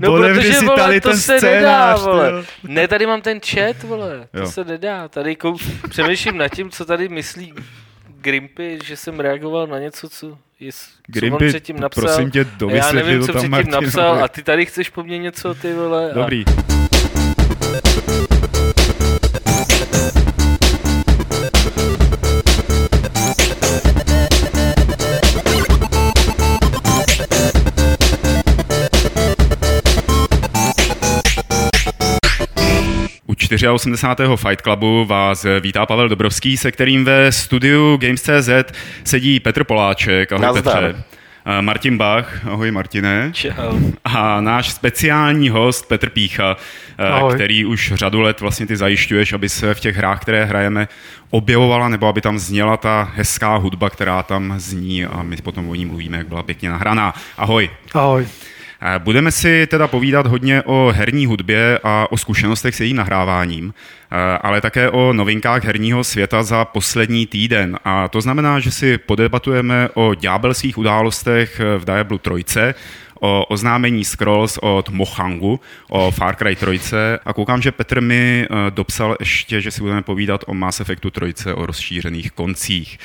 No, Odevři protože, si vole, tady to ten se scénář, nedá, vole. jo. Ne, tady mám ten chat, vole. To Jo. se nedá. Tady kou... přemýšlím nad tím, co tady myslí Grimpy, že jsem reagoval na něco, co, je, co on Grimpy, předtím napsal. prosím tě, a já nevím, co předtím Martinovi. napsal a ty tady chceš po mně něco, ty vole. A... Dobrý. U 84. Fight Clubu vás vítá Pavel Dobrovský, se kterým ve studiu Games.cz sedí Petr Poláček. Ahoj Nazdar. Petře. A Martin Bach, ahoj Martine. Čau. A náš speciální host Petr Pícha, Ahoj. který už řadu let vlastně ty zajišťuješ, aby se v těch hrách, které hrajeme, objevovala, nebo aby tam zněla ta hezká hudba, která tam zní a my potom o ní mluvíme, jak byla pěkně nahraná. Ahoj. Ahoj. Eh, Budeme si teda povídat hodně o herní hudbě a o zkušenostech s jejím nahráváním, eh, ale také o novinkách herního světa za poslední týden. A to znamená, že si podebatujeme o ďábelských událostech v Diablu 3, o oznámení Scrolls od Mochangu, o Far Cry 3 a koukám, že Petr mi eh, dopsal ještě, že si budeme povídat o Mass Effectu 3, o rozšířených koncích.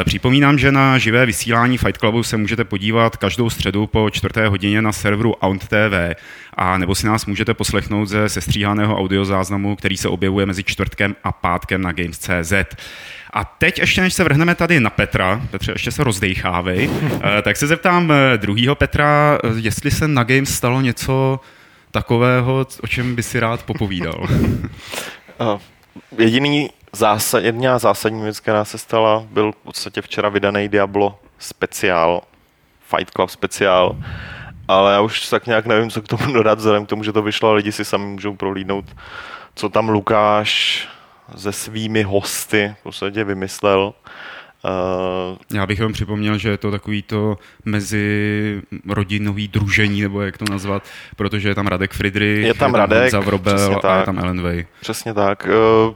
Eh, Připomínám, že na živé vysílání Fight Clubu se můžete podívat každou středu po čtvrté hodině na serveru Aunt TV a nebo si nás můžete poslechnout ze sestříhaného audiozáznamu, který se objevuje mezi čtvrtkem a pátkem na Games.cz. A teď ještě, než se vrhneme tady na Petra, Petře, ještě se rozdejchávej, eh, tak se zeptám eh, druhýho Petra, eh, jestli se na Games stalo něco takového, o čem by si rád popovídal. Jediný zásad, jediná zásadní věc, která se stala, byl v podstatě včera vydaný Diablo speciál, Fight Club speciál, ale já už tak nějak nevím, co k tomu dodat, vzhledem k tomu, že to vyšlo a lidi si sami můžou prohlídnout, co tam Lukáš se svými hosty v podstatě vymyslel. Uh, Já bych vám připomněl, že je to takový to mezi rodinový družení, nebo jak to nazvat, protože je tam Radek Friedrich, Je tam je Radek, Honza Vrobel přesně a je tam Ellen Way. Přesně tak. Eh,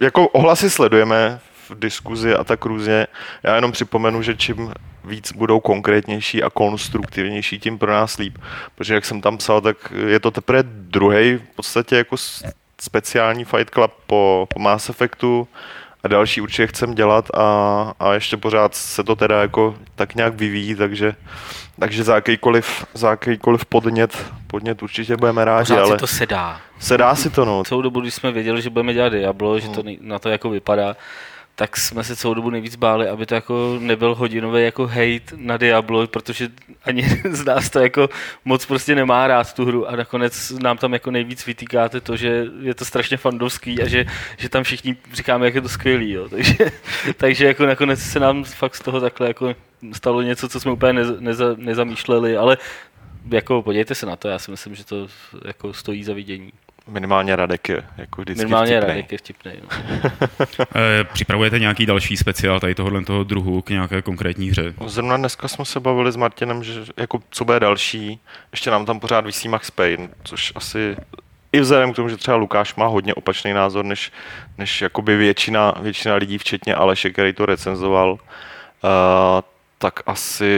Jako ohlasy sledujeme v diskuzi a tak různě. Já jenom připomenu, že čím víc budou konkrétnější a konstruktivnější, tím pro nás líp. Protože jak jsem tam psal, tak je to teprve druhý v podstatě jako speciální Fight Club po, po Mass Effectu a další určitě chcem dělat a, a ještě pořád se to teda jako tak nějak vyvíjí, takže, takže za jakýkoliv, za jakýkoliv podnět, podnět určitě budeme rádi, Pořád ale si to sedá. se dá si to no. Celou dobu, když jsme věděli, že budeme dělat Diablo, že to nej- na to jako vypadá, tak jsme se celou dobu nejvíc báli, aby to jako nebyl hodinový jako hate na Diablo, protože ani z nás to jako moc prostě nemá rád tu hru a nakonec nám tam jako nejvíc vytýkáte to, že je to strašně fandovský a že, že tam všichni říkáme, jak je to skvělý, jo. Takže, takže jako nakonec se nám fakt z toho takhle jako stalo něco, co jsme úplně neza, neza, nezamýšleli, ale jako podívejte se na to, já si myslím, že to jako stojí za vidění. Minimálně Radek je jako vždycky Minimálně vtipnej. Radek je vtipný. No. Eh, Připravujete nějaký další speciál tady tohohle toho druhu k nějaké konkrétní hře? Zrovna dneska jsme se bavili s Martinem, že jako co bude další, ještě nám tam pořád vysí Max Payne, což asi i vzhledem k tomu, že třeba Lukáš má hodně opačný názor, než, než jakoby většina, většina lidí, včetně Aleše, který to recenzoval, uh, tak asi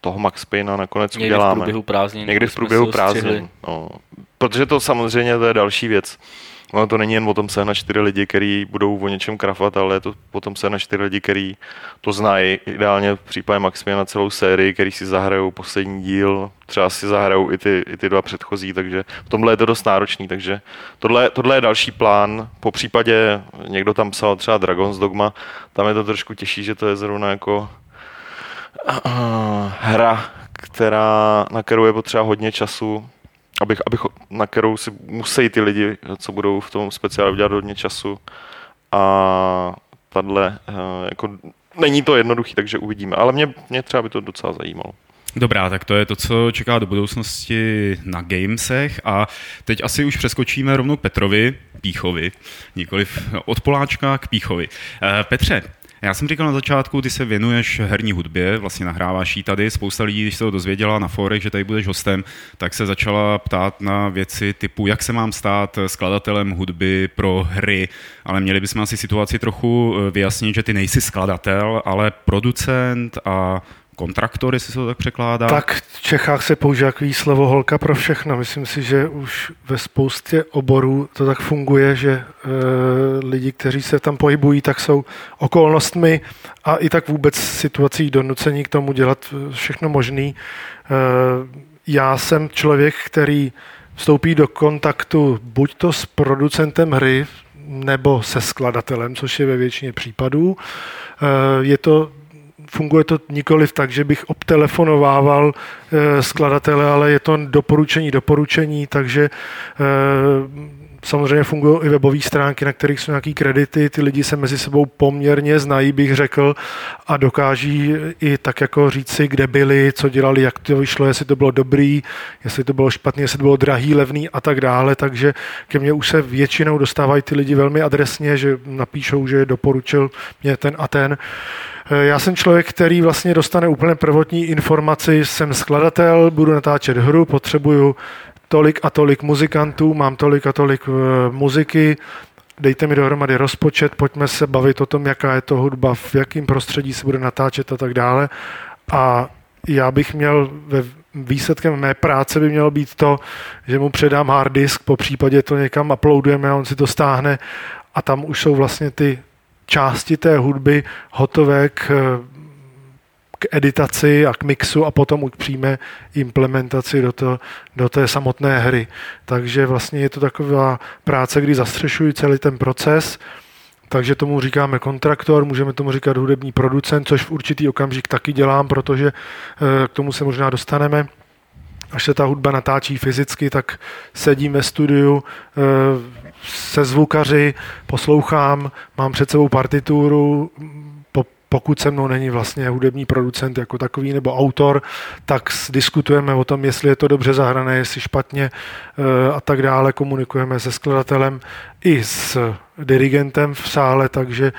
toho Max Payna nakonec Někdy v uděláme. průběhu prázdnin. Někdy v průběhu prázdnin. No. Protože to samozřejmě to je další věc. Ono to není jen o tom sehnat čtyři lidi, kteří budou o něčem krafat, ale je to potom sehnat čtyři lidi, kteří to znají. Ideálně v případě Maximia na celou sérii, který si zahrajou poslední díl, třeba si zahrajou i ty, i ty dva předchozí, takže v tomhle je to dost náročný. Takže tohle, tohle je další plán. Po případě někdo tam psal třeba Dragon's Dogma, tam je to trošku těžší, že to je zrovna jako hra, která, na kterou je potřeba hodně času, abych, abych, na kterou si musí ty lidi, co budou v tom speciálu dělat hodně času. A tahle, eh, jako, není to jednoduchý, takže uvidíme. Ale mě, mě třeba by to docela zajímalo. Dobrá, tak to je to, co čeká do budoucnosti na Gamesech a teď asi už přeskočíme rovnou k Petrovi Píchovi, nikoliv od Poláčka k Píchovi. Eh, Petře, já jsem říkal na začátku, ty se věnuješ herní hudbě, vlastně nahráváš ji tady. Spousta lidí, když se to dozvěděla na fórech, že tady budeš hostem, tak se začala ptát na věci typu, jak se mám stát skladatelem hudby pro hry, ale měli bychom asi situaci trochu eh, vyjasnit, že ty nejsi skladatel, ale producent a kontraktor, jestli se to tak překládá. Tak v Čechách se používá takový slovo holka pro všechno. Myslím si, že už ve spoustě oborů to tak funguje, že e, lidi, kteří se tam pohybují, tak jsou okolnostmi a i tak vůbec situací donucení k tomu dělat všechno možný. E, já jsem člověk, který vstoupí do kontaktu buď to s producentem hry, nebo se skladatelem, což je ve většině případů. Je to funguje to nikoliv tak, že bych obtelefonovával eh, skladatele, ale je to doporučení, doporučení, takže eh, Samozřejmě fungují i webové stránky, na kterých jsou nějaké kredity, ty lidi se mezi sebou poměrně znají, bych řekl, a dokáží i tak jako říct si, kde byli, co dělali, jak to vyšlo, jestli to bylo dobrý, jestli to bylo špatné, jestli to bylo drahý, levný a tak dále, takže ke mně už se většinou dostávají ty lidi velmi adresně, že napíšou, že doporučil mě ten a ten. Já jsem člověk, který vlastně dostane úplně prvotní informaci, jsem skladatel, budu natáčet hru, potřebuju tolik a tolik muzikantů, mám tolik a tolik uh, muziky, dejte mi dohromady rozpočet, pojďme se bavit o tom, jaká je to hudba, v jakém prostředí se bude natáčet a tak dále. A já bych měl ve výsledkem mé práce by mělo být to, že mu předám hard disk, po případě to někam uploadujeme a on si to stáhne a tam už jsou vlastně ty části té hudby hotové k, k editaci a k mixu a potom k přímé implementaci do, to, do té samotné hry. Takže vlastně je to taková práce, kdy zastřešuji celý ten proces, takže tomu říkáme kontraktor, můžeme tomu říkat hudební producent, což v určitý okamžik taky dělám, protože eh, k tomu se možná dostaneme až se ta hudba natáčí fyzicky, tak sedím ve studiu eh, se zvukaři, poslouchám, mám před sebou partituru, pokud se mnou není vlastně hudební producent jako takový nebo autor, tak diskutujeme o tom, jestli je to dobře zahrané, jestli špatně eh, a tak dále. Komunikujeme se skladatelem i s dirigentem v sále, takže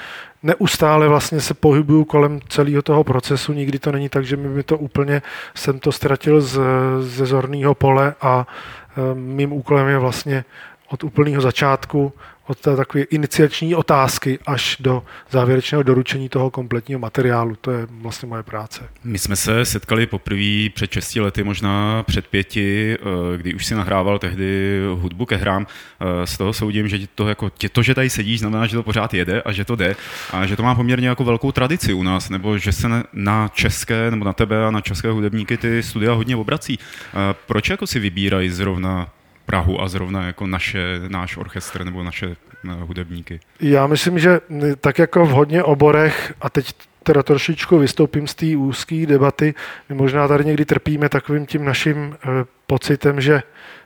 neustále vlastně se pohybuju kolem celého toho procesu, nikdy to není tak, že mi to úplně, jsem to ztratil z, ze zorného pole a eh, mým úkolem je vlastně od úplného začátku od té takové iniciační otázky až do závěrečného doručení toho kompletního materiálu. To je vlastně moje práce. My jsme se setkali poprvé před 6 lety, možná před pěti, eh, kdy už si nahrával tehdy hudbu ke hrám. Eh, z toho soudím, že to, jako, to, že tady sedíš, znamená, že to pořád jede a že to jde a že to má poměrně jako velkou tradici u nás, nebo že se na české, nebo na tebe a na české hudebníky ty studia hodně obrací. Eh, proč jako si vybírají zrovna Prahu a zrovna jako naše, náš orchestr nebo naše eh, hudebníky? Já myslím, že tak jako v hodně oborech, a teď teda trošičku vystoupím z té úzké debaty, my možná tady někdy trpíme takovým tím naším eh, pocitem, že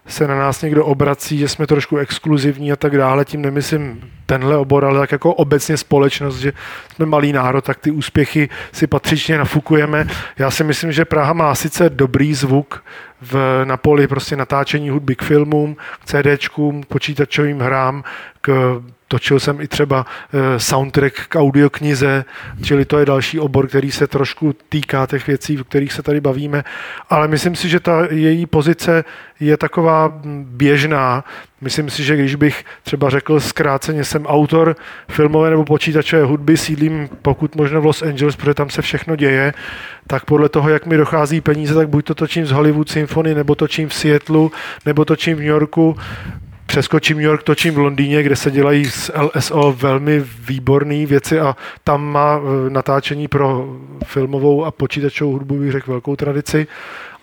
se na nás někdo obrací, že jsme trošku exkluzivní a tak dále. Tím nemyslím tenhle obor, ale tak jako obecně společnost, že jsme malý národ, tak ty úspěchy si patřičně nafukujeme. Já si myslím, že Praha má sice dobrý zvuk v, na poli prostě natáčení hudby k filmům, k CDčkům, počítačovým hrám, k Točil jsem i třeba eh, soundtrack k audioknize, čili to je další obor, který se trošku týká těch věcí, o kterých se tady bavíme, ale myslím si, že ta její pozice je taková hm, běžná. Myslím si, že když bych třeba řekl zkráceně, jsem autor filmové nebo počítačové hudby, sídlím pokud možno v Los Angeles, protože tam se všechno děje, tak podle toho, jak mi dochází peníze, tak buď to točím z Hollywood Symphony, nebo točím v Seattleu, nebo točím v New Yorku přeskočím New York, točím v Londýně, kde se dělají z LSO velmi výborné věci a tam má e, natáčení pro filmovou a počítačovou hudbu, bych řekl, velkou tradici.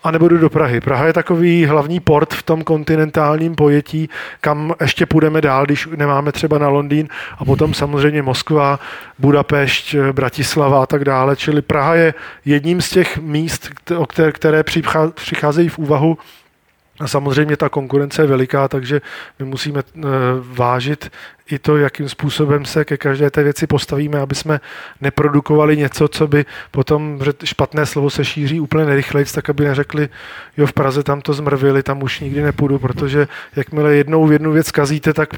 A nebudu do Prahy. Praha je takový hlavní port v tom kontinentálním pojetí, kam ještě půjdeme dál, když nemáme třeba na Londýn a potom samozřejmě Moskva, Budapešť, Bratislava a tak dále. Čili Praha je jedním z těch míst, které přicházejí v úvahu samozřejmě ta konkurence je veliká, takže my musíme eh, vážit i to, jakým způsobem se ke každé té věci postavíme, aby jsme neprodukovali něco, co by potom špatné slovo se šíří úplně nerychleji, tak aby neřekli, jo, v Praze tam to zmrvili, tam už nikdy nepůjdu, protože jakmile jednou v jednu věc kazíte, tak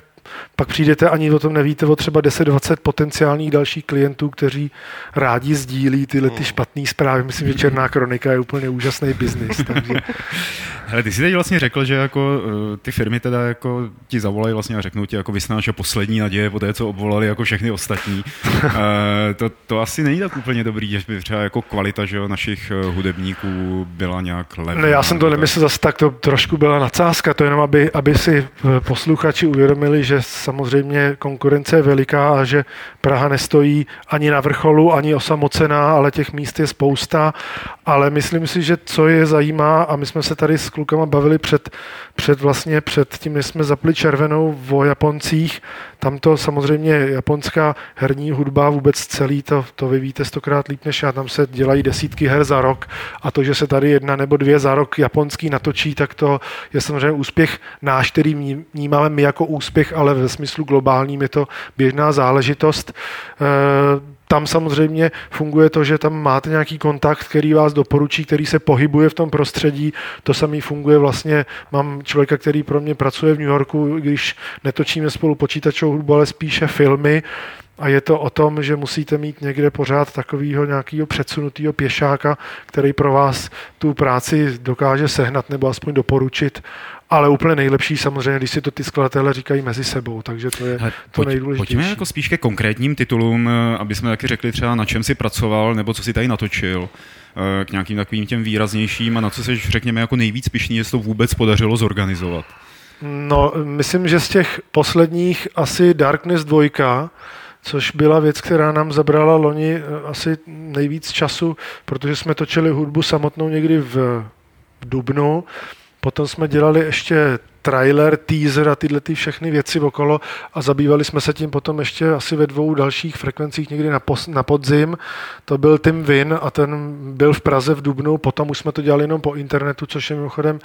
pak přijdete ani o tom nevíte o třeba 10-20 potenciálních dalších klientů, kteří rádi sdílí tyhle ty hmm. špatné zprávy. Myslím, že Černá kronika je úplně úžasný biznis. Takže... Hele, ty jsi teď vlastně řekl, že jako eh, ty firmy teda jako ti zavolají vlastně a řeknou ti, jako vysnáš poslední naděje po té, co obvolali jako všechny ostatní. Eh, to, to, asi není tak úplně dobrý, že by třeba jako kvalita že jo, našich eh, hudebníků byla nějak levná. Ne, já jsem to nemyslel zase tak, to trošku byla nadsázka, to jenom, aby, aby si posluchači uvědomili, že samozřejmě konkurence je veliká a že Praha nestojí ani na vrcholu, ani osamocená, ale těch míst je spousta, ale myslím si, že co je zajímá, a my jsme se tady s klukama bavili před, před vlastně před tím, než jsme zapli červenou o Japoncích, tam to samozřejmě japonská herní hudba vůbec celý, to, to vy víte stokrát líp než já, tam se dělají desítky her za rok a to, že se tady jedna nebo dvě za rok japonský natočí, tak to je samozřejmě úspěch náš, který vnímáme my jako úspěch, ale ve smyslu globálním je to běžná záležitost. E, tam samozřejmě funguje to, že tam máte nějaký kontakt, který vás doporučí, který se pohybuje v tom prostředí. To samý funguje vlastně, mám člověka, který pro mě pracuje v New Yorku, když netočíme spolu počítačovou hudbu, ale spíše filmy, a je to o tom, že musíte mít někde pořád takového nějakého předsunutého pěšáka, který pro vás tu práci dokáže sehnat nebo aspoň doporučit ale úplně nejlepší samozřejmě, když si to ty skladatelé říkají mezi sebou, takže to je Hele, to pojď, nejdůležitější. Pojďme jako spíš ke konkrétním titulům, eh, aby jsme taky řekli třeba na čem si pracoval, nebo co si tady natočil eh, k nějakým takovým těm výraznějším a na co se řekněme jako nejvíc pišný, jestli to vůbec podařilo zorganizovat. No, myslím, že z těch posledních asi Darkness 2, což byla věc, která nám zabrala loni eh, asi nejvíc času, protože jsme točili hudbu samotnou někdy v, v Dubnu Potom jsme dělali ještě trailer, teaser a tyhle ty všechny věci okolo a zabývali jsme se tím potom ještě asi ve dvou dalších frekvencích někdy na, pos, na podzim. To byl Tim Win a ten byl v Praze v Dubnu, potom už jsme to dělali jenom po internetu, což je mimochodem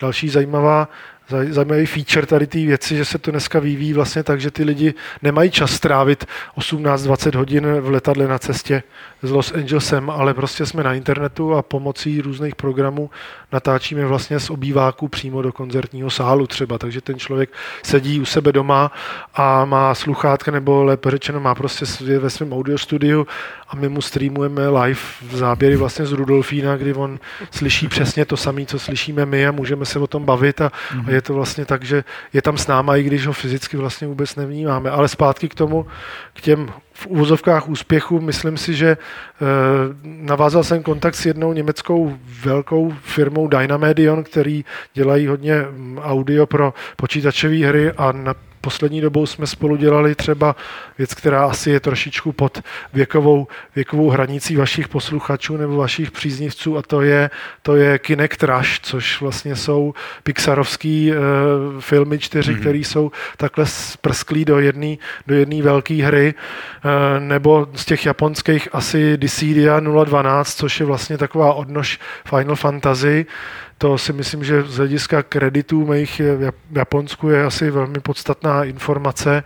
další zajímavá zajímavý feature tady té věci, že se to dneska vyvíjí vlastně tak, že ty lidi nemají čas strávit 18-20 hodin v letadle na cestě s Los Angelesem, ale prostě jsme na internetu a pomocí různých programů natáčíme vlastně z obýváku přímo do koncertního sálu třeba, takže ten člověk sedí u sebe doma a má sluchátka nebo lépe řečeno má prostě ve svém audio studiu a my mu streamujeme live v záběry vlastně z Rudolfína, kdy on slyší přesně to samé, co slyšíme my a můžeme se o tom bavit a, a je to vlastně tak, že je tam s náma, i když ho fyzicky vlastně vůbec nevnímáme. Ale zpátky k tomu, k těm v úvozovkách úspěchu, myslím si, že e, navázal jsem kontakt s jednou německou velkou firmou Dynamedion, který dělají hodně mm, audio pro počítačové hry a poslední dobou jsme spolu dělali třeba věc, která asi je trošičku pod věkovou, věkovou hranicí vašich posluchačů nebo vašich příznivců a to je, to je Kinect Rush, což vlastně jsou pixarovský uh, filmy čtyři, mm-hmm. které jsou takhle sprsklí do jedné do jedné velké hry, uh, nebo z těch japonských asi Dissidia 012, což je vlastně taková odnož Final Fantasy, to si myslím, že z hlediska kreditů mých v Japonsku je asi velmi podstatná informace.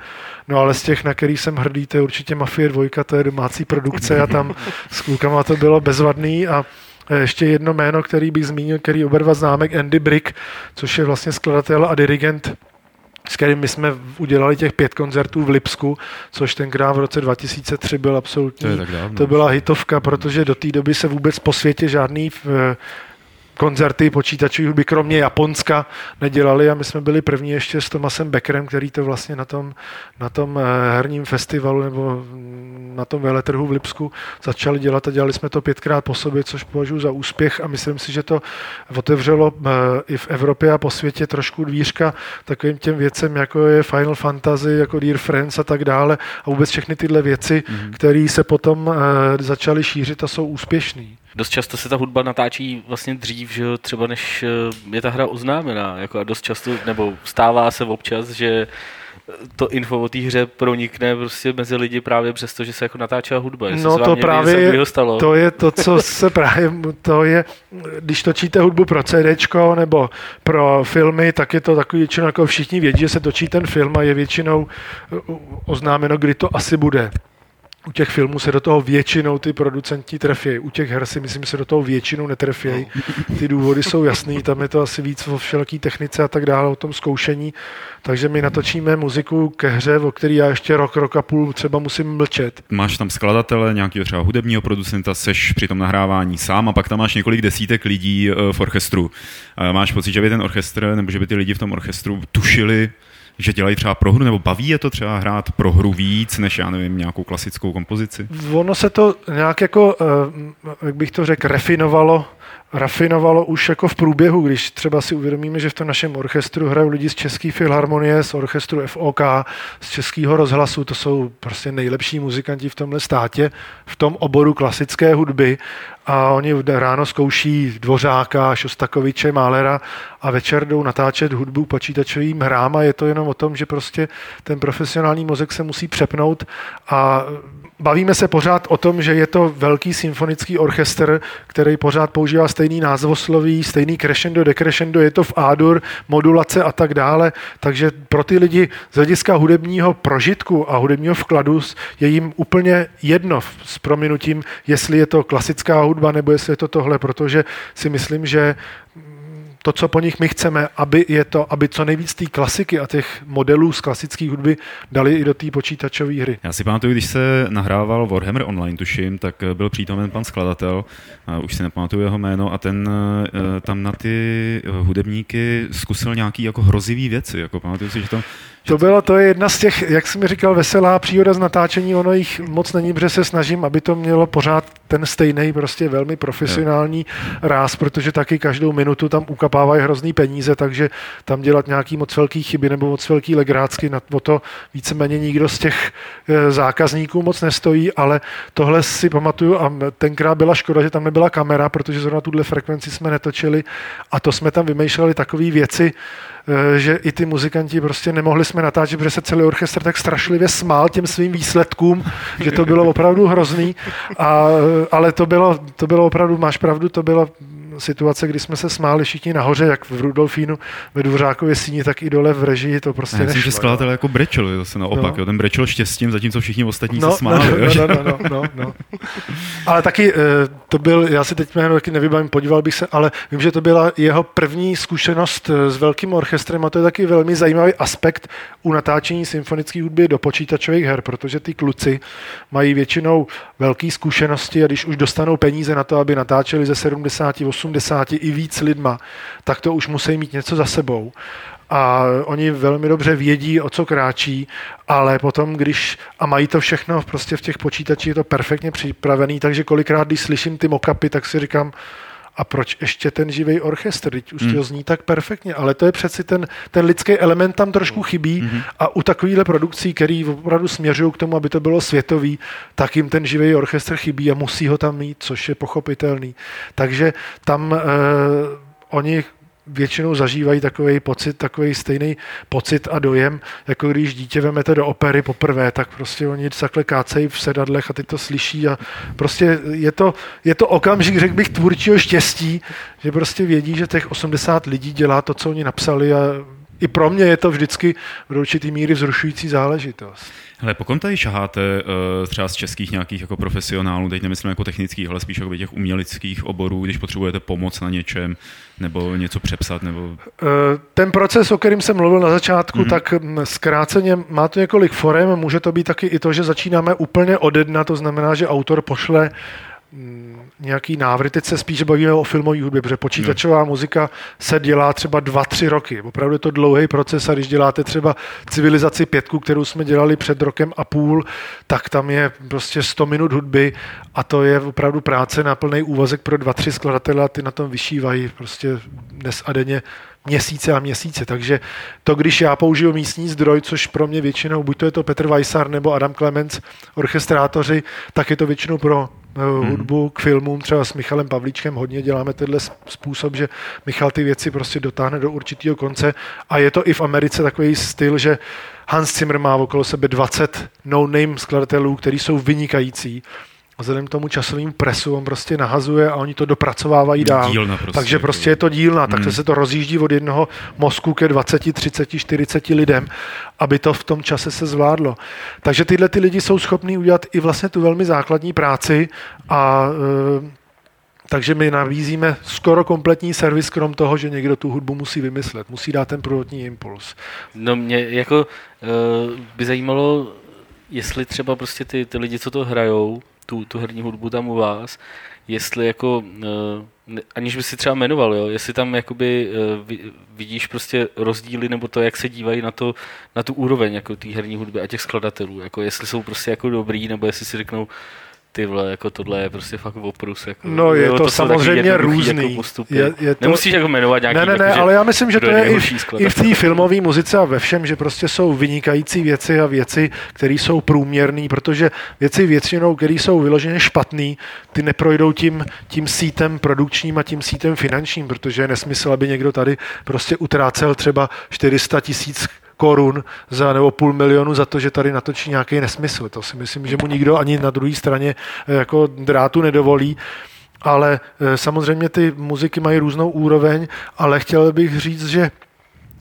No ale z těch, na který jsem hrdý, to je určitě Mafie 2, to je domácí produkce a tam s klukama to bylo bezvadný. A ještě jedno jméno, který bych zmínil, který oba dva známe, Andy Brick, což je vlastně skladatel a dirigent s kterým my jsme udělali těch pět koncertů v Lipsku, což tenkrát v roce 2003 byl absolutní, to, to byla hitovka, protože do té doby se vůbec po světě žádný koncerty počítačové hudby, kromě Japonska, nedělali a my jsme byli první ještě s Tomasem Beckerem, který to vlastně na tom, na tom eh, herním festivalu nebo na tom veletrhu v Lipsku začali dělat a dělali jsme to pětkrát po sobě, což považuji za úspěch a myslím si, že to otevřelo eh, i v Evropě a po světě trošku dvířka takovým těm věcem, jako je Final Fantasy, jako Dear Friends a tak dále a vůbec všechny tyhle věci, mm-hmm. které se potom eh, začaly šířit a jsou úspěšné dost často se ta hudba natáčí vlastně dřív, že třeba než eh, je ta hra oznámená. Jako a dost často, nebo stává se občas, že to info o té hře pronikne prostě mezi lidi právě přesto, že se jako natáčela hudba. Jestli no to právě je, stalo. to je to, co se právě, to je, když točíte hudbu pro CD nebo pro filmy, tak je to takový většinou, jako všichni vědí, že se točí ten film a je většinou oznámeno, kdy to asi bude. U těch filmů se do toho většinou ty producenti trefějí. U těch her si myslím, že se do toho většinou netrefějí. Ty důvody jsou jasný, tam je to asi víc o všelaký technice a tak dále, o tom zkoušení. Takže my natočíme muziku ke hře, o který já ještě rok, rok a půl třeba musím mlčet. Máš tam skladatele, nějakého třeba hudebního producenta, seš při tom nahrávání sám a pak tam máš několik desítek lidí eh, v orchestru. Máš pocit, že by ten orchestr nebo že by ty lidi v tom orchestru tušili, že dělají třeba pro hru, nebo baví je to třeba hrát pro hru víc, než já nevím, nějakou klasickou kompozici? Ono se to nějak jako, eh, jak bych to řekl, refinovalo rafinovalo už jako v průběhu, když třeba si uvědomíme, že v tom našem orchestru hrají lidi z České filharmonie, z orchestru FOK, z Českého rozhlasu, to jsou prostě nejlepší muzikanti v tomhle státě, v tom oboru klasické hudby. A oni ráno zkouší Dvořáka, Šostakoviče, Málera a večer jdou natáčet hudbu počítačovým hrám. A je to jenom o tom, že prostě ten profesionální mozek se musí přepnout a bavíme se pořád o tom, že je to velký symfonický orchestr, který pořád používá stejný názvosloví, stejný crescendo, decrescendo, je to v A-dur, modulace a tak dále, takže pro ty lidi z hlediska hudebního prožitku a hudebního vkladu je jim úplně jedno s prominutím, jestli je to klasická hudba nebo jestli je to tohle, protože si myslím, že to, co po nich my chceme, aby je to, aby co nejvíc té klasiky a těch modelů z klasické hudby dali i do té počítačové hry. Já si pamatuju, když se nahrával Warhammer Online, tuším, tak byl přítomen pan skladatel, už si nepamatuju jeho jméno, a ten eh, tam na ty hudebníky zkusil nějaký jako hrozivý věci. Jako pamatuju si, že tam to bylo, to je jedna z těch, jak jsem mi říkal, veselá příhoda z natáčení, ono jich moc není, protože se snažím, aby to mělo pořád ten stejný, prostě velmi profesionální ráz, protože taky každou minutu tam ukapávají hrozný peníze, takže tam dělat nějaký moc velký chyby nebo moc velký legrácky, na to víceméně nikdo z těch eh, zákazníků moc nestojí, ale tohle si pamatuju a tenkrát byla škoda, že tam nebyla kamera, protože zrovna tuhle frekvenci jsme netočili a to jsme tam vymýšleli takové věci, že i ty muzikanti prostě nemohli jsme natáčet, protože se celý orchestr tak strašlivě smál těm svým výsledkům, že to bylo opravdu hrozný, a, eh, ale to bylo, to bylo opravdu, máš pravdu, to bylo situace, kdy jsme se smáli všichni nahoře, jak v Rudolfínu ve Dvořákově síni, tak i dole v režii, to prostě Já myslím, že skladatel jako brečel, zase naopak, no. jo, ten brečel štěstím, zatímco všichni ostatní no, se smáli. No, no, no, no, no, no. Ale taky eh, to byl, já si teď jméno taky nevybavím, podíval bych se, ale vím, že to byla jeho první zkušenost eh, s velkým orchestrem a to je taky velmi zajímavý aspekt u natáčení symfonické hudby do počítačových her, protože ty kluci mají většinou velké zkušenosti a když už dostanou peníze na to, aby natáčeli ze 70, 80 i víc lidma, tak to už musí mít něco za sebou. A oni velmi dobře vědí, o co kráčí, ale potom, když a mají to všechno prostě v těch počítačích, je to perfektně připravený, takže kolikrát, když slyším ty mokapy, tak si říkám, a proč ještě ten živý orchestr? Teď už hmm. to zní tak perfektně, ale to je přeci ten, ten lidský element tam trošku chybí hmm. a u takovýchhle produkcí, který opravdu směřují k tomu, aby to bylo světový, tak jim ten živý orchestr chybí a musí ho tam mít, což je pochopitelný. Takže tam eh, oni většinou zažívají takový pocit, takový stejný pocit a dojem, jako když dítě vemete do opery poprvé, tak prostě oni takhle kácejí v sedadlech a ty to slyší a prostě je to, je to okamžik, řekl bych, tvůrčího štěstí, že prostě vědí, že těch 80 lidí dělá to, co oni napsali a i pro mě je to vždycky v určitý míry vzrušující záležitost. Hele, pokud tady šaháte uh, třeba z českých nějakých jako profesionálů, teď nemyslím jako technických, ale spíš jako těch uměleckých oborů, když potřebujete pomoc na něčem, nebo něco přepsat, nebo... Eh, ten proces, o kterým jsem mluvil na začátku, mm-hmm. tak hm, zkráceně má to několik forem, může to být taky i to, že začínáme úplně ode dna, to znamená, že autor pošle hm, nějaký návrh. Teď se spíš bavíme o filmové hudbě, protože počítačová no. muzika se dělá třeba dva, tři roky. Opravdu je to dlouhý proces a když děláte třeba civilizaci pětku, kterou jsme dělali před rokem a půl, tak tam je prostě 100 minut hudby a to je opravdu práce na plný úvazek pro dva, tři skladatele a ty na tom vyšívají prostě dnes a denně měsíce a měsíce. Takže to, když já použiju místní zdroj, což pro mě většinou, buď to je to Petr Weissar nebo Adam Clemens, orchestrátoři, tak je to většinou pro eh, hmm. hudbu k filmům, třeba s Michalem Pavlíčkem hodně děláme tenhle způsob, že Michal ty věci prostě dotáhne do určitého konce a je to i v Americe takový styl, že Hans Zimmer má okolo sebe 20 no-name skladatelů, který jsou vynikající vzhledem k tomu časovým presu on prostě nahazuje a oni to dopracovávají dál. Dílna prostě, Takže prostě je to dílna, hmm. takže se to rozjíždí od jednoho mozku ke 20, 30, 40 lidem, aby to v tom čase se zvládlo. Takže tyhle ty lidi jsou schopní udělat i vlastně tu velmi základní práci a e, takže my nabízíme skoro kompletní servis, krom toho, že někdo tu hudbu musí vymyslet, musí dát ten prvotní impuls. No mě jako uh, by zajímalo, jestli třeba prostě ty, ty lidi, co to hrajou, tu, tu herní hudbu tam u vás, jestli jako, uh, aniž by si třeba jmenoval, jo, jestli tam jakoby uh, vidíš prostě rozdíly nebo to, jak se dívají na, to, na tu úroveň jako té herní hudby a těch skladatelů, jako jestli jsou prostě jako dobrý, nebo jestli si řeknou, ty vole, jako tohle je prostě fakt oprus. Jako, no je to, to samozřejmě různý. Jako postupy. je, je to... Nemusíš jako jmenovat nějaký, Ne, ne, ne, jako, ale já myslím, že to je i, i v té filmové muzice a ve všem, že prostě jsou vynikající věci a věci, které jsou průměrné, protože věci většinou, které jsou vyloženě špatné, ty neprojdou tím, tím sítem produkčním a tím sítem finančním, protože je nesmysl, aby někdo tady prostě utrácel třeba 400 tisíc korun za, nebo půl milionu za to, že tady natočí nějaký nesmysl. To si myslím, že mu nikdo ani na druhé straně eh, jako drátu nedovolí ale eh, samozřejmě ty muziky mají různou úroveň, ale chtěl bych říct, že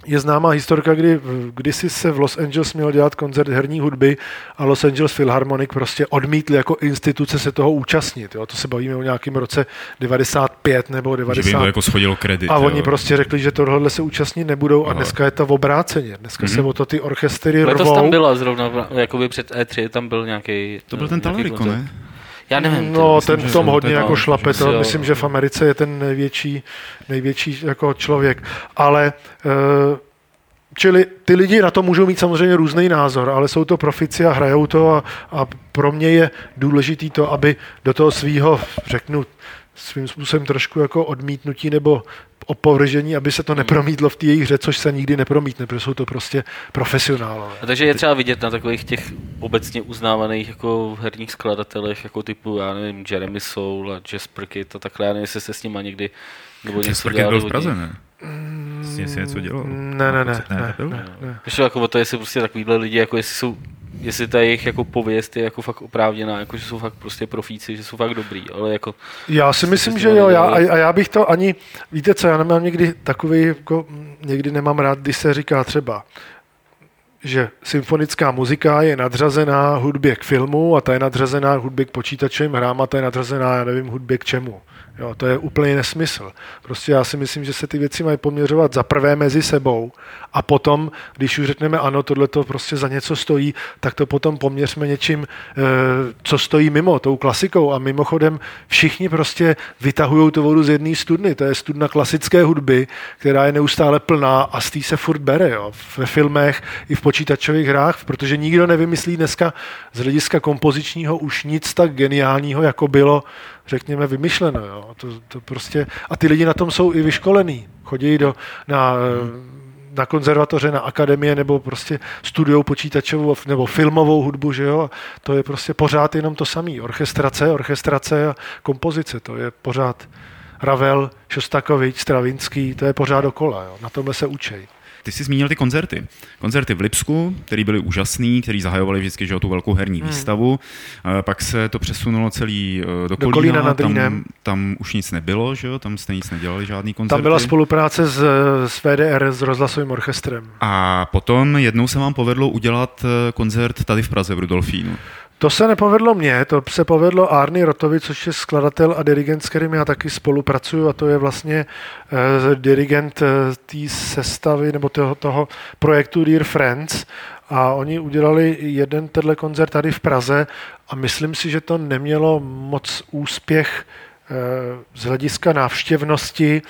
je známá historka, kdy kdysi se v Los Angeles měl dělat koncert herní hudby a Los Angeles Philharmonic prostě odmítli jako instituce se toho účastnit. Jo? To se bavíme o nějakém roce 95 nebo 90. Že by jako schodilo kredit. A jo. oni prostě řekli, že tohle se účastnit nebudou Aha. a dneska je to v obráceně. Dneska mm-hmm. se o to ty orchestry Letos rvou. tam byla zrovna, jakoby před E3 tam byl nějaký. To byl ten Talarico, ne? Já nevím. No, myslím, ten v tom hodně jako šlape, to myslím, že v Americe je ten největší, největší jako člověk. Ale uh, Čili ty lidi na to můžou mít samozřejmě různý názor, ale jsou to profici a hrajou to a, a pro mě je důležitý to, aby do toho svého, řeknu, svým způsobem trošku jako odmítnutí nebo opovržení, aby se to nepromítlo v té jejich hře, což se nikdy nepromítne, protože jsou to prostě profesionálové. A takže je třeba vidět na takových těch obecně uznávaných jako herních skladatelech, jako typu, já nevím, Jeremy Soul a Jasper Kid a takhle, já nevím, jestli se s nimi někdy nebo něco dělal. byl v Praze, ne? Jsi si něco dělal? Ne, ne, ne. ne, ne, ne, ne. Ještě jako o to, jestli prostě takovýhle lidi, jako jestli jsou jestli ta jejich jako pověst je jako fakt oprávněná, jako že jsou fakt prostě profíci, že jsou fakt dobrý, ale jako... Já si myslím, že jo, já, a, a já bych to ani, víte co, já nemám někdy takový, jako, někdy nemám rád, když se říká třeba, že symfonická muzika je nadřazená hudbě k filmu a ta je nadřazená hudbě k počítačovým hrám a ta je nadřazená, já nevím, hudbě k čemu. Jo, to je úplně nesmysl. Prostě já si myslím, že se ty věci mají poměřovat za prvé mezi sebou a potom, když už řekneme ano, tohle to prostě za něco stojí, tak to potom poměřme něčím, eh, co stojí mimo, tou klasikou. A mimochodem všichni prostě vytahují tu vodu z jedné studny. To je studna klasické hudby, která je neustále plná a z té se furt bere. Jo. Ve filmech i v počítačových hrách, protože nikdo nevymyslí dneska z hlediska kompozičního už nic tak geniálního, jako bylo řekněme, vymyšleno. Jo. To, to prostě, a ty lidi na tom jsou i vyškolení. Chodí do, na, na konzervatoře, na akademie nebo prostě studiou počítačovou nebo filmovou hudbu, že jo? To je prostě pořád jenom to samé. Orchestrace, orchestrace a kompozice, to je pořád Ravel, Šostakovič, Stravinský, to je pořád dokola. Jo? Na tomhle se učej. Ty jsi zmínil ty koncerty. Koncerty v Lipsku, které byly úžasný, který zahajovali vždycky že, tu velkou herní hmm. výstavu. Pak se to přesunulo celý eh, do, do Kolína, nad tam, tam už nic nebylo, že jo? tam jste nic nedělali, žádný koncert. Tam byla spolupráce s, s VDR, s rozhlasovým orchestrem. A potom jednou se vám povedlo udělat eh, koncert tady v Praze v Rudolfínu. To se nepovedlo mně, to se povedlo Arny Rotovi, což je skladatel a dirigent, s kterým já taky spolupracuju a to je vlastně uh, dirigent uh, té sestavy nebo toho, toho projektu Dear Friends a oni udělali jeden tenhle koncert tady v Praze a myslím si, že to nemělo moc úspěch uh, z hlediska návštěvnosti.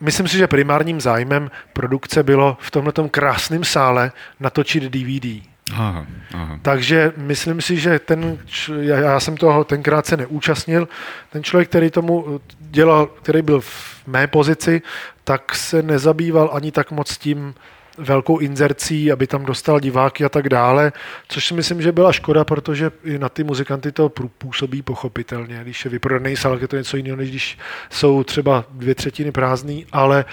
Myslím si, že primárním zájmem produkce bylo v tomto krásném sále natočit DVD. Aha, aha. Takže myslím si, že ten, já, jsem toho tenkrát se neúčastnil, ten člověk, který tomu dělal, který byl v mé pozici, tak se nezabýval ani tak moc tím velkou inzercí, aby tam dostal diváky a tak dále, což si myslím, že byla škoda, protože i na ty muzikanty to působí pochopitelně. Když je vyprodaný sál, je to něco jiného, než když jsou třeba dvě třetiny prázdný, ale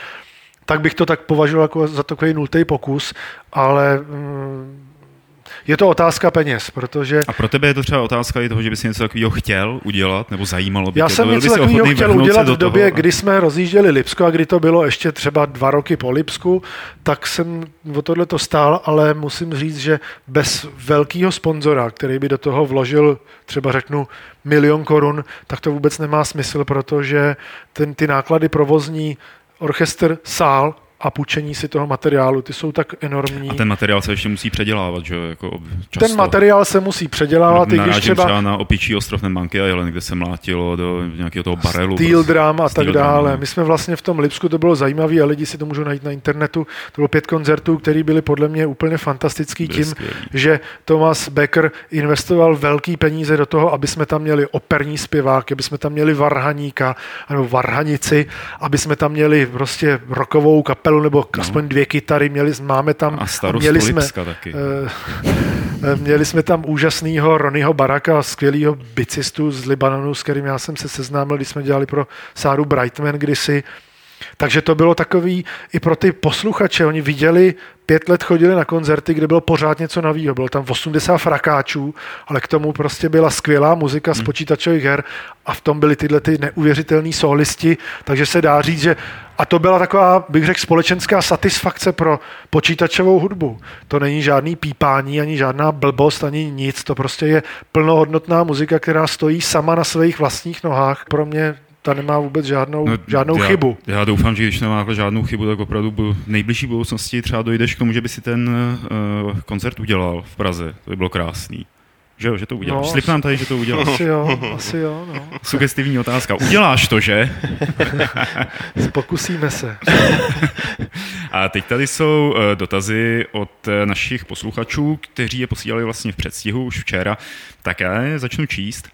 tak bych to tak považoval jako za takový nultý pokus, ale mm, je to otázka peněz, protože... A pro tebe je to třeba otázka i toho, že bys něco takového chtěl udělat, nebo zajímalo by Já tě jsem to? něco takového chtěl udělat v době, toho kdy jsme rozjížděli Lipsko a kdy to bylo ještě třeba dva roky po Lipsku, tak jsem o tohle to stál, ale musím říct, že bez velkého sponzora, který by do toho vložil třeba řeknu milion korun, tak to vůbec nemá smysl, protože ten, ty náklady provozní, orchestr, sál a půjčení si toho materiálu, ty jsou tak enormní. A ten materiál se ještě musí předělávat, že? Jako často. ten materiál se musí předělávat, i když třeba třeba na opičí ostrov Manky Island, kde se mlátilo do nějakého toho barelu. Steel prostě. drum a tak Steel drum, dále. no. My jsme vlastně v tom Lipsku, to bylo zajímavé a lidi si to můžou najít na internetu. To bylo pět koncertů, které byly podle mě úplně fantastický Byly tím, skvělý. že Thomas Becker investoval velký peníze do toho, aby jsme tam měli operní zpěvák, aby jsme tam měli varhaníka nebo varhanici, aby jsme tam měli prostě rokovou kapelu nebo No. aspoň dvě kytary, měli, máme tam A starostu měli jsme, taky. Eh, Měli jsme tam úžasného Ronnyho Baraka, skvělého bicistu z Libanonu, s kterým já jsem se seznámil, když jsme dělali pro Sáru Brightman kdysi. Takže to bylo takový i pro ty posluchače. Oni viděli, pět let chodili na koncerty, kde bylo pořád něco nového. Bylo tam 80 frakáčů, ale k tomu prostě byla skvělá muzika z počítačových her a v tom byly tyhle ty neuvěřitelné solisti, takže se dá říct, že a to byla taková, bych řekl, společenská satisfakce pro počítačovou hudbu. To není žádný pípání, ani žádná blbost, ani nic. To prostě je plnohodnotná muzika, která stojí sama na svých vlastních nohách. Pro mě ta nemá vůbec žádnou, no, žádnou já, chybu. Já doufám, že když nemá žádnou chybu, tak opravdu v nejbližší budoucnosti třeba dojdeš k tomu, že by si ten uh, koncert udělal v Praze. To by bylo krásný. Že jo, že to uděláš. No, Slib nám tady, že to uděláš. Asi jo, asi jo, no. Sugestivní otázka. Uděláš to, že? Pokusíme se. A teď tady jsou eh, dotazy od eh, našich posluchačů, kteří je posílali vlastně v předstihu už včera. Tak já je začnu číst.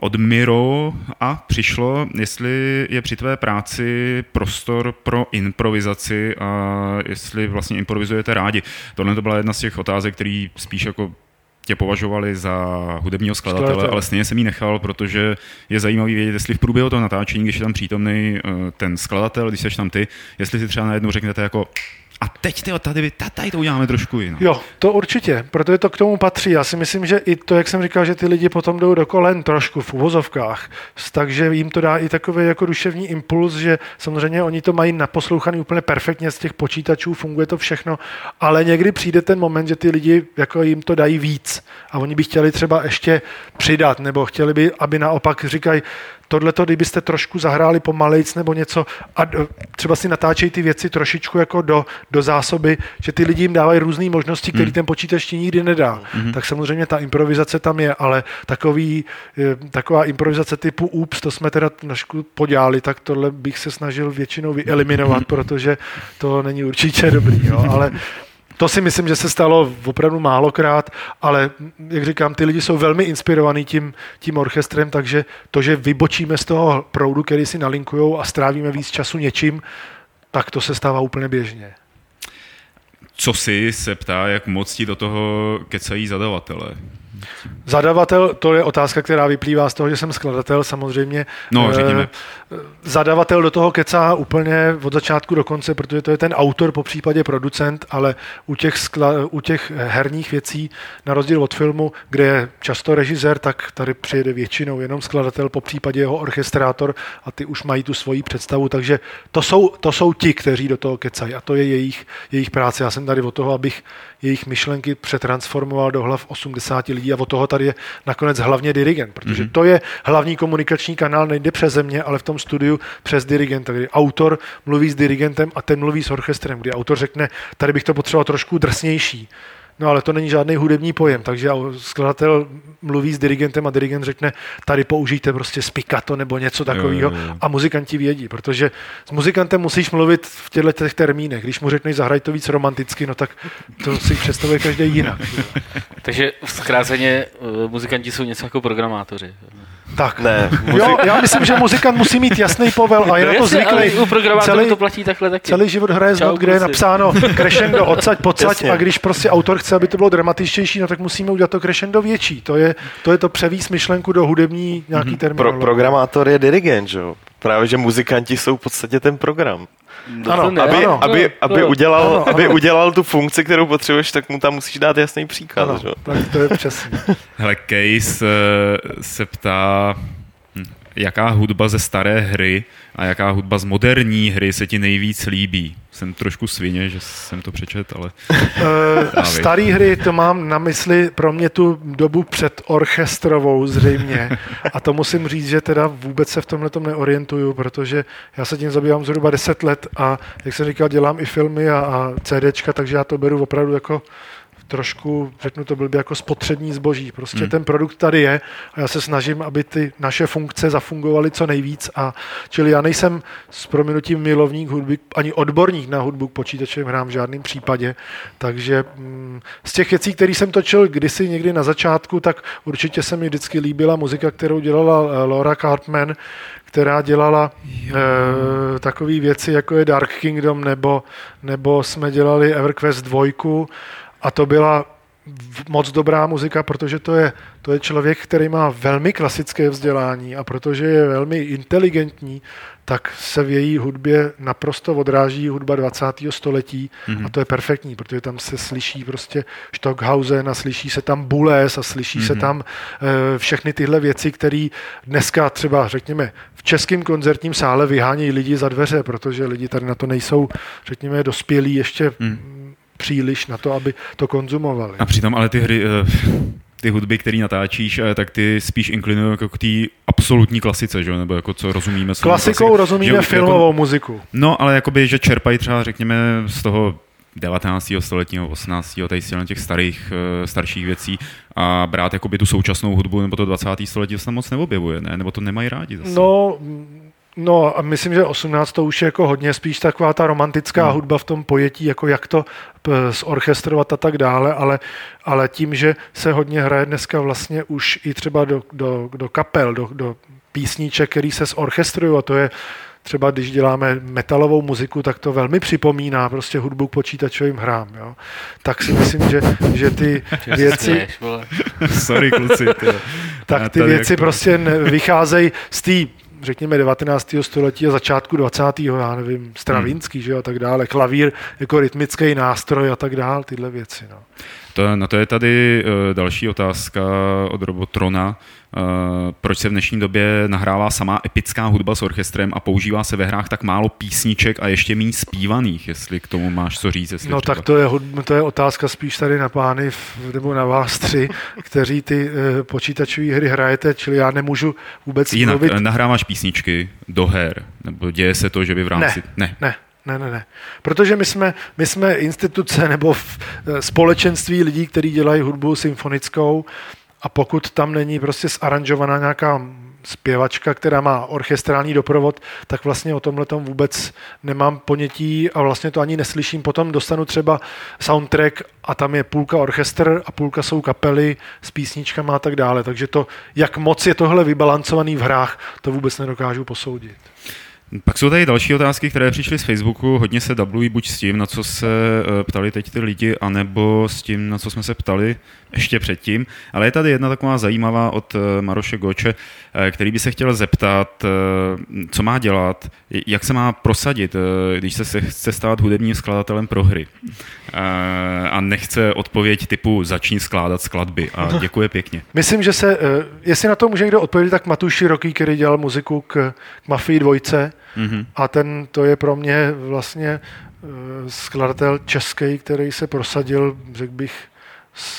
Od Miro a přišlo, jestli je při tvé práci prostor pro improvizaci a jestli vlastně improvizujete rádi. Tohle to byla jedna z těch otázek, který spíš jako tě považovali za hudebního skladatele, Skladatel. ale stejně jsem jí nechal, protože je zajímavý vědět, jestli v průběhu toho natáčení, když je tam přítomný eh, ten skladatel, když jsi tam ty, jestli si třeba najednou řeknete jako a teď ty tady, tady to uděláme trošku jinak. Jo, to určitě, protože to k tomu patří. Já si myslím, že i to, jak jsem říkal, že ty lidi potom jdou do kolen trošku v uvozovkách, takže jim to dá i takový jako duševní impuls, že samozřejmě oni to mají naposlouchaný úplně perfektně z těch počítačů, funguje to všechno, ale někdy přijde ten moment, že ty lidi jako jim to dají víc a oni by chtěli třeba ještě přidat, nebo chtěli by, aby naopak říkají, tohle to, kdybyste trošku zahráli pomalejc nebo něco a třeba si natáčejí ty věci trošičku jako do, do zásoby, že ty lidi jim dávají různé možnosti, které ten počítač ti nikdy nedá. Tak samozřejmě ta improvizace tam je, ale takový, taková improvizace typu ups, to jsme teda trošku podělali, tak tohle bych se snažil většinou vyeliminovat, protože to není určitě dobrý. Jo? Ale to si myslím, že se stalo opravdu málokrát, ale jak říkám, ty lidi jsou velmi inspirovaní tím, tím orchestrem, takže to, že vybočíme z toho proudu, který si nalinkujou a strávíme víc času něčím, tak to se stává úplně běžně. Co si se ptá, jak moc ti do toho kecají zadavatele? Zadavatel, to je otázka, která vyplývá z toho, že jsem skladatel samozřejmě. No, Eh, řekněme. Zadavatel do toho kecá úplně od začátku do konce, protože to je ten autor, po případě producent, ale u těch, skla, u těch herních věcí, na rozdíl od filmu, kde je často režisér, tak tady přijede většinou jenom skladatel, po případě jeho orchestrátor a ty už mají tu svoji představu, takže to jsou, to jsou ti, kteří do toho kecají a to je jejich, jejich práce. Já jsem tady od toho, abych jejich myšlenky přetransformoval do hlav 80 lidí a od toho tady je nakonec hlavně dirigent, protože mm-hmm. to je hlavní komunikační kanál, nejde přes země, ale v tom studiu přes dirigenta, kdy autor mluví s dirigentem a ten mluví s orchestrem, kdy autor řekne, tady bych to potřeboval trošku drsnější. No ale to není žádný hudební pojem, takže skladatel mluví s dirigentem a dirigent řekne, tady použijte prostě spikato nebo něco takového a muzikanti vědí, protože s muzikantem musíš mluvit v těchto těch termínech. Když mu řekneš zahraj to víc romanticky, no tak to si představuje každý jinak. Takže zkráceně eh, muzikanti jsou něco jako programátoři. Tak. Ne, Jo, já myslím, že muzikant musí mít jasný povel a je na to No zvyklý. u programátorů Celý, to platí takhle taky. celý život hraje z not, kde je napsáno crescendo, odsaď, pocať a když prostě autor chce, aby to bylo dramatičtější, no tak musíme udělat to crescendo větší. To je to, je to převíz myšlenku do hudební nějaký Pro, terminologie. programátor je dirigent, že jo? Právě, že muzikanti jsou v podstatě ten program. No Ano, ne, Aby, ano. aby, aby, udělal, Ano, ano. aby udělal tu funkci, kterou potřebuješ, tak mu tam musíš dát jasný příklad. Ano, Že? jo? tak to je přesně. Hele, Case eh, se ptá, hm, jaká hudba ze staré hry a jaká hudba z moderní hry se ti nejvíc líbí. Jsem trošku svině, že jsem to přečet, ale Eh. Starý hry, to mám na mysli pro mě tu dobu před orchestrovou zřejmě. A to musím říct, že teda vůbec se v tomhle tom neorientuju, protože já se tím zabývám zhruba 10 let a jak jsem říkal, dělám i filmy a, a CDčka, takže já to beru opravdu jako trošku, řeknu to blbě, jako spotřební zboží. Prostě Hmm. ten produkt tady je a já se snažím, aby ty naše funkce zafungovaly co nejvíc. A čili já nejsem s prominutím milovník hudby, ani odborník na hudbu k počítačovým hrám v žádném případě. Takže mm, z těch věcí, které jsem točil kdysi někdy na začátku, tak určitě se mi vždycky líbila muzika, kterou dělala eh, Laura Cartman, která dělala e, takové věci, jako je Dark Kingdom, nebo, nebo jsme dělali EverQuest 2, a to byla moc dobrá muzika, protože to je, to je člověk, který má velmi klasické vzdělání a protože je velmi inteligentní, tak se v její hudbě naprosto odráží hudba 20. století mm-hmm. a to je perfektní, protože tam se slyší prostě Stockhausen a slyší se tam Boulez a slyší mm-hmm. se tam e, všechny tyhle věci, které dneska třeba, řekněme, v českém koncertním sále vyhánějí lidi za dveře, protože lidi tady na to nejsou, řekněme, dospělí ještě mm. Příliš na to, aby to konzumovali. a přitom ale ty hry, eh, ty hudby, které natáčíš, eh, tak ty spíš inklinují jako k té absolutní klasice, že? jo? nebo jako co rozumíme. Klasikou klasika. rozumíme Že- filmovou Jako, muziku. no, ale jakoby, že čerpají třeba, řekněme, z toho 19. století, 18. tady z těch starých, eh, starších věcí a brát jakoby tu současnou hudbu nebo to 20. století se tam moc neobjevuje, ne? Nebo to nemají rádi zase. No, no a myslím, že 18 to už je jako hodně spíš taková ta romantická hmm. hudba v tom pojetí, jako jak to zorchestrovat a tak dále, ale, ale tím, že se hodně hraje dneska vlastně už i třeba do, do, do kapel, do, do písníček, který se zorchestrují a to je třeba když děláme metalovou muziku, tak to velmi připomíná prostě hudbu k počítačovým hrám. Jo? Tak si myslím, že, že ty věci. Sorry, kluci. Ty. tak ty věci prostě ne- vycházejí z té řekněme 19. století a začátku 20. já nevím, Stravinský, že jo, a tak dále, klavír jako rytmický nástroj a tak dále, tyhle věci, no. To, na to je tady uh, další otázka od Robotrona. Uh, proč se v dnešní době nahrává samá epická hudba s orchestrem a používá se ve hrách tak málo písniček a ještě méně zpívaných, jestli k tomu máš co říct? Jestli No třeba... tak to je, hud- to je otázka spíš tady na pány, nebo na vás tři, kteří ty e, počítačové hry hrajete, čili já nemůžu vůbec Jinak, mluvit. eh, nahráváš písničky do her, nebo děje se to, že by v rámci... Ne, ne. Ne, ne, ne. Protože my jsme, my jsme instituce nebo v, eh, společenství lidí, kteří dělají hudbu symfonickou a pokud tam není prostě zaranžovaná nějaká zpěvačka, která má orchestrální doprovod, tak vlastně o tomhle vůbec nemám ponětí a vlastně to ani neslyším. Potom dostanu třeba soundtrack a tam je půlka orchestr a půlka jsou kapely s písničkama a tak dále. Takže to, jak moc je tohle vybalancovaný v hrách, to vůbec nedokážu posoudit. Pak jsou tady další otázky, které přišly z Facebooku, hodně se dublují buď s tím, na co se eh, ptali teď ty lidi, anebo s tím, na co jsme se ptali ještě předtím. Ale je tady jedna taková zajímavá od eh, Maroše Goče, eh, který by se chtěl zeptat, eh, co má dělat, jak se má prosadit, když se chce stát hudebním skladatelem pro hry. A nechce odpověď typu začni skládat skladby a děkuje pěkně. Myslím, že se, jestli na to může někdo odpovědět, tak Matuš Široký, který dělal muziku k, k Mafii dvojce Mhm. a ten, to je pro mě vlastně skladatel český, který se prosadil, řekl bych,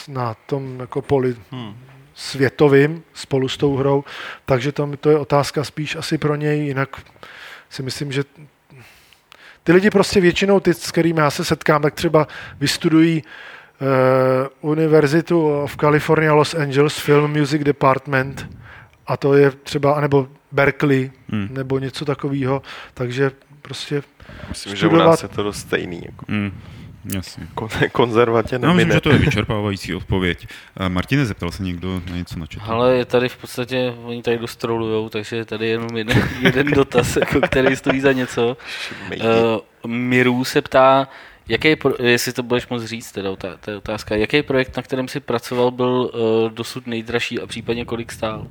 na tom jako poli Hmm. světovým spolu s tou hrou, takže to, to je otázka spíš asi pro něj, jinak si myslím, že ty lidi prostě většinou, ty, s kterými já se setkám, tak třeba vystudují uh, Univerzitu of California Los Angeles Film Music Department a to je třeba, anebo Berkeley, Hmm. nebo něco takového, takže prostě Myslím, že u Studovat- nás je to dost stejný. Jako Mm, jasně. kon- konzervatě Já myslím, nemine. že to je vyčerpávající odpověď. Eh, Martine, zeptal se někdo na něco na chatu? Ale je tady v podstatě, oni tady dost trolujou, takže je tady jenom jeden, jeden dotaz, jako, který stojí za něco. Uh, Miru se ptá, jaký, pro, jestli to budeš moc říct, teda, ta, ta je otázka, jaký projekt, na kterém si pracoval, byl uh, dosud nejdražší a případně kolik stál?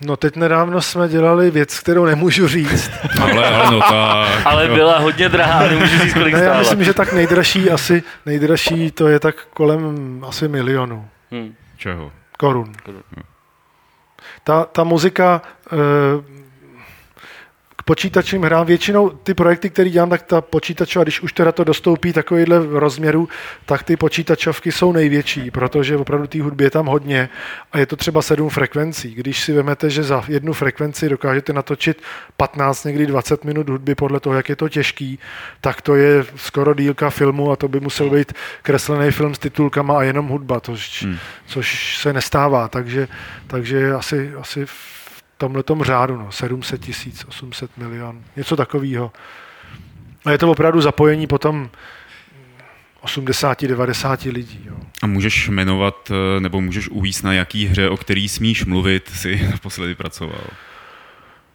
No teď nedávno jsme dělali věc, kterou nemůžu říct. ale, ale no tak. Ale byla hodně drahá, nemůžu říct, kolik Ne, já stála. myslím, že tak nejdražší asi, nejdražší to je tak kolem asi milionu Hm. Čeho? korun. Korun. Ta, ta muzika eh, počítačovým hrám, většinou ty projekty, které dělám, tak ta počítačová, když už teda to dostoupí takovýhle rozměru, tak ty počítačovky jsou největší, protože opravdu té hudby je tam hodně a je to třeba sedm frekvencí. Když si vezmete, že za jednu frekvenci dokážete natočit 15, někdy 20 minut hudby podle toho, jak je to těžký, tak to je skoro dílka filmu a to by musel být kreslený film s titulkama a jenom hudba, což, Hmm. což se nestává, takže, takže asi, asi tomhletom řádu, no, 700 tisíc, 800 milion, něco takového. A je to opravdu zapojení potom 80-90 lidí. Jo. A můžeš jmenovat, eh, nebo můžeš uvíct na jaký hře, o který smíš mluvit, si naposledy pracoval.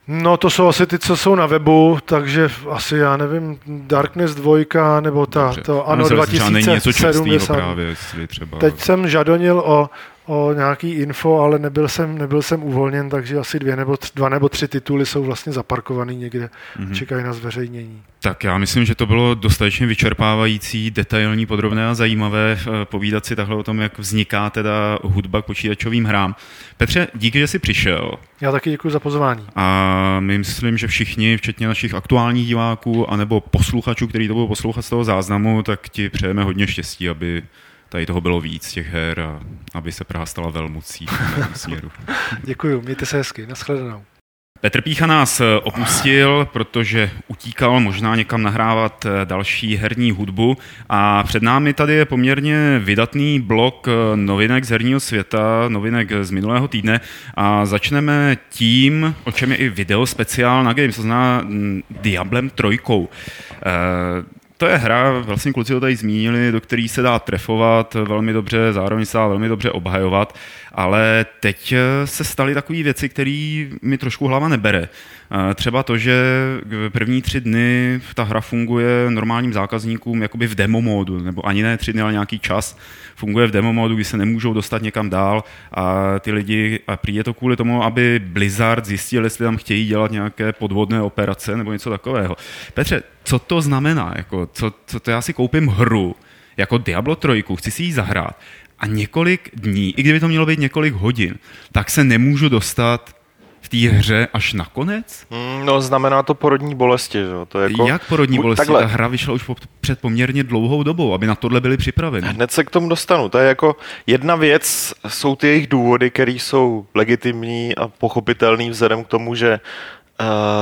No to jsou asi ty, co jsou na webu, takže asi já nevím, Darkness 2 nebo ta, Dobře. to ano se třeba není něco čerstvého 2070. právě, třeba... Teď jsem žadonil o, o nějaký info, ale nebyl jsem, nebyl jsem uvolněn, takže asi dvě nebo tři, dva nebo tři tituly jsou vlastně zaparkovaný někde, Mhm. mm-hmm. čekají na zveřejnění. Tak já myslím, že to bylo dostatečně vyčerpávající, detailní, podrobné a zajímavé eh, povídat si takhle o tom, jak vzniká teda hudba k počítačovým hrám. Petře, díky, že jsi přišel. Já taky děkuji za pozvání. A my myslím, že všichni, včetně našich aktuálních diváků, anebo posluchačů, kteří to budou poslouchat z toho záznamu, tak ti přejeme hodně štěstí, aby tady toho bylo víc, těch her, a aby se Praha stala velmocí v tom směru. Děkuji, mějte se hezky, nashledanou. Petr Pícha nás eh, opustil, protože utíkal možná někam nahrávat eh, další herní hudbu a před námi tady je poměrně vydatný blok eh, novinek z herního světa, novinek z minulého týdne a začneme tím, o čem je i video speciál na Games, to znamená mm, Diablem trojkou. To je hra, vlastně kluci to tady zmínili, do který se dá trefovat velmi dobře, zároveň se dá velmi dobře obhajovat, ale teď eh, se staly takové věci, které mi trošku hlava nebere. Eh, Třeba to, že první tři dny ta hra funguje normálním zákazníkům jakoby v demo módu, nebo ani ne tři dny, ale nějaký čas funguje v demo módu, kdy se nemůžou dostat někam dál a ty lidi, a prý je to kvůli tomu, aby Blizzard zjistil, jestli tam chtějí dělat nějaké podvodné operace nebo něco takového. Petře, co to znamená? Jako, co, co to já si koupím hru jako Diablo 3, chci si ji zahrát a několik dní, i kdyby to mělo být několik hodin, tak se nemůžu dostat v té hře až na konec? Mm, no, znamená to porodní bolesti, že? jo, To je jako... Jak porodní Bu- bolesti? takhle. Ta hra vyšla už po, před poměrně dlouhou dobou, aby na tohle byli připraveni. Hned se k tomu dostanu. To je jako jedna věc, jsou ty jejich důvody, které jsou legitimní a pochopitelné vzhledem k tomu, že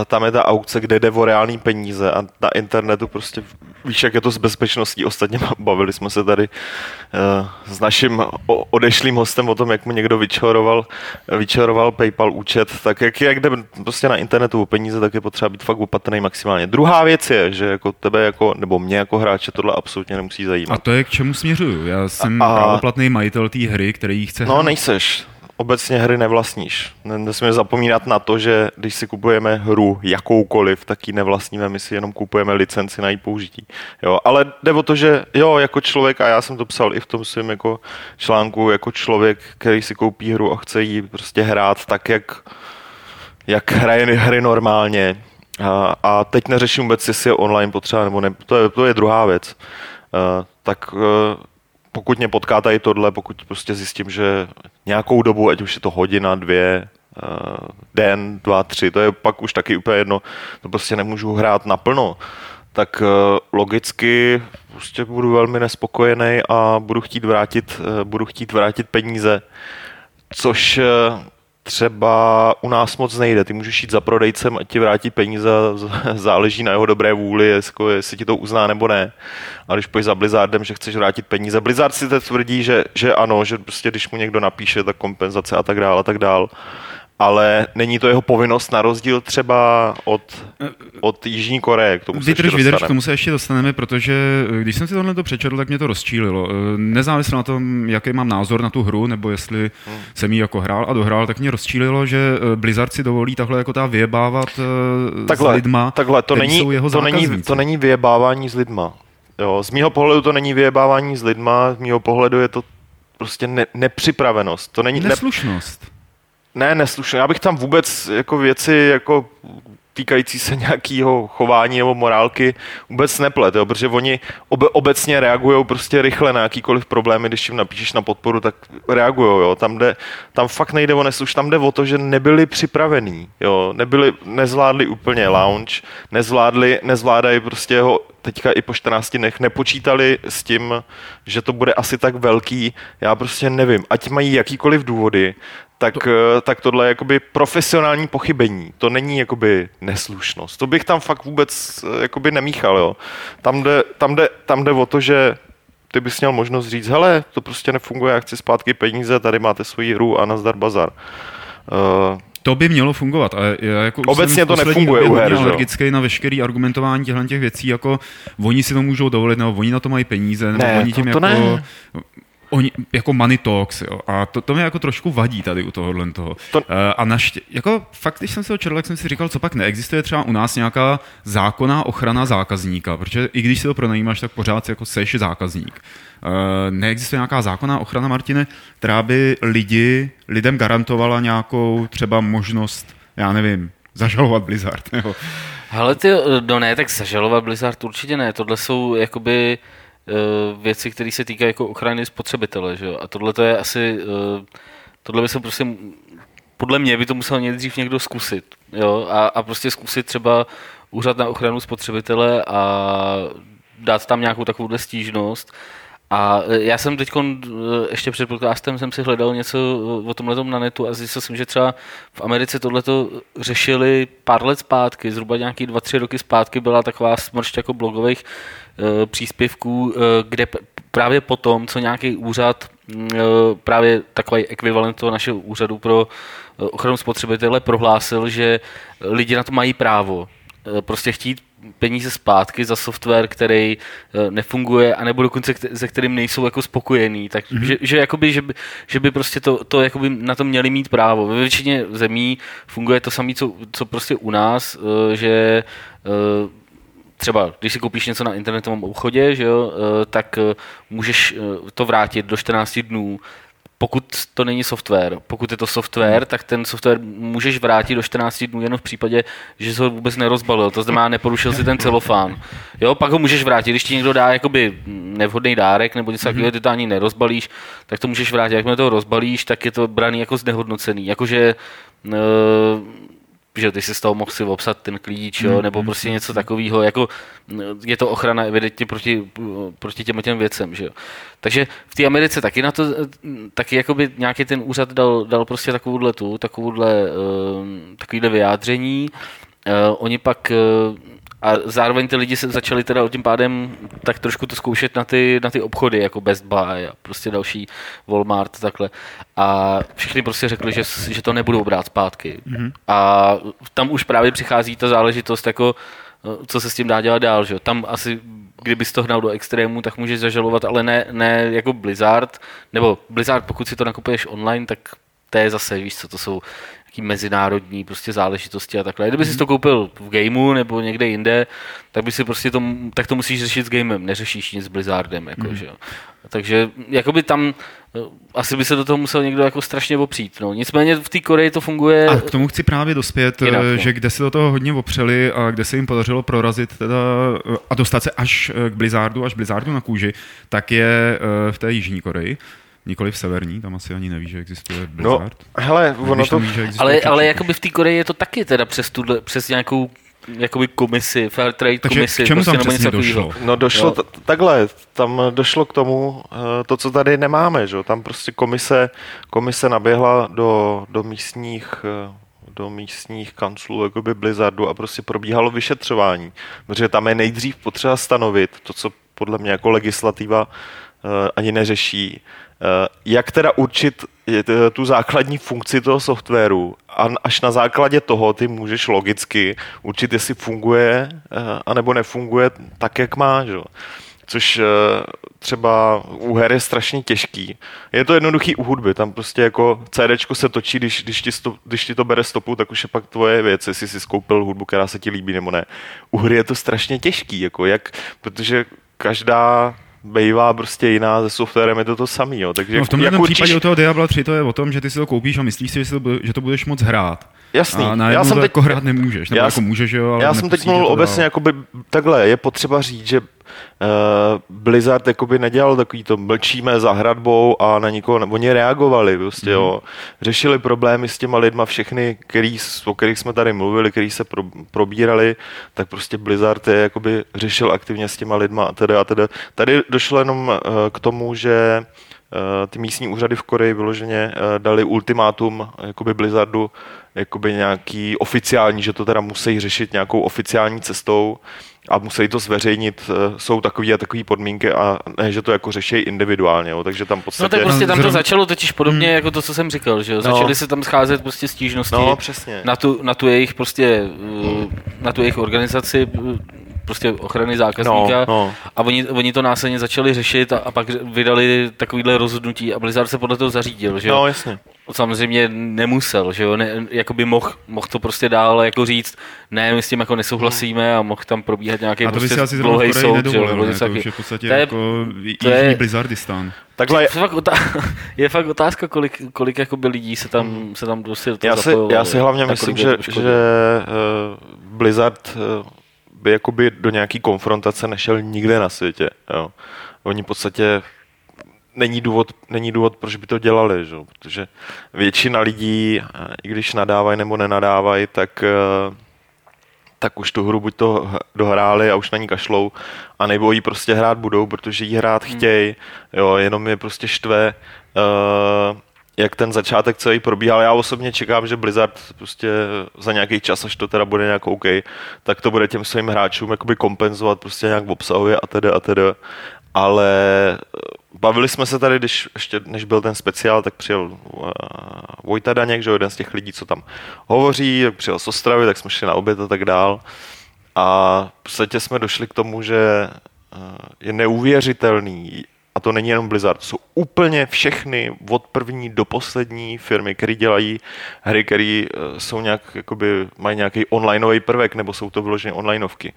tam je ta aukce, kde jde o reální peníze a na internetu prostě víš, jak je to s bezpečností. Ostatně bavili jsme se tady uh, s naším odešlým hostem o tom, jak mu někdo vyčaroval, vyčaroval PayPal účet, tak jak, jak jde prostě na internetu o peníze, tak je potřeba být fakt opatrný maximálně. Druhá věc je, že jako tebe jako, nebo mě jako hráče tohle absolutně nemusí zajímat. A to je k čemu směřuju. Já jsem A- právoplatný majitel té hry, který ji chce No, hrát. nejseš. Obecně hry nevlastníš. Ne- Nesmíme zapomínat na to, že když si kupujeme hru jakoukoliv, tak ji nevlastníme, my si jenom kupujeme licenci na její použití. Jo, ale jde o to, že jo, jako člověk, a já jsem to psal i v tom svém jako článku, jako člověk, který si koupí hru a chce ji prostě hrát tak, jak, jak hraje hry normálně. A, a teď neřeším vůbec, jestli je online potřeba nebo ne, to je, to je druhá věc. Uh, tak uh, pokud mě potká tady tohle, pokud prostě zjistím, že nějakou dobu, ať už je to hodina, dvě, uh, den, dva, tři, to je pak už taky úplně jedno, to prostě nemůžu hrát naplno, tak uh, logicky prostě budu velmi nespokojený a budu chtít vrátit, uh, budu chtít vrátit peníze, což třeba u nás moc nejde. Ty můžeš jít za prodejcem a ti vrátí peníze, záleží na jeho dobré vůli, jestli, ti to uzná nebo ne. A když půjdeš za Blizzardem, že chceš vrátit peníze, Blizzard si teď tvrdí, že, že ano, že prostě když mu někdo napíše, tak kompenzace a tak dál a tak dál. Ale není to jeho povinnost na rozdíl třeba od, od Jižní Koreje. K tomu se vydrž, k tomu se ještě dostaneme, protože eh, když jsem si tohle to přečetl, tak mě to rozčílilo. Eh, Nezávisle na tom, jaký mám názor na tu hru, nebo jestli Hmm. jsem ji jako hrál a dohrál, tak mě rozčílilo, že eh, Blizzard si dovolí takhle jako ta vyjebávat eh, s takhle, lidma, takhle to, není, jsou jeho to, není, to není vyjebávání s lidma. Jo, z mýho pohledu to není vyjebávání s lidma, z mýho pohledu je to prostě ne, nepřipravenost. To není, ne, Neslušnost. ne, neslušné. Já bych tam vůbec jako věci jako týkající se nějakého chování nebo morálky vůbec neplet, jo, protože oni obe, obecně reagují prostě rychle na jakýkoliv problémy, když jim napíšeš na podporu, tak reagují, jo. Tam, jde, tam fakt nejde o nesluš, tam jde o to, že nebyli připravení, jo, nebyli, nezvládli úplně lounge, nezvládli, nezvládají prostě ho teďka i po 14 dnech. Nepočítali s tím, že to bude asi tak velký, já prostě nevím, ať mají jakýkoliv důvody, tak, to... tak tohle je jakoby profesionální pochybení. To není jakoby neslušnost. To bych tam fakt vůbec eh, jakoby nemíchal. Jo. Tam, jde, tam, jde, tam jde o to, že ty bys měl možnost říct, hele, to prostě nefunguje, já chci zpátky peníze, tady máte svoji hru a nazdar bazar. Uh, to by mělo fungovat. A já jako Obecně to nefunguje u her, alergický na veškerý argumentování těchto těch věcí, jako oni si to můžou dovolit, nebo oni na to mají peníze, nebo ne, oni tím to, to jako... Ne oni, jako money talks, jo. A to, to mě jako trošku vadí tady u tohohle toho. To... Uh, a naště, jako fakt, když jsem se četl, tak jsem si říkal, co pak neexistuje třeba u nás nějaká zákonná ochrana zákazníka, protože i když si to pronajímáš, tak pořád jako seš zákazník. Uh, neexistuje nějaká zákonná ochrana, Martine, která by lidi, lidem garantovala nějakou třeba možnost, já nevím, zažalovat Blizzard. Nebo... Ale ty, no ne, tak zažalovat Blizzard určitě ne. Tohle jsou jakoby Eh, věci, které se týkají jako ochrany spotřebitele. Že? A tohle to je asi, eh, tohle by se prostě, podle mě by to musel nejdřív někdo zkusit. Jo? A, a prostě zkusit třeba úřad na ochranu spotřebitele a dát tam nějakou takovou stížnost. A eh, já jsem teď ještě před podcastem jsem si hledal něco o tomhle na netu a zjistil jsem, že třeba v Americe tohleto řešili pár let zpátky, zhruba nějaký dva, tři roky zpátky byla taková smršť jako blogových příspěvků, kde právě potom, co nějaký úřad, právě takový ekvivalent toho našeho úřadu pro ochranu spotřebitele prohlásil, že lidi na to mají právo. Prostě chtít peníze zpátky za software, který nefunguje, anebo dokonce se kterým nejsou jako spokojení. Tak, mm-hmm. že, že, jakoby, že, by, že by prostě to, to jakoby na to měli mít právo. Ve většině zemí funguje to samé, co, co prostě u nás, že třeba, když si koupíš něco na internetovém obchodě, že jo, eh, tak eh, můžeš eh, to vrátit do 14 dnů, pokud to není software. Pokud je to software, tak ten software můžeš vrátit do 14 dnů jenom v případě, že se ho vůbec nerozbalil. To znamená, neporušil si ten celofán. Jo, pak ho můžeš vrátit. Když ti někdo dá jakoby nevhodný dárek nebo něco takového, ty to ani nerozbalíš, tak to můžeš vrátit. Jakmile to rozbalíš, tak je to braný jako znehodnocený. Jakože že ty si z toho mohl si obsat ten klíč, jo, mm, nebo mm, prostě mm, něco takového, jako je to ochrana evidentně proti, proti těm těm věcem, že jo. Takže v té Americe taky na to, taky jakoby nějaký ten úřad dal, dal prostě takovouhle tu, takovouhle, uh, takovýhle vyjádření, uh, oni pak uh, a zároveň ty lidi se začali teda tím pádem tak trošku to zkoušet na ty, na ty obchody, jako Best Buy a prostě další Walmart takhle. A všichni prostě řekli, že, že to nebudou brát zpátky. Mm-hmm. A tam už právě přichází ta záležitost, jako co se s tím dá dělat dál. Že? Tam asi, kdyby to hnal do extrému, tak můžeš zažalovat, ale ne, ne jako Blizzard, nebo Blizzard, pokud si to nakupuješ online, tak to je zase, víš co, to jsou nějaký mezinárodní prostě záležitosti a takhle. Kdyby si to koupil v gameu nebo někde jinde, tak by si prostě to, tak to musíš řešit s gamem, neřešíš nic s Blizzardem, jako, mm. že jo. Takže jakoby tam eh, asi by se do toho musel někdo jako strašně opřít. No. Nicméně v té Koreji to funguje. A k tomu chci právě dospět, jinak, no. že kde se do toho hodně opřeli a kde se jim podařilo prorazit teda, eh, a dostat se až k Blizzardu, až Blizzardu na kůži, tak je v té Jižní Koreji. Nikoli v severní, tam asi ani neví, že existuje no, Blizzard. No, hele, ono to... Ví, ale, ale jakoby v té Koreji je to taky teda přes, tuhle, přes nějakou jakoby komisi, fair trade Takže komisi. K čemu prostě, tam přesně došlo? No došlo t- takhle, tam došlo k tomu, eh, to, co tady nemáme, že? tam prostě komise, komise naběhla do, do místních eh, do místních kanclů jakoby Blizzardu a prostě probíhalo vyšetřování, protože tam je nejdřív potřeba stanovit to, co podle mě jako legislativa uh, ani neřeší, Eh, jak teda určit tu základní funkci toho softwaru a až na základě toho ty můžeš logicky určit, jestli funguje eh, anebo nefunguje tak, jak má. Že? Což eh, třeba u her je strašně těžký. Je to jednoduchý u hudby, tam prostě jako CD se točí, když, když, ti stop, když ti to bere stopu, tak už je pak tvoje věc, jestli jsi skoupil hudbu, která se ti líbí nebo ne. U hry je to strašně těžký, jako jak, protože každá bývá prostě jiná, se softwarem je to to samý, jo. Takže No, v tomhle jak jak určíš- případě u toho Diabla 3 to je o tom, že ty si to koupíš a myslíš si, že, si to, bude- že to budeš moc hrát. Jasný, A já jsem to teď- jako hrát nemůžeš. Nebo já jako můžeš, jo, ale Já jsem teď mluvil obecně jakoby takhle, je potřeba říct, že uh, Blizzard jakoby nedělal takový to mlčíme za hradbou a na nikoho, nebo oni reagovali prostě, jo. Řešili problémy s těma lidma všechny, který, o kterých jsme tady mluvili, který se pro, probírali, tak prostě Blizzard je jakoby řešil aktivně s těma lidma a teda a teda. Tady došlo jenom uh, k tomu, že eh, ty místní úřady v Koreji vyloženě eh, dali ultimátum jakoby Blizzardu jakoby nějaký oficiální, že to teda musí řešit nějakou oficiální cestou a musí to zveřejnit, eh, jsou takový a takový podmínky a ne, že to jako řeší individuálně, jo. takže tam v No podstatě... tak prostě tam to začalo totiž podobně jako to, co jsem říkal, že jo. No. Začaly se tam scházet prostě stížnosti No, přesně. na tu, na tu jejich prostě, uh, na tu jejich organizaci prostě ochrany zákazníka No, no. a oni, oni to následně začali řešit a, a pak vydali takovýhle rozhodnutí a Blizzard se podle toho zařídil, že jo. No, jasně. samozřejmě nemusel, že jo, ne, jakoby mohl, mohl to prostě dál jako říct, ne, my s tím jako nesouhlasíme a mohl tam probíhat nějaký A to by prostě si asi dlouhý soud, že jo, ne? To už je v podstatě To je- jako to je- jižní Blizzardistán. Takhle, Je fakt, otá- je fakt otázka, kolik, kolik jakoby lidí se tam, se tam prostě do toho já si, já si hlavně a kolik myslím, že, že uh, Blizzard uh, by jakoby do nějaký konfrontace nešel nikde na světě. Jo. Oni v podstatě není důvod, není důvod, proč by to dělali, že? protože většina lidí, i když nadávají nebo nenadávají, tak eh, tak už tu hru buď to dohráli a už na ní kašlou, a nebo ji prostě hrát budou, protože ji hrát Hmm. chtějí, jo, jenom je prostě štve, uh, jak ten začátek celý probíhal. Já osobně čekám, že Blizzard prostě za nějaký čas, až to teda bude nějak OK, tak to bude těm svým hráčům jakoby kompenzovat prostě nějak v obsahově a teda a teda. Ale eh, bavili jsme se tady, když ještě než byl ten speciál, tak přijel uh, Vojta Daněk, že jeden z těch lidí, co tam hovoří, přijel z Ostravy, tak jsme šli na oběd a tak dál. A v podstatě jsme došli k tomu, že eh, je neuvěřitelný, a to není jenom Blizzard, to jsou úplně všechny od první do poslední firmy, které dělají hry, které jsou nějak, jakoby, mají nějaký onlineový prvek, nebo jsou to vyloženě onlineovky.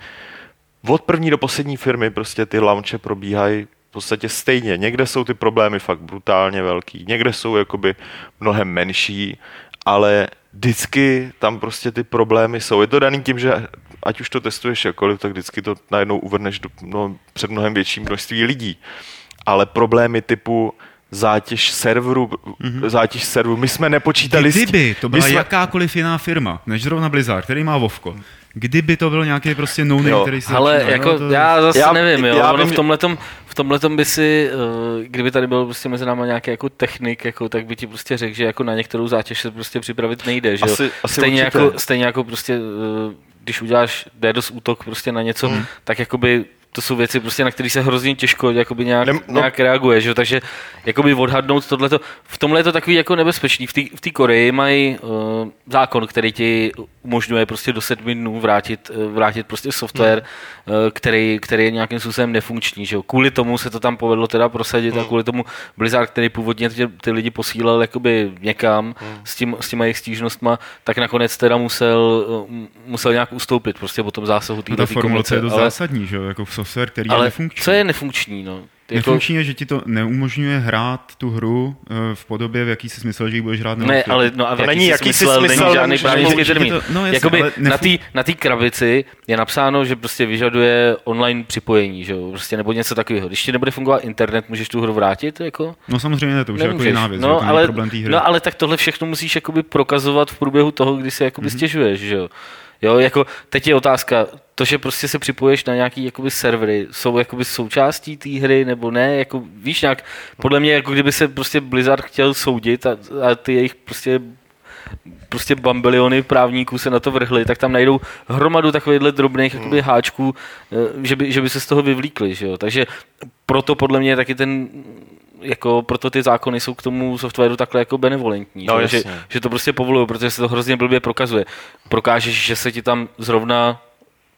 Od první do poslední firmy prostě ty launche probíhají v podstatě stejně. Někde jsou ty problémy fakt brutálně velký, někde jsou jakoby mnohem menší, ale vždycky tam prostě ty problémy jsou. Je to daný tím, že ať už to testuješ jakkoliv, tak vždycky to najednou uvrneš do, no, před mnohem větším množství lidí. Ale problémy typu zátěž serveru, mm-hmm. zátěž serveru, my jsme nepočítali... s- Kdyby to byla jsme- jakákoliv jiná firma, než zrovna Blizzard, který má Vovko, kdyby to byl nějaký prostě no který se Ale začíná, jako jo, to... já zase Já- nevím, jo. já ono vím, v tomhletom, v tomhletom by si, eh, kdyby tady byl prostě mezi náma nějaký jako technik, jako, tak by ti prostě řekl, že jako na některou zátěž se prostě připravit nejde, že jo. Asi- asi stejně, určitě. jako, stejně jako prostě, eh, když uděláš DDoS útok prostě na něco, Hmm. tak jakoby to jsou věci, prostě, na které se hrozně těžko jakoby nějak, Nem- no. nějak reaguje, že? jo? takže jakoby odhadnout tohleto. V tomhle je to takový jako nebezpečný. V té v té Koreji mají uh, zákon, který ti umožňuje prostě do sedmi dnů vrátit, eh, vrátit prostě software, Hmm. uh, který, který je nějakým způsobem nefunkční. Že? jo? Kvůli tomu se to tam povedlo teda prosadit Hmm. a kvůli tomu Blizzard, který původně ty, ty lidi posílal jakoby někam Hmm. s, tím, s těma jejich stížnostma, tak nakonec teda musel, uh, musel nějak ustoupit prostě po tom zásahu No této ta formulace je dost ale, zásadní, že jo, jako software, který je ale nefunkční. co je nefunkční? No? Jako, Nefunkční je, že ti to neumožňuje hrát tu hru eh, v podobě, v jaký jsi myslel, že ji budeš hrát. nebo Ne, ale no a v jaký není jsi jaký jsi smysl, smysl, není žádný nemůžeš právnický termín. Je to- no jasně, Jakoby ale na té na krabici je napsáno, že prostě vyžaduje online připojení, že jo? Prostě nebo něco takového. Když ti nebude fungovat internet, můžeš tu hru vrátit, jako? No samozřejmě ne, to už je jako Nemůžeš. jiná věc, no, to ale, problém té hry. no ale tak tohle všechno musíš jakoby prokazovat v průběhu toho, kdy se jakoby Mhm. mm-hmm. stěžuješ, že jo? Jo, jako teď je otázka, to, že prostě se připoješ na nějaký jakoby servery, jsou jakoby součástí té hry nebo ne, jako víš nějak, podle mě jako kdyby se prostě Blizzard chtěl soudit a, a ty jejich prostě prostě bambiliony právníků se na to vrhli, tak tam najdou hromadu takovýchhle drobných jakoby, háčků, eh, že by, že by se z toho vyvlíkli. Že jo? Takže proto podle mě taky ten jako proto ty zákony jsou k tomu softwaru takhle jako benevolentní, No, že, že, že to prostě povolují, protože se to hrozně blbě prokazuje. Prokážeš, že se ti tam zrovna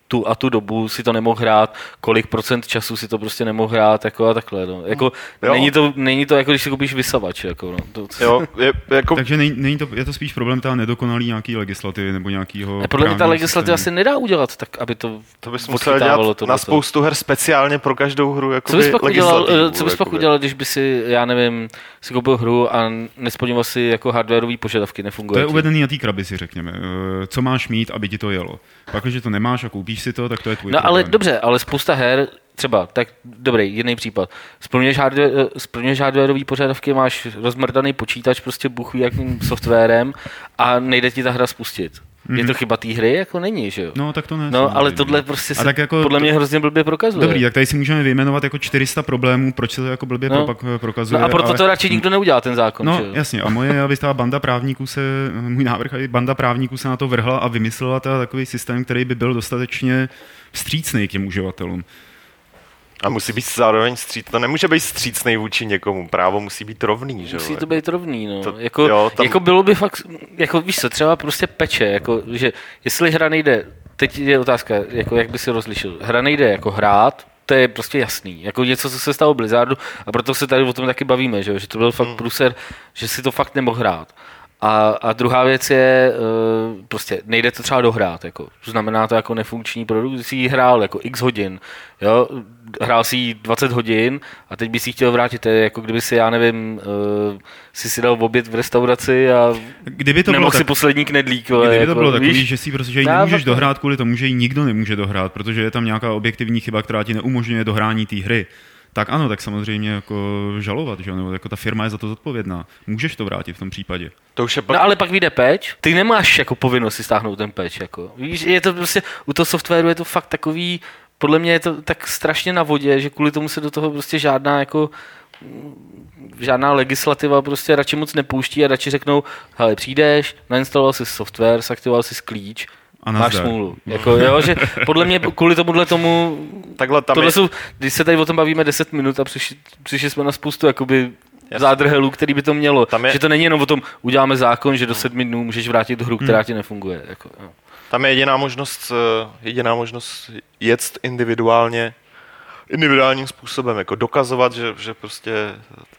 tu a tu dobu si to nemohl hrát, kolik procent času si to prostě nemohl hrát, jako a takhle, no. Jako, Jo. není, to, není to jako, když si koupíš vysavač, jako, no. To, Jo, je, jako, Takže není, není to, je to spíš problém teda nedokonalý nějaký legislativy nebo nějakýho a podle mě ta legislativa systému. se nedá udělat tak, aby to to bys musel dělat tohleto. na spoustu her speciálně pro každou hru. Co Jakoby, bys pak udělal, co bys pak udělal, když by si, já nevím, si koupil hru a nesplňoval si jako hardwareové požadavky, To nefunguje je ti? uvedený na té krabici, řekněme. Eh, Co máš mít, aby ti to jelo? Pak, když to nemáš a koupíš si to, tak to je tvůj No problém. ale dobře, ale spousta her, třeba, tak dobrý, jiný případ. Splňuješ, hardware, eh, splňuješ hardwareové požadavky, máš rozmrdaný počítač, prostě buchví jakým softwarem a nejde ti ta hra spustit. Mm-hmm. Je to chyba té hry? Jako není, že jo? No, tak to ne. No, ale samozřejmě. tohle prostě se tak jako podle mě hrozně blbě prokazuje. Dobrý, tak tady si můžeme vyjmenovat jako 400 problémů, proč se to jako blbě No. no. pro, prokazuje. No a proto ale... to radši nikdo neudělá ten zákon, No, že jo? jasně. A moje, aby ta banda právníků se, můj návrh, aby banda právníků se na to vrhla a vymyslela teda takový systém, který by byl dostatečně vstřícný k těm uživatelům. A musí být zároveň stříc. To nemůže být střícnej vůči někomu. Právo musí být rovný, že jo? Musí to být rovný, no. To- jako, jo, tam- jako bylo by fakt, jako víš co, třeba prostě peče, jako, že jestli hra nejde, teď je otázka, jako jak by si rozlišil, hra nejde jako hrát, to je prostě jasný, jako něco, co se stalo Blizzardu a proto se tady o tom taky bavíme, že, že to byl fakt Hmm. pruser, že si to fakt nemohl hrát. A, a druhá věc je, uh, prostě nejde to třeba dohrát, jako. znamená to jako nefunkční produkt, jsi ji hrál jako x hodin, jo, hrál si ji 20 hodin a teď by si chtěl vrátit, to je jako kdyby si, já nevím, uh, si si dal oběd v restauraci a Kdyby to bylo, nemohl si tak, poslední knedlík, kdyby to jako, bylo takový, víš? že si prostě že ji nemůžeš dohrát kvůli tomu, že ji nikdo nemůže dohrát, protože je tam nějaká objektivní chyba, která ti neumožňuje dohrání té hry, tak ano, tak samozřejmě jako žalovat, že? nebo jako ta firma je za to zodpovědná. Můžeš to vrátit v tom případě. To už je pak... No ale pak vyjde patch, ty nemáš jako povinnost si stáhnout ten patch, jako. Víš, je to prostě, u toho softwaru je to fakt takový, podle mě je to tak strašně na vodě, že kvůli tomu se do toho prostě žádná jako žádná legislativa prostě radši moc nepouští a radši řeknou, hele, přijdeš, nainstaloval si software, zaktivoval si klíč, A máš smůlu. Jako, jo, že podle mě kvůli tomuhle tomu, Takhle tam tohle je... jsou, když se tady o tom bavíme 10 minut a přišli, přišli jsme na spoustu jakoby zádrhelů, který by to mělo. Tam je- Že to není jenom o tom, uděláme zákon, že do sedmi dnů můžeš vrátit hru, která ti nefunguje. Jako, jo. Tam je jediná možnost, eh, jediná možnost jet individuálně, individuálním způsobem, jako dokazovat, že, že prostě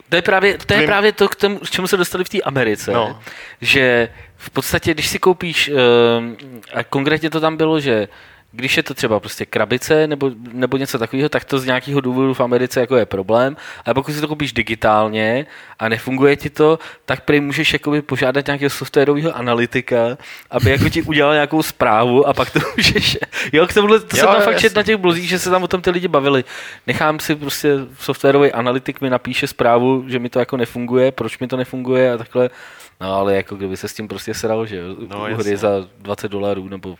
To je právě to, je právě to k, tomu, k čemu se dostali v té Americe, No. no. že v podstatě, když si koupíš, ehm, a konkrétně to tam bylo, že když je to třeba prostě krabice nebo, nebo něco takového, tak to z nějakého důvodu v Americe jako je problém. Ale pokud si to koupíš digitálně a nefunguje ti to, tak prý můžeš jakoby požádat nějakého softwarového analytika, aby jako ti udělal nějakou zprávu a pak to můžeš... Jo, k tomuhle, to Jo, jsem tam fakt čet jasně. na těch blozích, že se tam o tom ty lidi bavili. Nechám si prostě softwarový analytik mi napíše zprávu, že mi to jako nefunguje, proč mi to nefunguje a takhle. No ale jako kdyby se s tím prostě sral, že jo, No, u hry za 20 dolarů nebo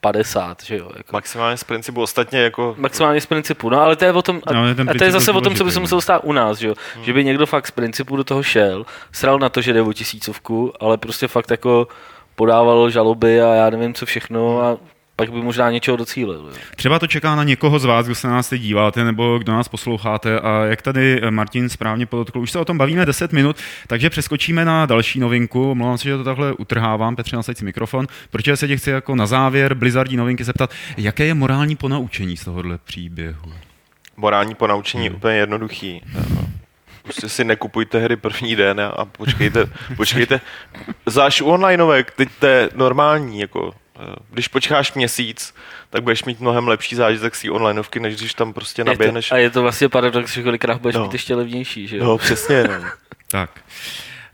50, že jo. Jako. maximálně z principu ostatně jako... Maximálně z principu, no ale to je o tom, a, No, a to je zase o tom, co by se muselo stát u nás, že jo? Že by někdo fakt z principu do toho šel, sral na to, že jde o tisícovku, ale prostě fakt jako podával žaloby a já nevím co všechno a pak by možná něčeho docílil. Jo. Třeba to čeká na někoho z vás, kdo se na nás teď díváte nebo kdo nás posloucháte a jak tady Martin správně podotkl, už se o tom bavíme 10 minut, takže přeskočíme na další novinku. Omlouvám se, že to takhle utrhávám, Petře, nasaď si mikrofon, protože se tě chci jako na závěr Blizzardí novinky zeptat, jaké je morální ponaučení z tohohle příběhu? Morální ponaučení Hmm. je úplně jednoduchý. Prostě si nekupujte hry první den a- počkejte, počkejte. Záš u onlineovek, teď to je normální, jako eh, když počkáš měsíc, tak budeš mít mnohem lepší zážitek z té onlineovky, než když tam prostě Je to, naběhneš. a je to vlastně paradox, že kolikrát budeš No. mít ještě levnější, že jo? No, přesně, no. Tak.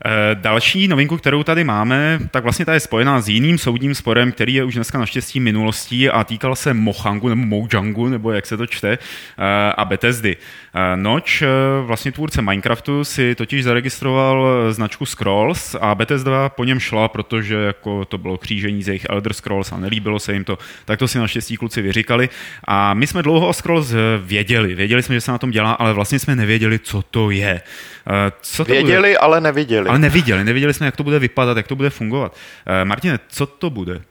Eh, Další novinku, kterou tady máme, tak vlastně ta je spojená s jiným soudním sporem, který je už dneska naštěstí minulostí a týkal se Mochangu nebo Mojangu, nebo jak se to čte, eh, a Bethesdy. Eh, Noč, eh, vlastně tvůrce Minecraftu, si totiž zaregistroval eh, značku Scrolls a Bethesda po něm šla, protože jako to bylo křížení z jejich Elder Scrolls a nelíbilo se jim to, tak to si naštěstí kluci vyříkali. A my jsme dlouho o Scrolls věděli, věděli jsme, že se na tom dělá, ale vlastně jsme nevěděli, co to je. Co to bude? Věděli, ale neviděli. Ale neviděli, neviděli jsme, jak to bude vypadat, jak to bude fungovat. Martine, co to bude?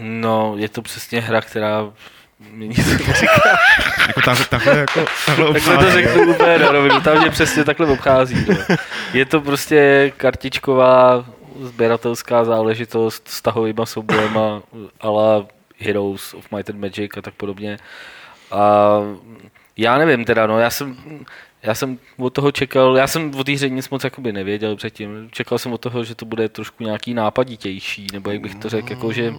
No, je to přesně hra, která mě nic neříká. Jako tak, takhle, jako, takhle Takhle to obchází. řeknu úplně na rovinu, tam mě přesně takhle obchází. No. Je to prostě kartičková sběratelská záležitost s tahovýma soubojema, ale Heroes of Might and Magic a tak podobně. A já nevím teda, no, já jsem, já jsem od toho čekal, já jsem o té hře nic moc jakoby nevěděl předtím. Čekal jsem od toho, že to bude trošku nějaký nápaditější, nebo jak bych to řekl, jako že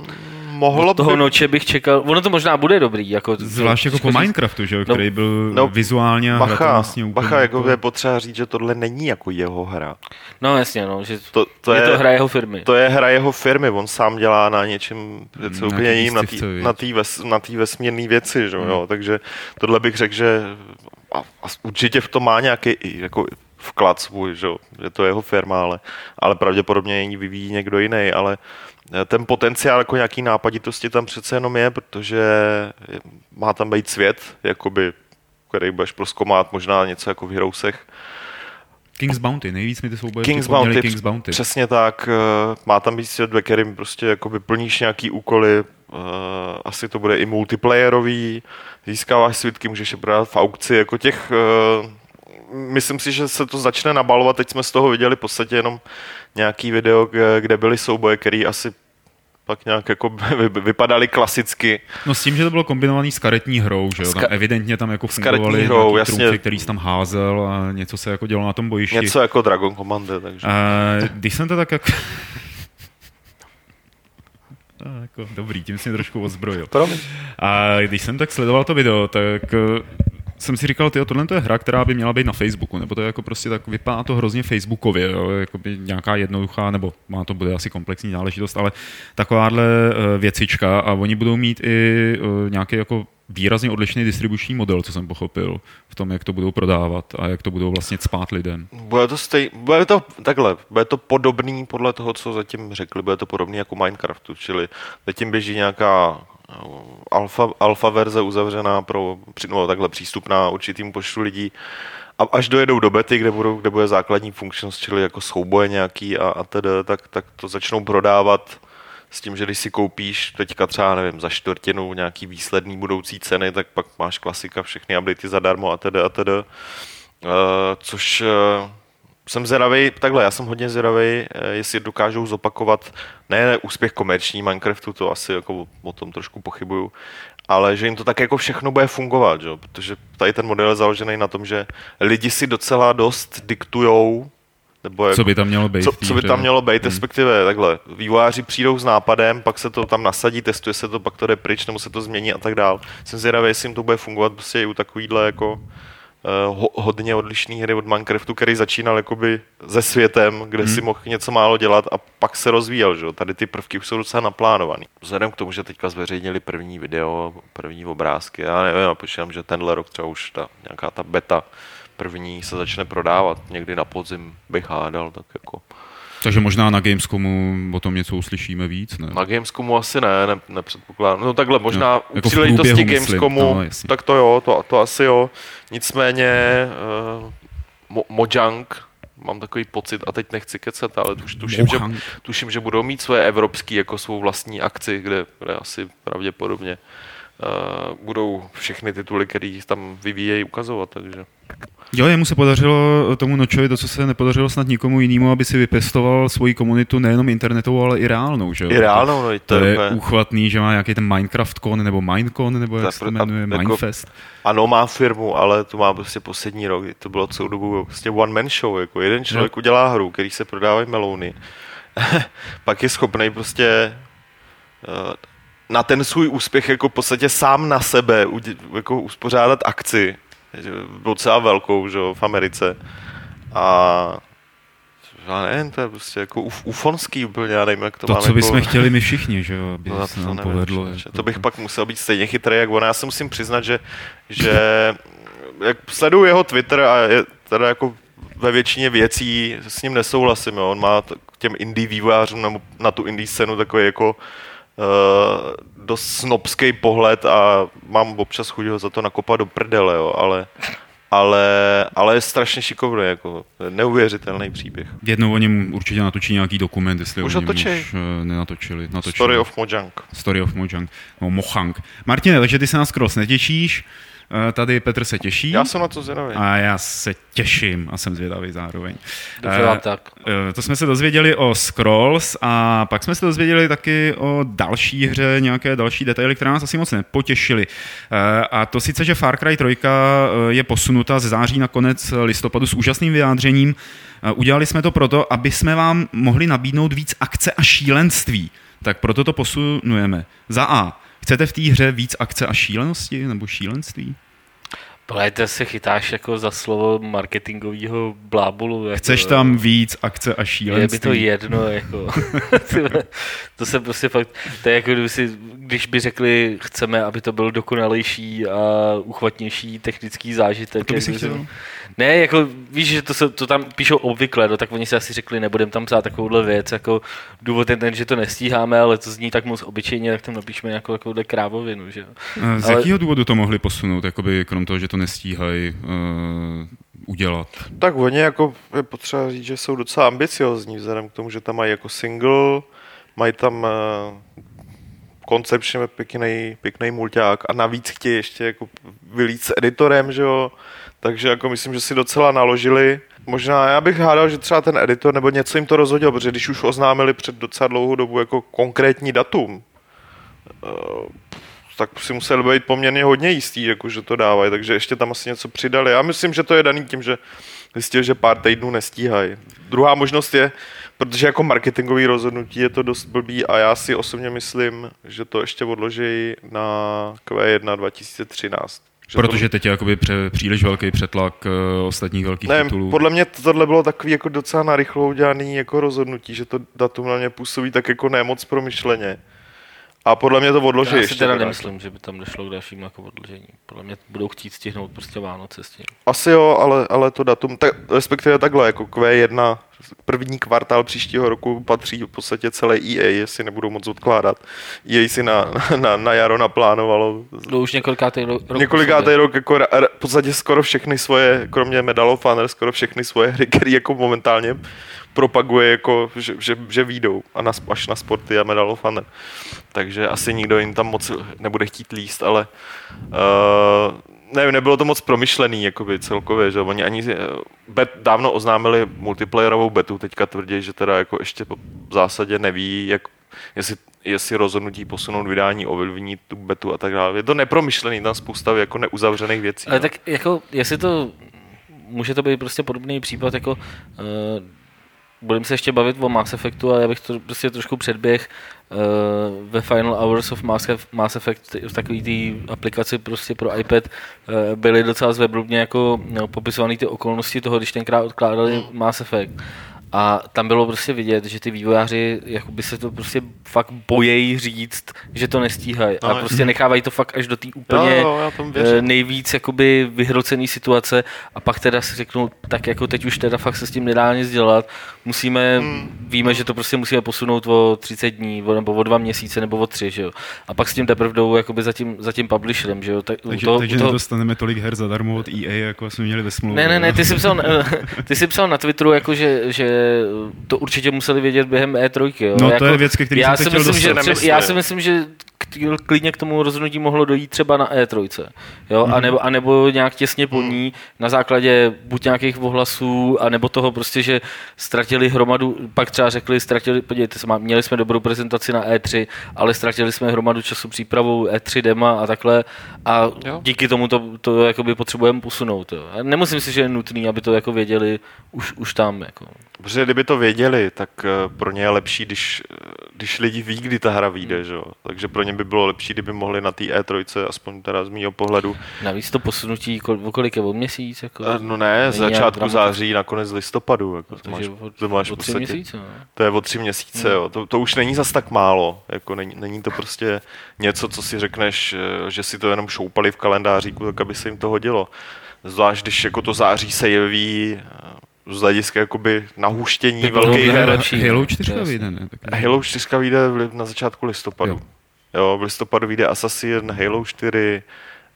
Mohlo od toho by... noče bych čekal, ono to možná bude dobrý. Jako, Zvlášť jako po. Minecraftu, že, jo, No, který byl no, vizuálně a Bacha, hratelnostně úplně bacha, jako jako- je potřeba říct, že tohle není jako jeho hra. No jasně, no, že To, to je, je, to hra jeho firmy. to je hra jeho firmy, on sám dělá na něčem něco Na úplně jiným, na té ves, vesmírné věci, že? Hmm. jo, takže tohle bych řekl, že a, a určitě v tom má nějaký jako vklad svůj, že, jo, že to je jeho firma, ale, ale pravděpodobně ji vyvíjí někdo jiný, ale ten potenciál jako nějaký nápaditosti tam přece jenom je, protože má tam být svět, jakoby, který budeš proskoumat, možná něco jako v Heroesech, King's Bounty, nejvíc mi ty souboje King's Bounty, King's Bounty. Přesně tak, eh, má tam být svět, ve kterým prostě jakoby plníš nějaký úkoly, eh, asi to bude i multiplayerový, získáváš svitky, můžeš je prodat v aukci, jako těch, eh, myslím si, že se to začne nabalovat, teď jsme z toho viděli v podstatě jenom nějaký video, kde- byly souboje, které asi pak nějak jako vy- vypadaly klasicky. No s tím, že to bylo kombinovaný s karetní hrou, že jo? Tam evidentně tam jako fungovaly hrou, jasně. trumfy, který jsi tam házel a něco se jako dělalo na tom bojišti. Něco jako Dragon Commander, takže... Uh, když jsem to tak jako... A, jako, dobrý, tím jsi mě trošku ozbrojil. Promiň. A když jsem tak sledoval to video, tak jsem si říkal, tyjo, tohle to je hra, která by měla být na Facebooku, nebo to je jako prostě tak, vypadá to hrozně Facebookově, jo, nějaká jednoduchá, nebo má to bude asi komplexní záležitost, ale takováhle eh, věcička a oni budou mít i eh, nějaký jako výrazně odlišný distribuční model, co jsem pochopil, v tom, jak to budou prodávat a jak to budou vlastně spát lidem. Bude to, stej, bude to takhle, bude to podobný podle toho, co zatím řekli, bude to podobný jako Minecraftu, čili zatím běží nějaká alfa, alfa verze uzavřená pro, no, takhle přístupná určitým počtu lidí a až dojedou do bety, kde, budou, kde bude základní funkčnost, čili jako souboje nějaký a, a tedy, tak, tak to začnou prodávat s tím, že když si koupíš teďka třeba, nevím, za čtvrtinu nějaký výsledný budoucí ceny, tak pak máš klasika, všechny updaty zadarmo a tedy a tedy. Uh, což uh, jsem zvědavý, takhle, já jsem hodně zvědavý, eh, jestli dokážou zopakovat ne úspěch komerční Minecraftu, to asi jako o tom trošku pochybuju, ale že jim to tak jako všechno bude fungovat, že? jo? protože tady ten model je založený na tom, že lidi si docela dost diktujou, nebo Co by tam mělo být? co, co by tam mělo být, respektive takhle. Vývojáři přijdou s nápadem, pak se to tam nasadí, testuje se to, pak to jde pryč, nebo se to změní a tak dál. Jsem zvědavý, jestli jim to bude fungovat prostě i u takovýhle jako ho, hodně odlišný hry od Minecraftu, který začínal jakoby se světem, kde hmm. si mohl něco málo dělat a pak se rozvíjel, že? Tady ty prvky už jsou docela naplánovaný. Vzhledem k tomu, že teďka zveřejnili první video, první obrázky, já nevím, já počítám, že tenhle rok třeba už ta nějaká ta beta první se začne prodávat někdy na podzim, bych hádal, tak jako Takže možná na Gamescomu o tom něco uslyšíme víc, ne? Na Gamescomu asi ne, ne nepředpokládám. No takhle, možná No, jako u v příležitosti. Gamescomu, No, jasně. tak to jo, to, to asi jo. Nicméně uh, Mo- Mojang, mám takový pocit, a teď nechci kecat, ale tuž, tuším, že, tuším, že budou mít své evropský jako svou vlastní akci, kde, kde asi pravděpodobně uh, budou všechny tituly, které tam vyvíjejí, ukazovat. Takže. Jo, jemu se podařilo tomu Nočovi to, co se nepodařilo snad nikomu jinému, aby si vypěstoval svoji komunitu nejenom internetovou, ale i reálnou, že jo? I reálnou, no, To, to je úplně- uchvatný, že má nějaký ten Minecraft-con nebo Minecon, nebo jak se to pro- a jmenuje, jako- Minefest. Ano, má firmu, ale to má prostě poslední rok, to bylo celou dobu prostě one man show, jako jeden člověk udělá hru, který se prodávají melouny, pak je schopný prostě eh, na ten svůj úspěch jako v podstatě sám na sebe jako uspořádat akci, docela velkou, že jo, v Americe. A já nevím, to je prostě jako uf, ufonský úplně, já nevím, jak to, To, mám co jako... bychom chtěli my všichni, že jo, aby No, se to nám nevím, povedlo. člověče. jako To bych pak musel být stejně chytrý jak on. Já se musím přiznat, že, že jak sleduju jeho Twitter a je teda jako ve většině věcí s ním nesouhlasím. Jo. On má k těm indie vývojářům nebo na tu indie scénu takový jako uh, dost snobský pohled a mám občas chuť ho za to nakopat do prdele, jo, ale, ale, ale je strašně šikovný, jako neuvěřitelný příběh. Jednou o něm určitě natočí nějaký dokument, jestli Už o něm natočej. už eh, nenatočili. Natočili. Story of Mojang. Story of Mojang. No, Mohang. Martine, takže ty se na Scrolls netěšíš. Eh, Tady Petr se těší. Já jsem na to zvědavý. A já se těším a jsem zvědavý zároveň. Dobře Eh, vám tak. eh, To jsme se dozvěděli o Scrolls a pak jsme se dozvěděli taky o další hře, nějaké další detaily, které nás asi moc nepotěšily. A to sice, že Far Cry 3 eh, je posunuta ze září na konec listopadu s úžasným vyjádřením. Udělali jsme to proto, aby jsme vám mohli nabídnout víc akce a šílenství. Tak proto to posunujeme. Za A. Chcete v té hře víc akce a šílenosti nebo šílenství? Plejte se chytáš jako za slovo marketingového blábolu. Jako, Chceš tam víc akce a Je šílenství? by to jedno, jako. To se prostě fakt, to je jako kdyby si, když by řekli, chceme, aby to byl dokonalejší a uchvatnější technický zážitek. A to by si chtěl? Ne, jako víš, že to, se, to tam píšou obvykle, no, tak oni si asi řekli, nebudem tam psát takovouhle věc, jako důvod je ten, že to nestíháme, ale to zní tak moc obyčejně, tak tam napíšeme nějakou takovouhle krávovinu, že jo. Eh, Z Ale- jakého důvodu to mohli posunout, jakoby krom toho, že to nestíhají uh, udělat? Tak oni jako je potřeba říct, že jsou docela ambiciozní vzhledem k tomu, že tam mají jako single, mají tam uh, koncepčně pěkný, pěkný mulťák a navíc chtějí ještě jako vylít s editorem, že jo, takže jako myslím, že si docela naložili. Možná já bych hádal, že třeba ten editor nebo něco jim to rozhodil, protože když už oznámili před docela dlouhou dobu jako konkrétní datum, eh, tak si museli být poměrně hodně jistý, jako, že to dávají, takže ještě tam asi něco přidali. Já myslím, že to je daný tím, že zjistil, že pár týdnů nestíhají. Druhá možnost je, protože jako marketingový rozhodnutí je to dost blbý a já si osobně myslím, že to ještě odloží na Q1 2013. Že Protože teď je jakoby pře, příliš velký přetlak uh, ostatních velkých ne, titulů. podle mě tohle bylo takový jako docela narychlo udělaný jako rozhodnutí, že to datum na mě působí tak jako nemoc promyšleně. A podle mě to odloží Já si ještě. teda nemyslím, že by tam došlo k dalšímu jako odložení. Podle mě budou chtít stihnout prostě Vánoce s tím. Asi jo, ale, ale to datum, tak, respektive takhle, jako Q1, první kvartál příštího roku patří v podstatě celé EA, jestli nebudou moc odkládat. EA si na, na, na jaro naplánovalo No už několikátý ro- rok. několikátý rok jako ra- v podstatě skoro všechny svoje, kromě Medal of Honor, skoro všechny svoje hry, které jako momentálně propaguje, jako, že, že, že výjdou a na, až na sporty a Medal of Honor. Takže asi nikdo jim tam moc nebude chtít líst, ale uh, nevím, nebylo to moc promyšlený jakoby celkově, že oni ani eh, bet, dávno oznámili multiplayerovou betu, teďka tvrdí, že teda jako ještě v zásadě neví, jak, jestli, jestli rozhodnutí posunout vydání ovlivní tu betu a tak dále. Je to nepromyšlený, tam spousta jako neuzavřených věcí. Ale no. tak jako, jestli to, může to být prostě podobný případ, jako uh, budeme se ještě bavit o Mass Effectu, ale já bych to prostě trošku předběh. Uh, ve Final Hours of Mass, Mass Effect v takové té aplikaci prostě pro iPad uh, byly docela zveblubně jako no, popisované ty okolnosti toho, když tenkrát odkládali Mass Effect. A tam bylo prostě vidět, že ty vývojáři jakoby se to prostě fakt bojejí říct, že to nestíhají. A prostě nechávají to fakt až do té úplně Jo, jo, eh, nejvíc jakoby vyhrocený situace. A pak teda si řeknou, tak jako teď už teda fakt se s tím nedá nic dělat, musíme, Hmm. víme, že to prostě musíme posunout o 30 dní, o, nebo o dva měsíce, nebo o tři, že jo. A pak s tím teprve jdou jakoby za tím, za tím publisherem, že jo. Tak, takže toho- takže toho- nedostaneme tolik her zadarmo od EA, jako jsme měli ve smlouvě. ne, ne, ne, ty jsi psal, ty jsi psal na Twitteru, jako že, že to určitě museli vědět během E3. Jo? No, to jako, je věc, ke který já jsem chtěl myslím, že dostat. třeba, Já si myslím, že klidně k tomu rozhodnutí mohlo dojít třeba na E3. Jo? Mhm. A, nebo, a nebo nějak těsně po ní na základě buď nějakých ohlasů, a nebo toho prostě, že ztratili hromadu, pak třeba řekli, ztratili, podívejte se, měli jsme dobrou prezentaci na E3, ale ztratili jsme hromadu času přípravou E3 dema a takhle a Jo. díky tomu to, to jakoby potřebujeme posunout. Jo. A nemyslím si, že je nutný, aby to jako věděli už, už tam. Jako. Protože kdyby to věděli, tak eh, pro ně je lepší, když, eh, když lidi ví, kdy ta hra vyjde, že jo. Takže pro ně by bylo lepší, kdyby mohli na té E3, aspoň teda z mýho pohledu, Navíc to posunutí, o kolik je, o měsíc? Jako, Eh, no ne, z začátku září na konec listopadu, jako to máš, to máš o tři podstatě, měsíce. No. to je o tři měsíce, jo. To, to už není zas tak málo, jako není, není to prostě něco, co si řekneš, že si to jenom šoupali v kalendáříku, tak aby se jim to hodilo. Zvlášť, když jako to září se jeví z hlediska jakoby nahuštění By bylo velkých her. Halo no, 4 to je vyjde, ne? Tak, Halo 4 vyjde na začátku listopadu. Jo. Jo. v listopadu vyjde Assassin, Halo 4,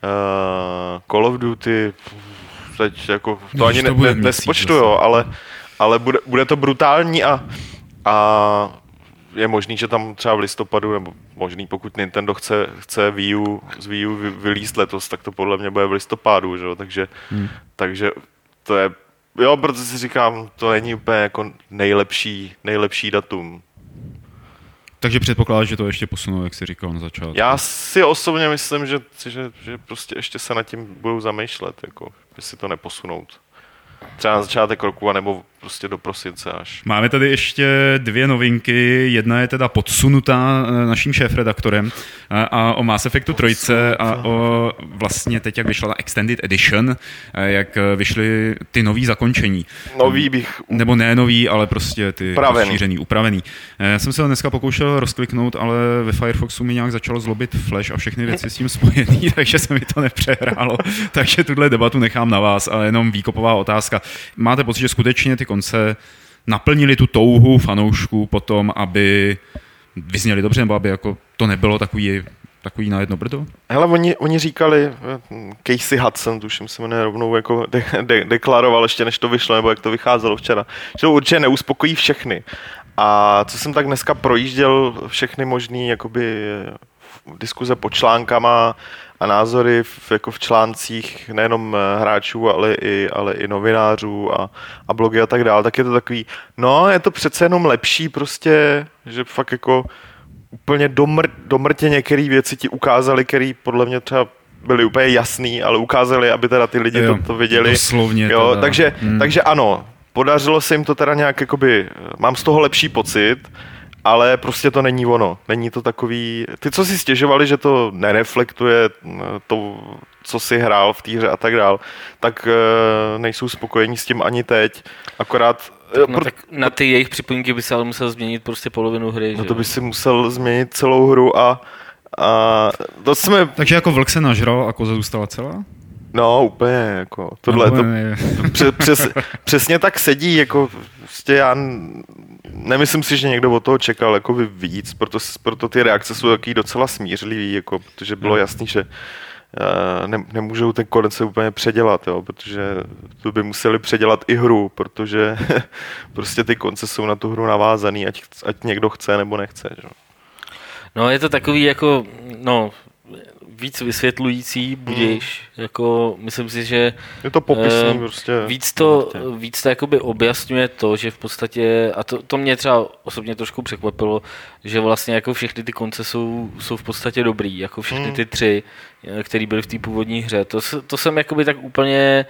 uh, Call of Duty, pff, teď jako, to No, ani ne, to ne, měsíc nespočtu, jo, ale, ale bude, bude to brutální a, a je možný, že tam třeba v listopadu, nebo možný, pokud Nintendo chce, chce Wii U, z Wii U vylíst letos, tak to podle mě bude v listopadu, že jo? Takže, hmm. takže to je, jo, protože si říkám, to není úplně jako nejlepší, nejlepší datum. Takže předpokládáš, že to ještě posunou, jak jsi říkal na začátku. Já si osobně myslím, že, že, že prostě ještě se nad tím budou zamýšlet, jako, jestli to neposunout. Třeba na začátek roku, anebo prostě do prosince až. Máme tady ještě dvě novinky. Jedna je teda podsunutá eh, naším šéf-redaktorem a, a o Mass Effectu 3 a o vlastně teď, jak vyšla ta Extended Edition, eh, jak vyšly ty nový zakončení. Nový bych... Nebo ne nový, ale prostě ty Upravený. rozšířený, upravený. Eh, Já jsem se ho dneska pokoušel rozkliknout, ale ve Firefoxu mi nějak začalo zlobit flash a všechny věci s tím spojený, takže se mi to nepřehrálo. takže tuhle debatu nechám na vás, ale jenom výkopová otázka. Máte pocit, že skutečně ty konce naplnili tu touhu fanoušků potom, aby vyzněli dobře, nebo aby jako to nebylo takový, takový na jedno brdo? Hele, oni, oni říkali, eh, Casey Hudson, tuším se jmenuje rovnou, jako de, de, deklaroval ještě než to vyšlo, nebo jak to vycházelo včera, že to určitě neuspokojí všechny. A co jsem tak dneska projížděl všechny možný jakoby eh, diskuze pod článkama a názory v, jako v článcích nejenom eh, hráčů, ale i, ale i novinářů a, a blogy a tak dále, tak je to takový, no je to přece jenom lepší prostě, že fakt jako úplně do, mr, do mrtě některé věci ti ukázali, které podle mě třeba byly úplně jasný, ale ukázali, aby teda ty lidi Jo, to, to viděli. doslovně Jo, teda. takže, Hmm. takže ano, podařilo se jim to teda nějak, jakoby, mám z toho lepší pocit, ale prostě to není ono. Není to takový... Ty, co si stěžovali, že to nereflektuje mm, to, co si hrál v té hře a tak dál, tak eh, nejsou spokojení s tím ani teď. Akorát... eh, No, pro- tak na ty jejich připomínky by se ale musel změnit prostě polovinu hry. No že to by si musel změnit celou hru a, a to jsme, Takže jako vlk se nažral a koza zůstala celá? no úplně jako, tohle, Nebo to, ne- Pře- přes, přesně tak sedí, jako prostě já nemyslím si, že někdo od toho čekal jako víc, proto, proto ty reakce jsou taky docela smířlivý, jako, protože bylo jasný, že eh, ne, nemůžou ten konec se úplně předělat, jo, protože to by museli předělat i hru, protože prostě ty konce jsou na tu hru navázaný, ať, ať někdo chce nebo nechce. Že? No je to takový jako, no, víc vysvětlující, budíš, jako myslím si, že Je to popisný Ehm, prostě. víc to, víc to jakoby objasňuje to, že v podstatě, a to, to mě třeba osobně trošku překvapilo, že vlastně jako všechny ty konce jsou, jsou v podstatě dobrý, jako všechny Hmm. ty tři, eh, které byly v té původní hře. To, to jsem jakoby tak úplně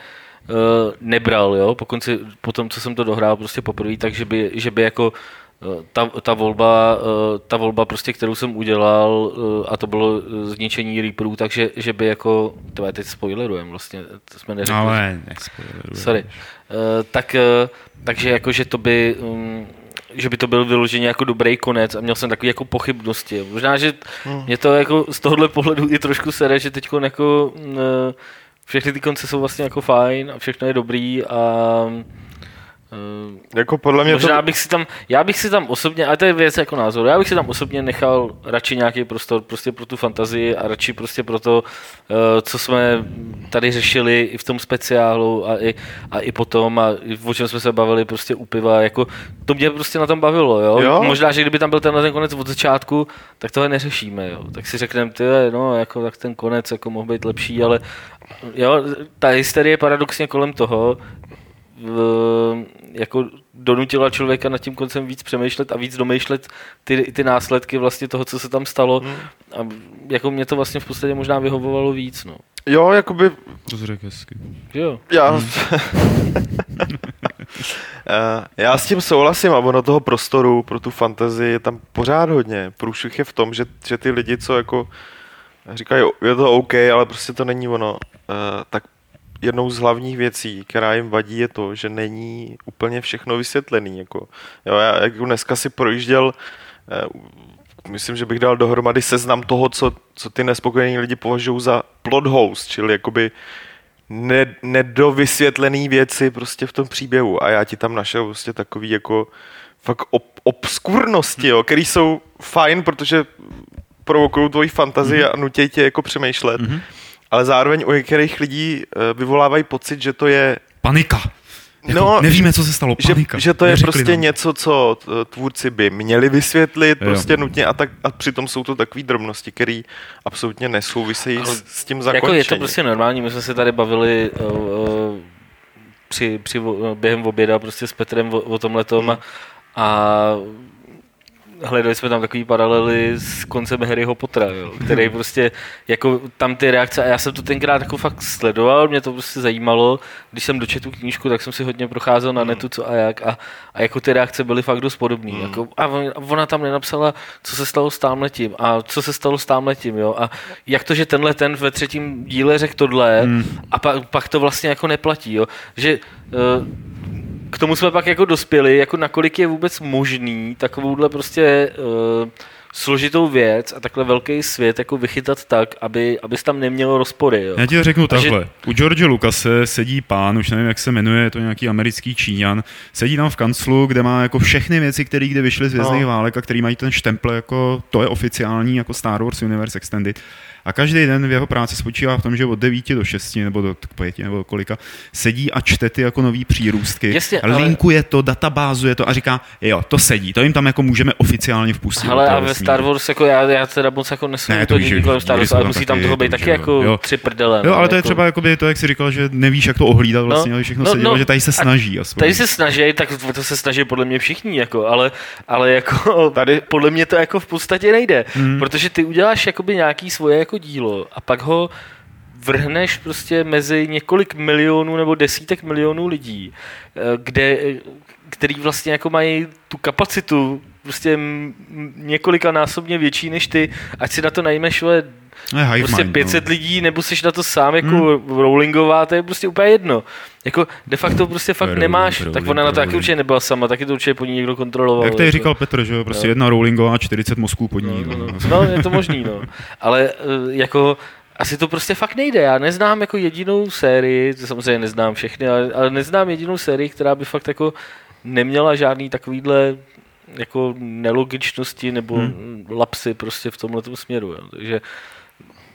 uh, nebral, jo, po, konci, po tom, co jsem to dohrál prostě poprvé, takže by, že by jako eh, ta, ta, volba, eh, ta volba prostě, kterou jsem udělal eh, a to bylo eh, zničení Reaperů, takže že by jako, to já teď spoilerujem vlastně, to jsme neřekli. Ale nespoilerujeme. Sorry. Tak, takže jako, že to by, um, že by to byl vyloženě jako dobrý konec a měl jsem takový jako pochybnosti. Možná, že Hmm. mě to jako z tohohle pohledu i trošku sere, že teď jako všechny ty konce jsou vlastně jako fajn a všechno je dobrý a Jako podle mě Možná to... bych si tam, já bych si tam osobně, ale to je věc jako názor, já bych si tam osobně nechal radši nějaký prostor prostě pro tu fantazii a radši prostě pro to, eh, co jsme tady řešili i v tom speciálu a i, a i potom a i o čem jsme se bavili prostě u piva, jako to mě prostě na tom bavilo, jo? Jo. Možná, že kdyby tam byl tenhle ten konec od začátku, tak tohle neřešíme, jo? Tak si řekneme, ty, no, jako tak ten konec jako mohl být lepší, ale jo, ta hysterie paradoxně kolem toho, v, jako donutila člověka nad tím koncem víc přemýšlet a víc domýšlet ty, ty následky vlastně toho, co se tam stalo. Hmm. A jako mě to vlastně v podstatě možná vyhovovalo víc, no. Jo, jakoby To řekl hezky. Jo? Já... Eh, Já s tím souhlasím a ono toho prostoru pro tu fantazii je tam pořád hodně. Průšvih je v tom, že, že ty lidi, co jako říkají, je to OK, ale prostě to není ono, eh, tak jednou z hlavních věcí, která jim vadí, je to, že není úplně všechno vysvětlený. Jako. Jo, já jak dneska si projížděl, eh, myslím, že bych dal dohromady seznam toho, co, co ty nespokojení lidi považují za plot host, čili jakoby ne, nedovysvětlený věci prostě v tom příběhu a já ti tam našel prostě takový jako fakt ob, obskurnosti, jo, který jsou fajn, protože provokují tvoji fantazii a nutějí tě jako přemýšlet, ale zároveň u některých lidí eh, vyvolávají pocit, že to je Panika. Jako, No, nevíme, co se stalo, že, panika. že to je Neřekli prostě nám. něco, co t- tvůrci by měli vysvětlit Jo. prostě nutně a, tak, a přitom jsou to takové drobnosti, které absolutně nesouvisejí Ale s, s tím zakončením. Jako je to prostě normální, my jsme se tady bavili uh, uh, při, při, během oběda prostě s Petrem o, o tomhle Hmm. a, a hledali jsme tam takový paralely s koncem Harryho Pottera, jo, který prostě, jako tam ty reakce, a já jsem to tenkrát jako fakt sledoval, mě to prostě zajímalo, když jsem dočetl tu knížku, tak jsem si hodně procházel na netu, co a jak, a, a jako ty reakce byly fakt dost podobné. Hmm. Jako, a on- a ona tam nenapsala, co se stalo s támhletím a co se stalo s támhletím, jo, a jak to, že tenhle ten ve třetím díle řekl tohle a pak, pak to vlastně jako neplatí, jo, že uh, k tomu jsme pak jako dospěli, jako nakolik je vůbec možný takovouhle prostě uh, složitou věc a takhle velký svět jako vychytat tak, aby, abys tam nemělo rozpory. Jo. Já ti to řeknu Takže- takhle. U George Lucase sedí pán, už nevím, jak se jmenuje, je to nějaký americký Číňan, sedí tam v kanclu, kde má jako všechny věci, které kdy vyšly z Vězných No. válek a který mají ten štempel jako to je oficiální jako Star Wars Universe Extended. A každý den v jeho práci spočívá v tom, že od 9 do 6 nebo do 5 nebo do kolika sedí a čte ty jako nový přírůstky. Jasně, ale- linkuje to, databázuje to a říká, jo, to sedí, to jim tam jako můžeme oficiálně vpustit. toho a ve. Star Wars, jako já, já teda moc jako nesu Ne, to víš, kolem Star Wars, ale musí tam toho být to taky jako Jo. tři prdele. Jo, no, ale to je jako, třeba jakoby to, jak jsi říkal, že nevíš, jak to ohlídat vlastně, No, ale všechno no, se dělo, no, že tady se a snaží. Aspoň. Tady se snaží, tak to se snaží podle mě všichni, jako, ale, ale jako, tady podle mě to jako v podstatě nejde, Hmm. protože ty uděláš jakoby nějaký svoje jako dílo a pak ho vrhneš prostě mezi několik milionů nebo desítek milionů lidí, eh, kde, který vlastně jako mají tu kapacitu prostě několika násobně větší než ty, ať si na to najmeš je hive prostě mind, 500 no. lidí, nebo jsi na to sám jako hmm. rollingová, to je prostě úplně jedno. Jako de facto prostě fakt Rolling, nemáš, rolling, tak ona na to taky určitě nebyla sama, taky to určitě po ní někdo kontroloval. Jak tady jako. říkal Petr, že jo, prostě No. jedna rollingová, 40 mozků pod ní. No, No, no, no. no, je to možný, no. Ale eh, jako asi to prostě fakt nejde. Já neznám jako jedinou sérii, samozřejmě neznám všechny, ale, ale neznám jedinou sérii, která by fakt jako neměla žádný takovýhle jako nelogičnosti nebo hmm. lapsy prostě v tomhle směru. Jo. Takže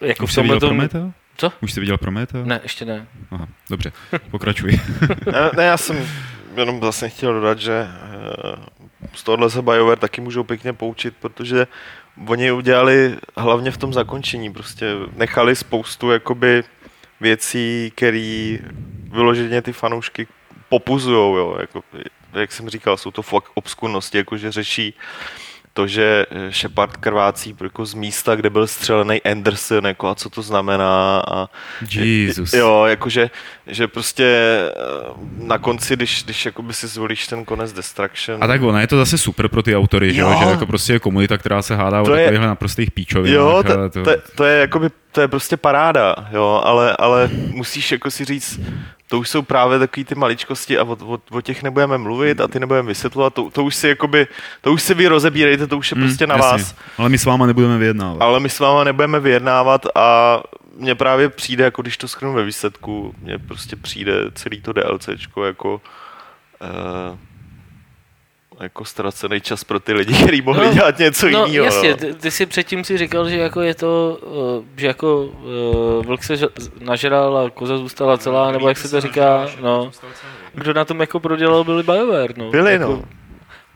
jako Už v jsi viděl tomhle Prometeo? Co? Už jsi viděl Prometeo? Ne, ještě ne. Aha, dobře, pokračuj. Ne, ne, já jsem jenom vlastně chtěl dodat, že eh, z tohohle se BioWare taky můžou pěkně poučit, protože oni udělali hlavně v tom zakončení, prostě nechali spoustu jakoby věcí, které vyloženě ty fanoušky popuzujou, jo, jako, jak jsem říkal, jsou to fakt obskurnosti, jakože řeší to, že eh, Shepard krvácí jako z místa, kde byl střelený Anderson, jako a co to znamená a Jesus. Jo, jakože, že prostě eh, na konci, když, když jakoby si zvolíš ten konec Destruction, A tak ono, je to zase super pro ty autory, že, jo? Jo. že jako prostě je komunita, která se hádá o To je- takovýchhle naprostých píčovinách. jo, to, to, je- to, je jakoby, to je prostě paráda, jo, ale, ale musíš jako si říct, to už jsou právě takový ty maličkosti a o, o, o těch nebudeme mluvit a ty nebudeme vysvětlovat, to, to už si jakoby, to už si vy rozebírejte, to už je Mm, prostě na jasně. vás. Ale my s váma nebudeme vyjednávat. Ale my s váma nebudeme vyjednávat a mně právě přijde, jako když to schrnu ve výsledku, mně prostě přijde celý to DLCčko jako uh, jako ztracený čas pro ty lidi, kteří mohli No, dělat něco No jiného. jasně, no. ty, ty si předtím si říkal, že jako je to, eh, že jako uh, vlk se nažral a koza zůstala celá, nebo jak se to říká, no. Kdo na tom jako prodělal, byli BioWare, no. Byli, jako, no.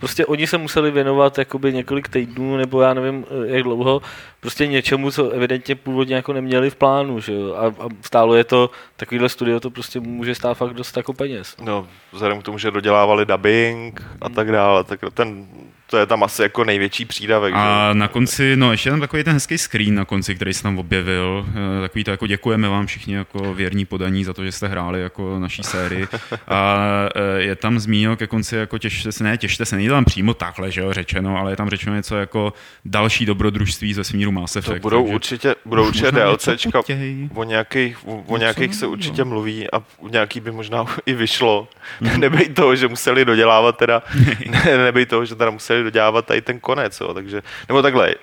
Prostě oni se museli věnovat jakoby několik týdnů, nebo já nevím, eh, jak dlouho, prostě něčemu, co evidentně původně jako neměli v plánu, že jo. A, a stálo je to, takovýhle studio to prostě může stát fakt dost jako peněz. No, vzhledem k tomu, že dodělávali dubbing a tak dále, tak ten, to je tam asi jako největší přídavek. že? A na konci, no ještě tam takový ten hezký screen na konci, který se tam objevil. eh, Takový to jako děkujeme vám všichni jako věrní podaní za to, že jste hráli jako naší sérii. A eh, je tam zmíněno ke konci jako těšte se, ne těšte se, není to tam přímo takhle, že jo, řečeno, ale je tam řečeno něco jako další dobrodružství ze smíru Mass To Effect. budou takže určitě, budou určitě DLCčka, o nějakých, o, o nějakých se určitě mluví a nějaký by možná i vyšlo. Nebej toho, že museli dodělávat teda, ne, nebej toho, že teda museli dodělávat tady ten konec, jo, takže, nebo takhle,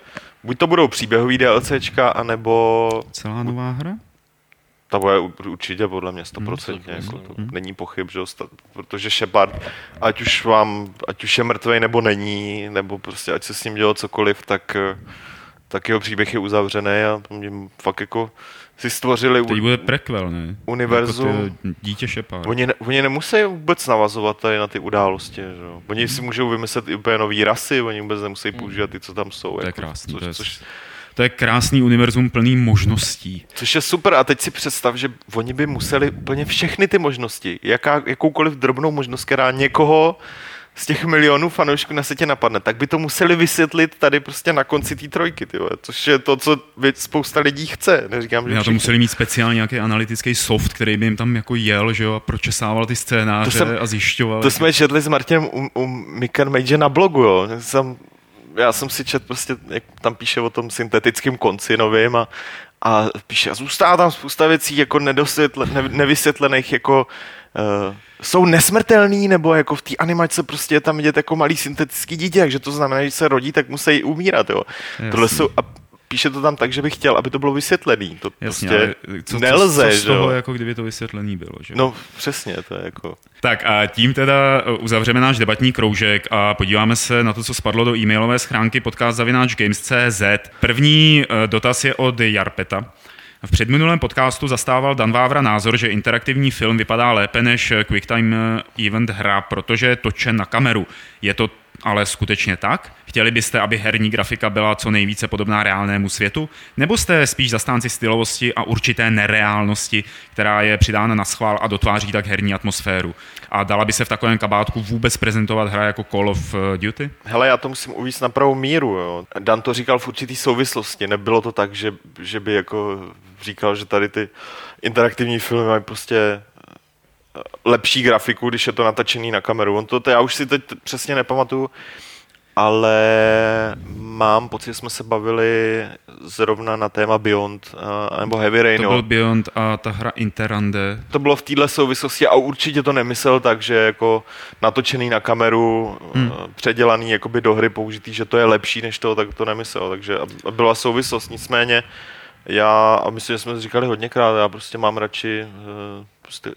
buď to budou příběhový DLCčka, anebo Celá nová hra? ta bude určitě podle mě stoprocentně, Hmm, jako to- to není pochyb, že jo, sta- protože Shepard, ať už vám, ať už je mrtvej nebo není, nebo prostě ať se s ním dělo cokoliv, tak tak jeho příběh je uzavřený a mě fakt jako si stvořili Teď bude prequel, ne? univerzum. Jako ty dítě šepár. Oni, ne, oni nemusí vůbec navazovat tady na ty události. Že? jo. Oni si můžou vymyslet i úplně nový rasy, oni vůbec nemusí používat ty, co tam jsou. To je jako, krásný, Což, to je- což, To je krásný univerzum plný možností. což je super. A teď si představ, že oni by museli úplně všechny ty možnosti, jaká, jakoukoliv drobnou možnost, která někoho z těch milionů fanoušků na světě napadne, tak by to museli vysvětlit tady prostě na konci té trojky, ty vole, což je to, co spousta lidí chce. Neříkám, že Na to všichni. museli mít speciálně nějaký analytický soft, který by jim tam jako jel, že jo, a pročesával ty scénáře To jsem- a zjišťoval. To jsme četli s Martinem u, u Mika Mage na blogu, jo. Jsem, já jsem si čet prostě, jak tam píše o tom syntetickém konci novým a, a píše, a zůstává tam spousta věcí jako nedosvětle, ne, nevysvětlených, jako uh, jsou nesmrtelný, nebo jako v té animačce prostě je tam vidět jako malý syntetický dítě, takže to znamená, že se rodí, tak musí umírat, jo. Jasný. Tohle jsou, a píše to tam tak, že bych chtěl, aby to bylo vysvětlený. To Jasně, prostě co, nelze, co, co z že toho, jo. jako kdyby to vysvětlený bylo, že? No přesně, to je jako... Tak a tím teda uh, uzavřeme náš debatní kroužek a podíváme se na to, co spadlo do e-mailové schránky podcast.games.cz. První uh, dotaz je od Jarpeta. V předminulém podcastu zastával Dan Vávra názor, že interaktivní film vypadá lépe než QuickTime Event hra, protože je točen na kameru. Je to ale skutečně tak? Chtěli byste, aby herní grafika byla co nejvíce podobná reálnému světu? Nebo jste spíš zastánci stylovosti a určité nereálnosti, která je přidána na schvál a dotváří tak herní atmosféru? A dala by se v takovém kabátku vůbec prezentovat hra jako Call of eh, Duty? Hele, já to musím uvíct na pravou míru. Jo. Dan to říkal v určitý souvislosti. Nebylo to tak, že, že by jako říkal, že tady ty interaktivní filmy mají prostě lepší grafiku, když je to natačený na kameru. On to, to já už si teď přesně nepamatuju, ale mám pocit, že jsme se bavili zrovna na téma Beyond uh, nebo Heavy Rain. To byl Beyond a ta hra Interande. to bylo v téhle souvislosti a určitě to nemyslel tak, že jako natočený na kameru, hmm. předělaný jakoby do hry použitý, že to je lepší než to, tak to nemyslel. Takže byla souvislost. Nicméně já, a myslím, že jsme to říkali hodněkrát, já prostě mám radši uh,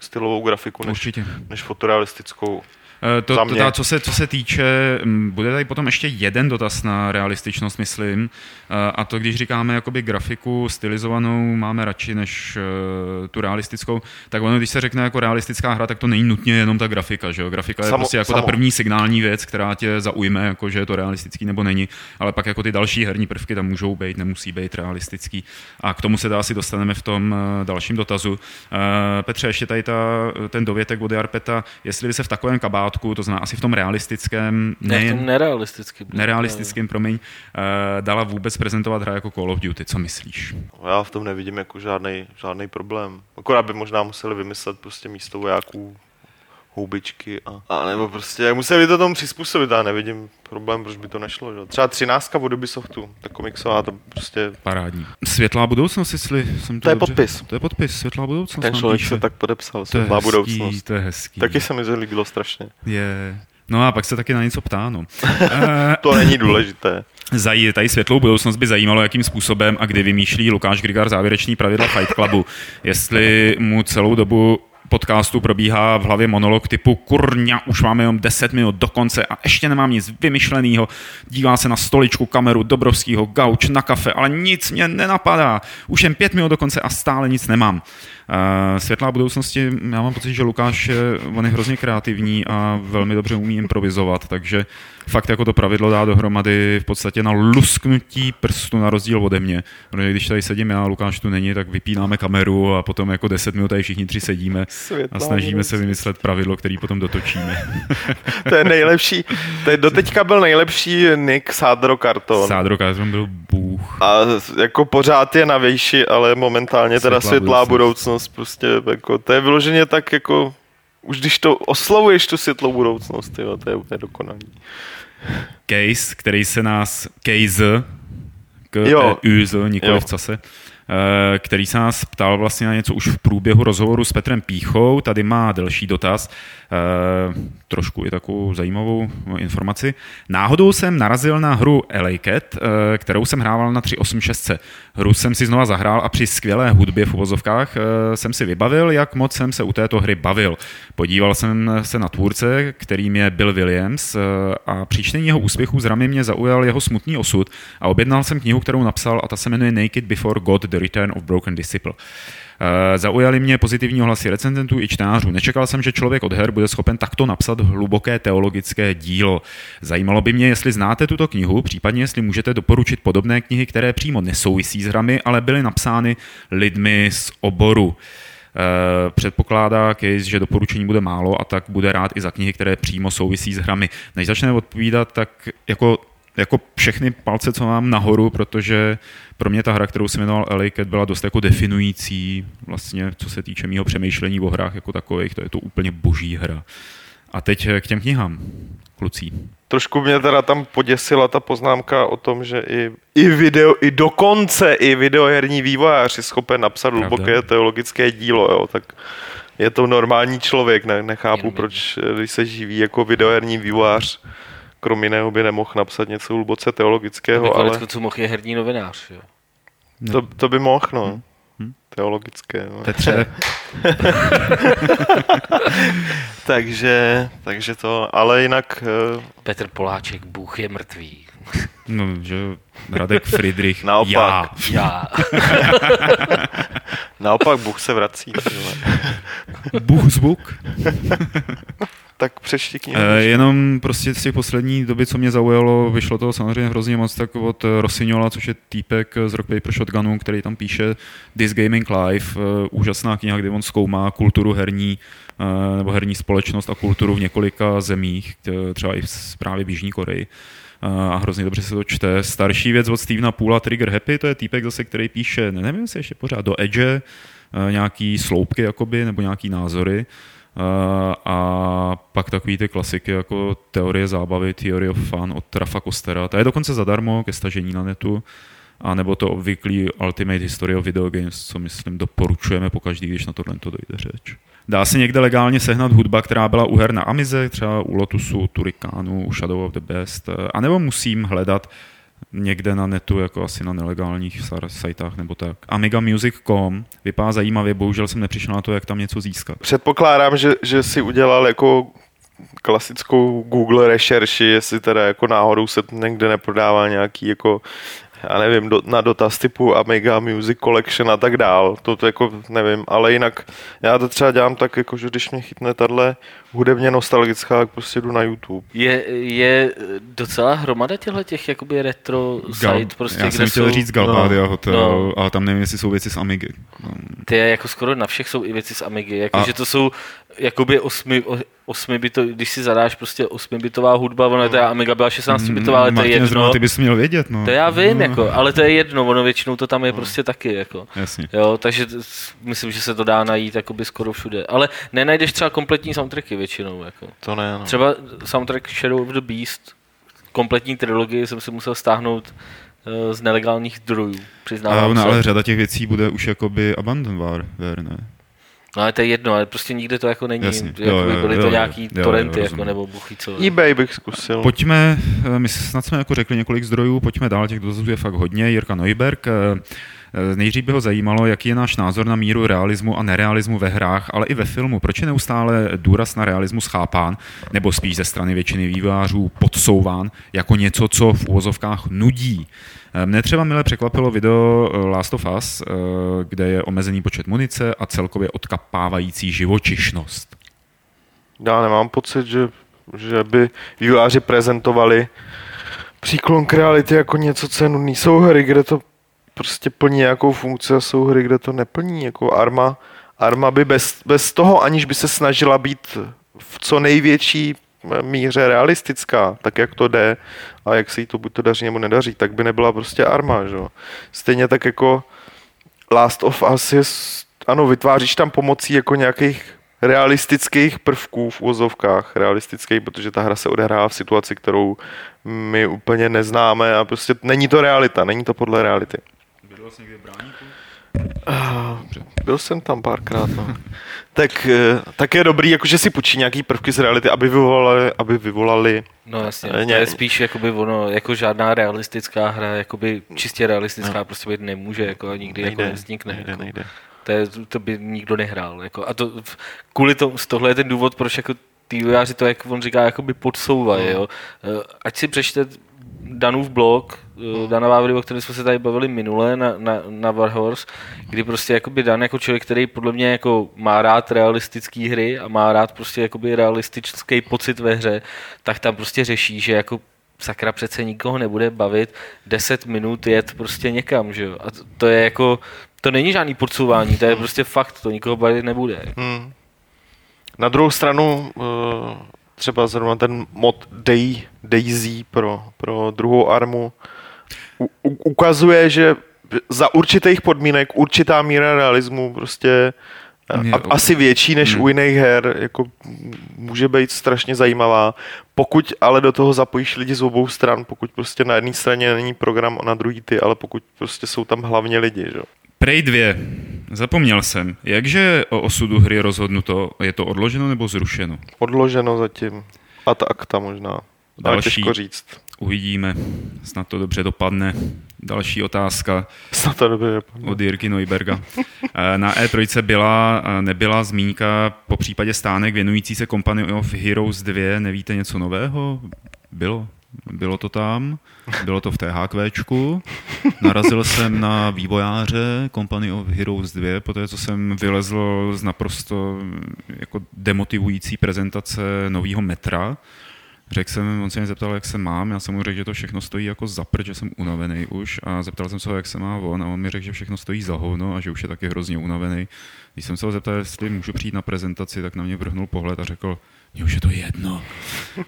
stylovou grafiku než, Určitě. než fotorealistickou. Eh, To, to, teda, co, se, co se týče, mm, bude tady potom ještě jeden dotaz na realističnost, myslím. Eh, A to, když říkáme jakoby grafiku stylizovanou, máme radši než eh, tu realistickou, tak ono, když se řekne jako realistická hra, tak to není nutně jenom ta grafika, že jo? Grafika je Samo- prostě jako samo. ta první signální věc, která tě zaujme, jako že je to realistický nebo není, ale pak jako ty další herní prvky tam můžou být, nemusí být realistický. A k tomu se dá asi dostaneme v tom dalším dotazu. Petře, ještě tady ta, ten dovětek od Jarpeta, jestli by se v takovém kabátku, to znamená asi v tom realistickém, Ne, v tom nejen nerealisticky. nerealistickém, promiň, eh, dala vůbec prezentovat hra jako Call of Duty. Co myslíš? Já v tom nevidím jako žádný žádný problém. Akorát by možná museli vymyslet prostě místo vojáků houbičky a, a nebo prostě museli by to tomu přizpůsobit, já nevidím problém, proč by to nešlo. Že? Třeba třináctka od Ubisoftu, ta komiksová, to prostě Parádní. Světlá budoucnost, jestli jsem to To je dobře... podpis. To je podpis, světlá budoucnost. ten člověk se tak podepsal, to je má hezký, budoucnost. to je hezký. Taky se mi to líbilo strašně. Je. No a pak se taky na něco ptá, no. Eh, To není důležité. Zaj, tady světlou budoucnost by zajímalo, jakým způsobem a kdy vymýšlí Lukáš Grigar závěrečný pravidla Fight Clubu. Jestli mu celou dobu podcastu probíhá v hlavě monolog typu kurňa, už máme jenom 10 minut do konce a ještě nemám nic vymyšleného. Dívá se na stoličku, kameru, Dobrovskýho, gauč, na kafe, ale nic mě nenapadá. Už jen 5 minut do konce a stále nic nemám. Uh, světlá budoucnosti, já mám pocit, že Lukáš je, on je hrozně kreativní a velmi dobře umí improvizovat, takže fakt jako to pravidlo dá dohromady v podstatě na lusknutí prstu na rozdíl ode mě. Protože když tady sedím já, Lukáš tu není, tak vypínáme kameru a potom jako 10 minut tady všichni tři sedíme Světlá a snažíme se budoucnost. vymyslet pravidlo, který potom dotočíme. To je nejlepší, to je, doteďka byl nejlepší Nick Sádro Karton. Sádro Kázron byl bůh. A jako pořád je na výši, ale momentálně teda Světlá světlá budoucnost. budoucnost, prostě jako, to je vyloženě tak jako, už když to oslavuješ tu světlou budoucnost, jo, to je úplně dokonalý. Case, který se nás Case, k Jo. e, z, nikoli Jo. v case, eh, který se nás ptal vlastně na něco už v průběhu rozhovoru s Petrem Píchou. Tady má delší dotaz, eh, trošku i takovou zajímavou informaci. Náhodou jsem narazil na hru LA Cat, kterou jsem hrával na 386. Hru jsem si znova zahrál a při skvělé hudbě v uvozovkách jsem si vybavil, jak moc jsem se u této hry bavil. Podíval jsem se na tvůrce, kterým je Bill Williams a při čtení jeho úspěchů z ramy mě zaujal jeho smutný osud a objednal jsem knihu, kterou napsal a ta se jmenuje Naked Before God, The Return of Broken Disciple. Uh, zaujali mě pozitivní ohlasy recenzentů i čtenářů. Nečekal jsem, že člověk od her bude schopen takto napsat hluboké teologické dílo. Zajímalo by mě, jestli znáte tuto knihu, případně jestli můžete doporučit podobné knihy, které přímo nesouvisí s hrami, ale byly napsány lidmi z oboru. Eh, předpokládá case, že doporučení bude málo a tak bude rád i za knihy, které přímo souvisí s hrami. Než začne odpovídat, tak jako jako všechny palce, co mám nahoru, protože pro mě ta hra, kterou jsem jmenoval LA Cat, byla dost jako definující, vlastně, co se týče mého přemýšlení o hrách jako takových, to je to úplně boží hra. A teď k těm knihám, kluci. Trošku mě teda tam poděsila ta poznámka o tom, že i, i video, i dokonce i videoherní vývojář je schopen napsat Pravda. hluboké teologické dílo, jo, tak je to normální člověk, ne, nechápu, proč, když se živí jako videoherní vývojář, krom jiného by nemohl napsat něco hluboce teologického, ale... co mohl je herní novinář, jo? To, to by mohl, no. Hmm. Hmm. Teologické. No. Petře. takže, takže to, ale jinak... Uh... Petr Poláček, Bůh je mrtvý. No, že Radek Friedrich. Naopak. Já. Naopak Bůh se vrací. Bůh zvuk. Tak přečti knihu. E, jenom prostě z těch poslední doby, co mě zaujalo, vyšlo to samozřejmě hrozně moc tak od Rosignola, což je týpek z Rock Paper Shotgunu, který tam píše This Gaming Live, e, úžasná kniha, kde on zkoumá kulturu herní nebo herní společnost a kulturu v několika zemích, třeba i právě v Jižní Koreji a hrozně dobře se to čte. Starší věc od Stevena Poola, Trigger Happy, to je týpek zase, který píše, nevím, jestli ještě pořád do Edge, nějaký sloupky jakoby, nebo nějaký názory. A pak takový ty klasiky jako Teorie zábavy, Theory of Fun od Trafa Kostera. To je dokonce zadarmo ke stažení na netu. A nebo to obvyklý Ultimate History of Video Games, co myslím doporučujeme pokaždý, když na tohle to dojde řeč. Dá se někde legálně sehnat hudba, která byla u her na Amize, třeba u Lotusu, Turikánu, u Shadow of the Best, anebo musím hledat někde na netu, jako asi na nelegálních sajtách nebo tak. AmigaMusic.com vypadá zajímavě, bohužel jsem nepřišel na to, jak tam něco získat. Předpokládám, že, že si udělal jako klasickou Google rešerši, jestli teda jako náhodou se někde neprodává nějaký jako já nevím, do, na dotaz typu Amiga Music Collection a tak dál. To, to jako nevím, ale jinak já to třeba dělám tak, jako, že když mě chytne tahle hudebně nostalgická, tak prostě jdu na YouTube. Je, je docela hromada těchto těch jakoby retro Gal, site, prostě, Já jsem chtěl jsou, říct Galbadia no, Hotel, no. ale tam nevím, jestli jsou věci z Amigy. No. Ty jako skoro na všech jsou i věci z Amigy, jako, a... že to jsou jakoby osmi, osmi byto, když si zadáš prostě osmibitová hudba, ono to je Amiga byla 16 bitová, ale to je jedno. Zrovna, ty bys měl vědět, no. To já vím, no. jako, ale to je jedno, ono většinou to tam je no. prostě taky, jako. Jasně. Jo, takže myslím, že se to dá najít jakoby skoro všude. Ale nenajdeš třeba kompletní soundtracky většinou, jako. To ne, no. Třeba soundtrack Shadow of the Beast, kompletní trilogii jsem si musel stáhnout eh, z nelegálních zdrojů, přiznávám ale, ale řada těch věcí bude už jakoby abandonware, ne? No ale to je jedno, ale prostě nikde to jako není. Jasně. Jako jo, jo, byly jo, to jo, nějaký jo, torrenty, jo, jako, nebo buchy, co. eBay bych zkusil. Pojďme, eh, my snad jsme jako řekli několik zdrojů, pojďme dál, těch dotazů je fakt hodně. Jirka Neuberg, eh, Nejdřív by ho zajímalo, jaký je náš názor na míru realismu a nerealismu ve hrách, ale i ve filmu. Proč je neustále důraz na realismus chápán, nebo spíš ze strany většiny vývojářů podsouván jako něco, co v úvozovkách nudí? Mne třeba milé překvapilo video eh, Last of Us, eh, kde je omezený počet munice a celkově odkapávající živočišnost. Já nemám pocit, že, že by vývojáři prezentovali příklon k reality jako něco, co je nudný. Jsou hry, kde to prostě plní nějakou funkci a jsou hry, kde to neplní. Jako Arma, Arma by bez, bez toho, aniž by se snažila být v co největší míře realistická, tak jak to jde a jak se jí to buď to daří nebo nedaří, tak by nebyla prostě arma, že? Stejně tak jako Last of Us je, ano, vytváříš tam pomocí jako nějakých realistických prvků v úzovkách, realistických, protože ta hra se odehrává v situaci, kterou my úplně neznáme a prostě není to realita, není to podle reality. Byl vlastně někde v Bráníku? Uh, byl jsem tam párkrát, no. tak, eh, tak je dobrý, jakože si počí nějaký prvky z reality, aby vyvolali, aby vyvolali No jasně, Eh, to je spíš jakoby ono, jako žádná realistická hra, jakoby čistě realistická No. prostě být nemůže, jako a nikdy jako nevznikne. nejde, jako. nejde. To, je, to by nikdo nehrál. Jako, a to, kvůli tomu, z tohle je ten důvod, proč jako ty vývojáři to, jak on říká, jakoby podsouvají. No. Jo. Eh, Ať si přečte Danův blog, eh, Dana Vávry, o kterém jsme se tady bavili minule na, na, na Warhorse, kdy prostě jakoby Dan jako člověk, který podle mě jako má rád realistické hry a má rád prostě jakoby realistický pocit ve hře, tak tam prostě řeší, že jako sakra přece nikoho nebude bavit 10 minut jet prostě někam, že jo. A to, to je jako, to není žádný podsouvání, to je prostě fakt, to nikoho bavit nebude. Hmm. Na druhou stranu eh, třeba zrovna ten mod Day, Daisy pro, pro druhou armu u, u, ukazuje, že za určitých podmínek určitá míra realismu prostě eh, a, asi větší než Hmm. u jiných her, jako může být strašně zajímavá. Pokud ale do toho zapojíš lidi z obou stran, pokud prostě na jedné straně není program a na druhý ty, ale pokud prostě jsou tam hlavně lidi, že? jo. Prey 2. Zapomněl jsem. Jakže o osudu hry rozhodnuto? Je to odloženo nebo zrušeno? Odloženo zatím. A ta akta možná. Ale Další. těžko říct. Uvidíme. Snad to dobře dopadne. Další otázka Snad to dobře dopadne. od Jirky Neuberga. Eh, Na E3 byla, eh, nebyla zmínka po případě stánek věnující se Company of Heroes 2. Nevíte něco nového? Bylo. Bylo to tam, bylo to v THQčku. Narazil jsem na vývojáře Company of Heroes 2, poté co jsem vylezl z naprosto jako demotivující prezentace nového metra. Řekl jsem, on se mě zeptal, jak se mám, já jsem mu řekl, že to všechno stojí jako za prd, že jsem unavený už a zeptal jsem se ho, jak se má on a on mi řekl, že všechno stojí za hovno a že už je taky hrozně unavený. Když jsem se ho zeptal, jestli můžu přijít na prezentaci, tak na mě vrhnul pohled a řekl, mně už je to jedno.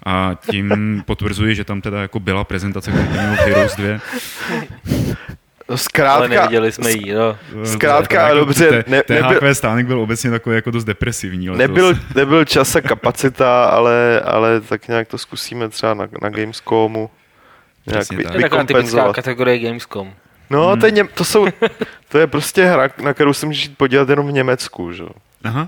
A tím potvrzuji, že tam teda jako byla prezentace Company of Heroes 2. Ale Zkrátka, neviděli jsme ji, no. Zkrátka, Teda jako dobře, ne- THQ nebyl- stánek byl obecně takový jako dost depresivní. letos. nebyl, nebyl čas a kapacita, ale, ale tak nějak to zkusíme třeba na, na Gamescomu. Nějak Přesně vy, tak. To je taková typická vykompenzovat. kategorie Gamescom. No, Hmm. to, je, něm- to, jsou, to je prostě hra, na kterou se můžeš jít podívat jenom v Německu, že? jo. Aha,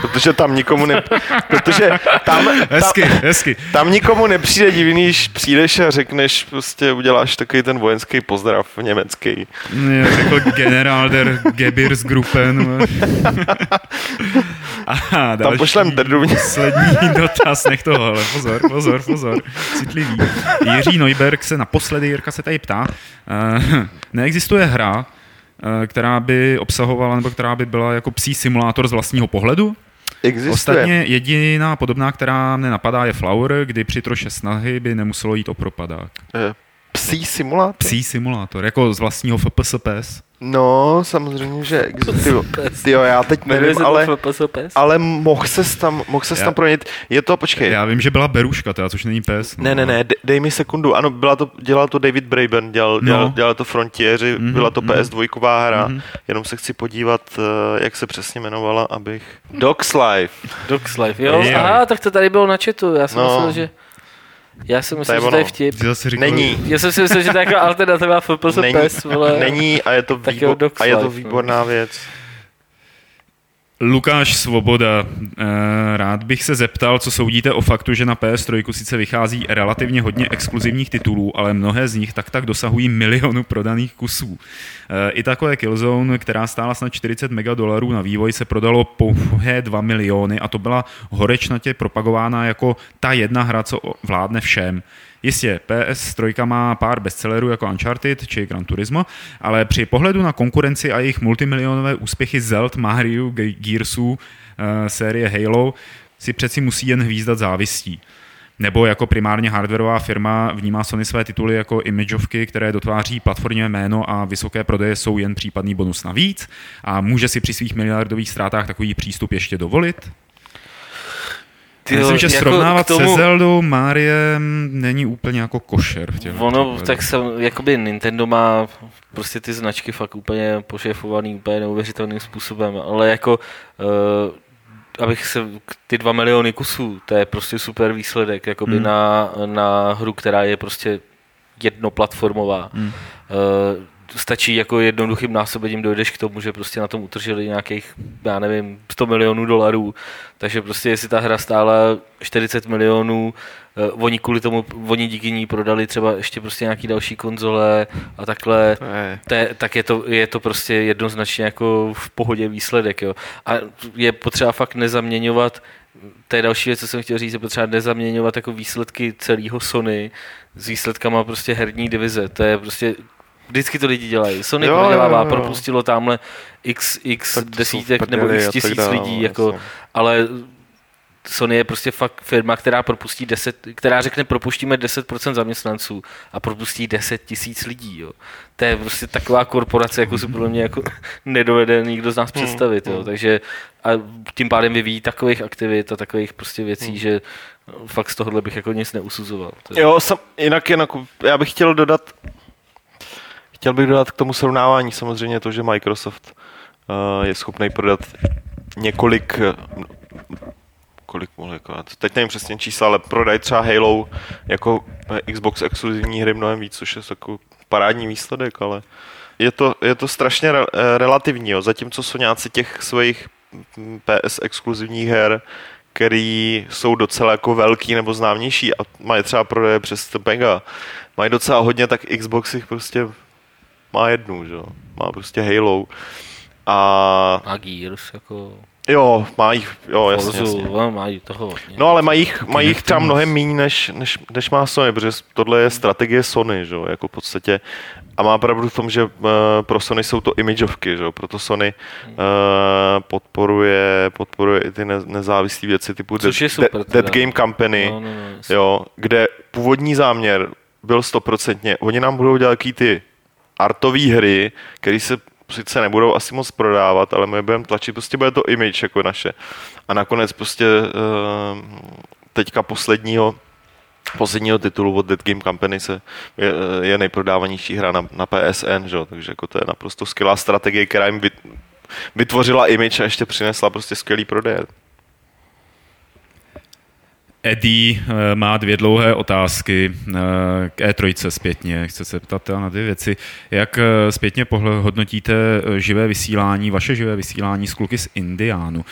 Protože tam nikomu ne... Protože tam, tam, hezky, hezky. tam nikomu nepřijde divný, když přijdeš a řekneš, prostě uděláš takový ten vojenský pozdrav německý. Já řekl General der Gebirgsgruppen. Aha, další, pošlem drdu. Poslední dotaz, nech toho, ale pozor, pozor, pozor, citlivý. Jiří Neuberg se naposledy, Jirka se tady ptá, uh, neexistuje hra, která by obsahovala, nebo která by byla jako psí simulátor z vlastního pohledu? Existuje. Ostatně jediná podobná, která mne napadá, je Flower, kdy při troše snahy by nemuselo jít o propadák. Eh, Psí simulátor? Psí simulátor, jako z vlastního FPS PES. No, samozřejmě, že existuje. Jo, já teď nevím, ale, ale mohl se tam, mohl se Já- tam proměnit. Je to, počkej. Já vím, že byla Beruška, teda, což není PES. no, Ne, ne, ne, de- dej mi sekundu. Ano, byla to, dělal to David Braben, dělal, No. dělal, dělal to Frontieri, Mhm, byla to mhm. PS2 hra. Mhm. Jenom se chci podívat, eh, jak se přesně jmenovala, abych... Dogs Life. Dogs Life, jo? Jo. Aha, tak to tady bylo na chatu, já jsem No. myslel, že... Já jsem To myslel, je že to je vtip. Říkal, Není. Já jsem si myslel, že to je jako alternativa FPS Není, PES, vole. není a je to, Tak jo, výbo- Dogs a je to no. výborná věc. Lukáš Svoboda, eh, rád bych se zeptal, co soudíte o faktu, že na PS3 sice vychází relativně hodně exkluzivních titulů, ale mnohé z nich tak tak dosahují milionu prodaných kusů. Eh, I takové Killzone, která stála snad 40 mega dolarů na vývoj, se prodalo pouhé 2 miliony a to byla horečnatě propagována jako ta jedna hra, co vládne všem. Jistě, PS3 má pár bestsellerů jako Uncharted či Gran Turismo, ale při pohledu na konkurenci a jejich multimilionové úspěchy Zeld, Mario, Ge- Gearsů, eh, série Halo si přeci musí jen hvízdat závistí. Nebo jako primárně hardwareová firma vnímá Sony své tituly jako imageovky, které dotváří platformě jméno a vysoké prodeje jsou jen případný bonus navíc a může si při svých miliardových ztrátách takový přístup ještě dovolit? Tyjo, Myslím, že jako srovnávat tomu- se Zeldou, Mariem není úplně jako košer. V Ono, tak se, jakoby Nintendo má prostě ty značky fakt úplně pošefovaný úplně neuvěřitelným způsobem, ale jako uh, abych se, ty dva miliony kusů, to je prostě super výsledek, jakoby Hmm. na, na hru, která je prostě jednoplatformová. Hmm. Uh, stačí jako jednoduchým násobením dojdeš k tomu, že prostě na tom utržili nějakých, já nevím, 100 milionů dolarů, takže prostě jestli ta hra stála 40 milionů, eh, oni kvůli tomu, oni díky ní prodali třeba ještě prostě nějaký další konzole a takhle, te, tak je to, je to prostě jednoznačně jako v pohodě výsledek, jo. A je potřeba fakt nezaměňovat to je další věc, co jsem chtěl říct, je potřeba nezaměňovat jako výsledky celého Sony s výsledkama prostě herní divize. To je prostě Vždycky to lidi dělají. Sony jo, prodělává, jo, jo. propustilo tamhle x, x desítek nebo x tisíc lidí, jako, ale Sony je prostě fakt firma, která propustí 10, která řekne propuštíme 10% zaměstnanců a propustí 10 tisíc lidí. Jo. To je prostě taková korporace, jako si podle mě jako nedovede nikdo z nás hmm, představit. Jo. Hmm. Takže a tím pádem vyvíjí takových aktivit a takových prostě věcí, hmm. že fakt z tohohle bych jako nic neusuzoval. Je... Jo, sam, jinak, jinak já bych chtěl dodat chtěl bych dodat k tomu srovnávání samozřejmě to, že Microsoft uh, je schopný prodat několik kolik mohl jako, teď nevím přesně čísla, ale prodají třeba Halo jako Xbox exkluzivní hry mnohem víc, což je jako parádní výsledek, ale je to, je to strašně re, eh, relativní, jo. zatímco jsou nějací těch svých PS exkluzivních her, který jsou docela jako velký nebo známější a mají třeba prodeje přes mega, mají docela hodně, tak Xbox jich prostě má jednu, že? má prostě Halo. A... A Gears, jako... Jo, má jich, jo, jasně, Forzu, jasně. no, mají toho hodně. No ale mají jich, mají jich třeba mnohem méně, než, než, než má Sony, protože tohle je strategie Sony, že? jako v podstatě. A má pravdu v tom, že uh, pro Sony jsou to imageovky, že? proto Sony uh, podporuje, podporuje i ty ne, nezávislé věci typu Dead, super, Dead, Dead Game Company, no, no, no, jo, kde původní záměr byl stoprocentně, oni nám budou dělat ty artové hry, které se sice nebudou asi moc prodávat, ale my budeme tlačit, prostě bude to image jako naše. A nakonec prostě uh, teďka posledního posledního titulu od Dead Game Company se je, je nejprodávanější hra na, na PSN, že? takže jako to je naprosto skvělá strategie, která jim vytvořila image a ještě přinesla prostě skvělý prodej. Eddie eh, má dvě dlouhé otázky eh, k E3 zpětně. Chce se ptat na dvě věci. Jak eh, zpětně hodnotíte živé vysílání, vaše živé vysílání z kluky z Indiánu?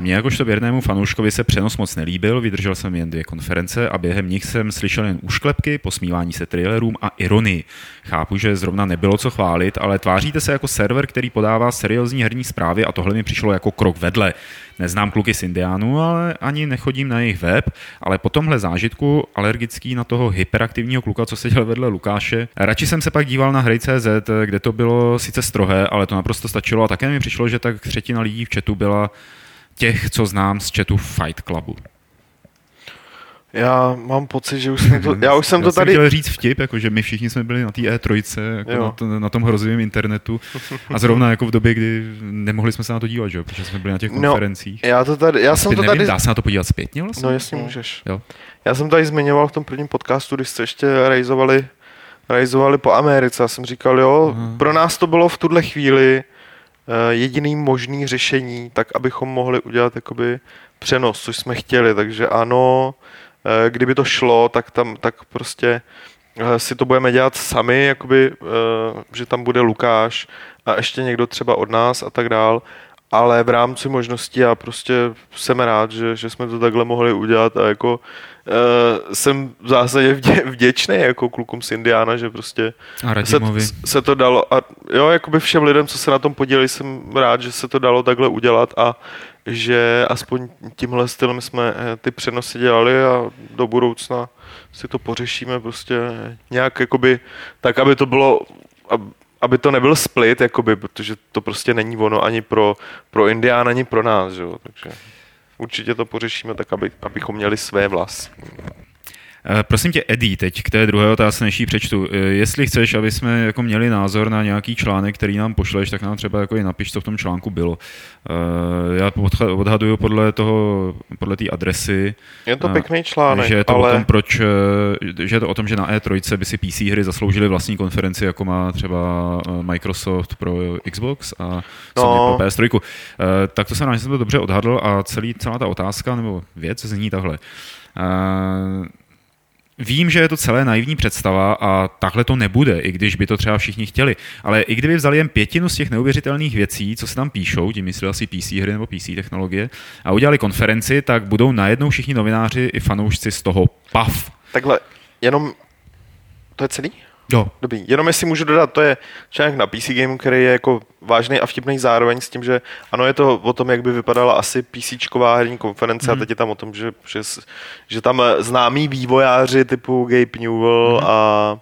Mně jakožto věrnému fanouškovi se přenos moc nelíbil, vydržel jsem jen dvě konference a během nich jsem slyšel jen úšklepky, posmívání se trailerům a ironii. Chápu, že zrovna nebylo co chválit, ale tváříte se jako server, který podává seriózní herní zprávy a tohle mi přišlo jako krok vedle. Neznám kluky z Indiánu, ale ani nechodím na jejich web, ale po tomhle zážitku alergický na toho hyperaktivního kluka, co seděl vedle Lukáše. Radši jsem se pak díval na hry.cz, kde to bylo sice strohé, ale to naprosto stačilo a také mi přišlo, že tak třetina lidí v chatu byla těch, co znám z chatu Fight Clubu. Já mám pocit, že už jsme to, já už jsem já to tady... Já chtěl říct vtip, jako, že my všichni jsme byli na té E3, jako na, to, na, tom hrozivém internetu a zrovna jako v době, kdy nemohli jsme se na to dívat, že? protože jsme byli na těch no, konferencích. No, já to tady, já jsem to nevím, tady... Dá se na to podívat zpětně vlastně? No jasně můžeš. Jo. Já jsem tady zmiňoval v tom prvním podcastu, když jste ještě rejzovali, rejzovali po Americe. Já jsem říkal, jo, Aha. pro nás to bylo v tuhle chvíli uh, jediný možný řešení, tak abychom mohli udělat jakoby přenos, což jsme chtěli, takže ano, Eh, kdyby to šlo, tak tam tak prostě eh, si to budeme dělat sami, jakoby, eh, že tam bude Lukáš a ještě někdo třeba od nás a tak dál, ale v rámci možností já prostě jsem rád, že, že jsme to takhle mohli udělat a jako uh, jsem v zásadě vdě, vděčný jako klukům z Indiana, že prostě se, se to dalo a jo, jakoby všem lidem, co se na tom podělili, jsem rád, že se to dalo takhle udělat a že aspoň tímhle stylem jsme eh, ty přenosy dělali a do budoucna si to pořešíme prostě nějak jakoby tak, aby to bylo, aby to nebyl split, jakoby, protože to prostě není ono ani pro, pro Indián, ani pro nás, jo? takže určitě to pořešíme tak, aby, abychom měli své vlastní. Eh, prosím tě, Eddie, teď k té druhé otázce, než ji přečtu. Eh, jestli chceš, aby jsme jako měli názor na nějaký článek, který nám pošleš, tak nám třeba jako i napiš, co v tom článku bylo. Eh, já odhaduju podle toho, podle té adresy. Je to pěkný článek, že je to ale... o tom, proč, že je to o tom, že na E3 by si PC hry zasloužily vlastní konferenci, jako má třeba Microsoft pro Xbox a no. pro PS3. Tak to se nám, že jsem to dobře odhadl a celý, celá ta otázka nebo věc zní tahle Vím, že je to celé naivní představa a takhle to nebude, i když by to třeba všichni chtěli. Ale i kdyby vzali jen pětinu z těch neuvěřitelných věcí, co se tam píšou, tím myslí asi PC hry nebo PC technologie, a udělali konferenci, tak budou najednou všichni novináři i fanoušci z toho pav. Takhle, jenom... To je celý? Jo. Dobrý, jenom jestli můžu dodat, to je článek na PC Game, který je jako vážný a vtipný zároveň s tím, že ano, je to o tom, jak by vypadala asi PCčková herní konference mm. a teď je tam o tom, že, že, že tam známí vývojáři typu Gabe Newell mm. a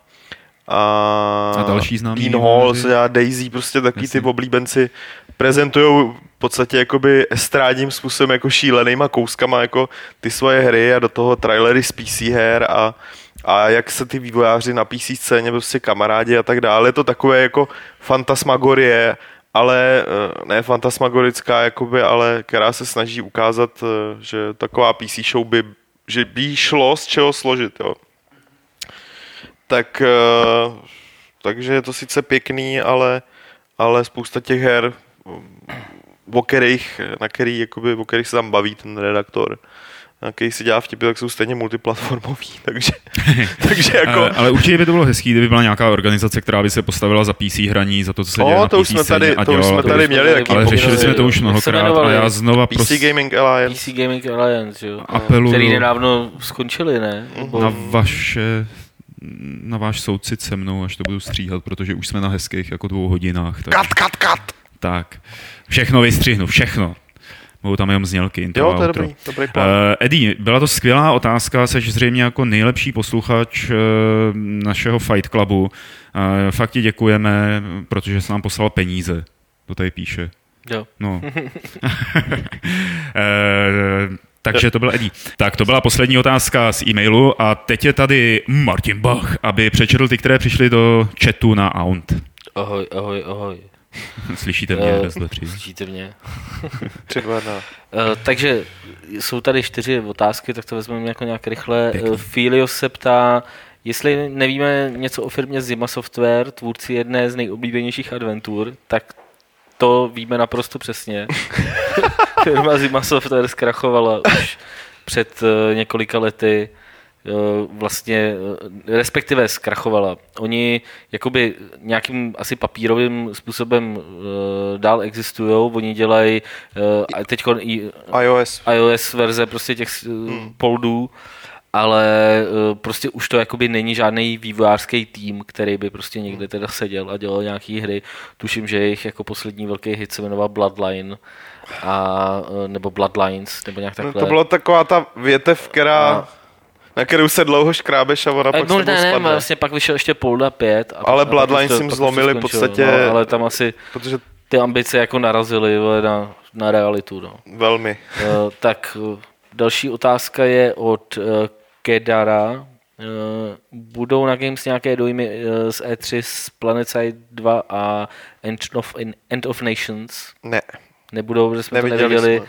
a, a další známí Dean Halls a Daisy, prostě takový Jasně. ty oblíbenci prezentují v podstatě jakoby estrádním způsobem jako šílenýma kouskama jako ty svoje hry a do toho trailery z PC her a a jak se ty vývojáři na PC scéně prostě kamarádi a tak dále. Je to takové jako fantasmagorie, ale eh, ne fantasmagorická, jakoby, ale která se snaží ukázat, eh, že taková PC show by, že by šlo z čeho složit. Jo. Tak, eh, takže je to sice pěkný, ale, ale spousta těch her, o kterých, na který, jakoby, o kterých se tam baví ten redaktor, který si dělá vtipy, tak jsou stejně multiplatformový, takže, takže jako... ale, ale, určitě by to bylo hezký, kdyby byla nějaká organizace, která by se postavila za PC hraní, za to, co se děje na to už jsme tady, to už jsme tady měli taky. Ale řešili jsme to už mnohokrát a já znova PC prostě... Gaming Alliance. PC Gaming Alliance, jo. Apeluju který nedávno skončili, ne? Uh-huh. Na vaše na váš soucit se mnou, až to budu stříhat, protože už jsme na hezkých jako dvou hodinách. Tak... Kat, kat, kat! Tak, všechno vystřihnu, všechno. Budou tam jenom znělky. Jo, to je dobrý, dobrý plán. Uh, Eddie, byla to skvělá otázka, jsi zřejmě jako nejlepší posluchač uh, našeho Fight Clubu. Uh, fakt ti děkujeme, protože jsi nám poslal peníze. To tady píše. Jo. No. uh, takže to byl Eddie. Tak to byla poslední otázka z e-mailu a teď je tady Martin Bach, aby přečetl ty, které přišly do chatu na Aunt. Ahoj, ahoj, ahoj. Slyšíte mě? Uh, Slyšíte mě. Třeba uh, takže jsou tady čtyři otázky, tak to vezmeme jako nějak rychle. Uh, Filios se ptá, jestli nevíme něco o firmě Zima Software, tvůrci jedné z nejoblíbenějších adventur, tak to víme naprosto přesně. Firma Zima Software zkrachovala už před uh, několika lety. Eh, vlastně, eh, respektive zkrachovala. Oni jakoby nějakým asi papírovým způsobem eh, dál existují, oni dělají teď iOS. iOS verze prostě těch hmm. poldů, ale prostě už to jakoby není žádný vývojářský tým, který by prostě někde teda seděl a dělal nějaký hry. Tuším, že jejich jako poslední velký hit se jmenoval Bloodline, a, nebo Bloodlines, nebo nějak takhle. No to byla taková ta větev, která... A, na kterou se dlouho škrábeš a ona pak no, ne, ne, vlastně pak vyšel ještě Polda 5. A ale Bloodlines jim zlomili v podstatě. No, ale tam asi protože... ty ambice jako narazily na, na realitu. No. Velmi. Uh, tak uh, další otázka je od uh, Kedara. Uh, budou na Games nějaké dojmy uh, z E3 z PlanetSide 2 a End of, End of Nations? Ne. Nebudou, protože jsme Neviděli to neviděli. Jsme.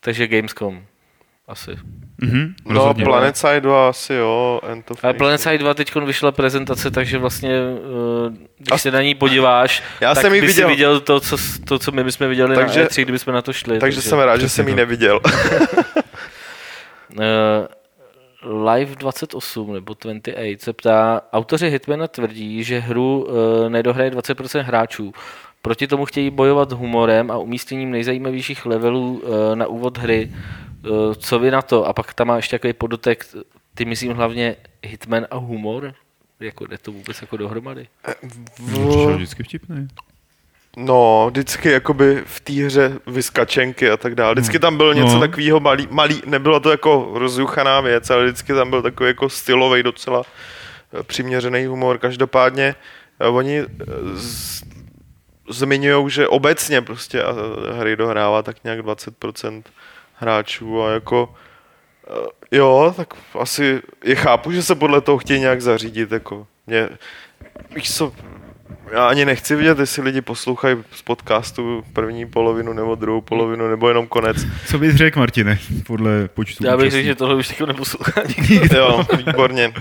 Takže Gamescom asi. Mm-hmm, no, Planet Side 2 asi jo. End of Ale Planet Side 2 teď vyšla prezentace, takže vlastně, uh, když As... se na ní podíváš, Já tak jsem by viděl. si viděl to co, to, co my bychom viděli takže, na E3, kdybychom na to šli. Takže, takže jsem rád, že jsem ji neviděl. Live 28 nebo 28 se ptá, autoři Hitmana tvrdí, že hru uh, nedohraje 20% hráčů. Proti tomu chtějí bojovat humorem a umístěním nejzajímavějších levelů uh, na úvod hry. Eh, co vy na to? A pak tam má ještě takový podotek, ty myslím hlavně hitman a humor? Jako jde to vůbec jako dohromady? V... Vždycky vtipný. No, vždycky jakoby v té hře vyskačenky a tak dále. Vždycky tam byl něco no. takového malý, malý, nebylo to jako rozjuchaná věc, ale vždycky tam byl takový jako stylový docela eh, přiměřený humor. Každopádně eh, oni z, zmiňují, že obecně prostě hry dohrává tak nějak 20% hráčů a jako eh, jo, tak asi je chápu, že se podle toho chtějí nějak zařídit, jako mě, víš co, já ani nechci vidět, jestli lidi poslouchají z podcastu první polovinu nebo druhou polovinu, nebo jenom konec. Co bys řekl, Martine, podle počtu Já bych řekl, že tohle už taky neposlouchá Jo, výborně.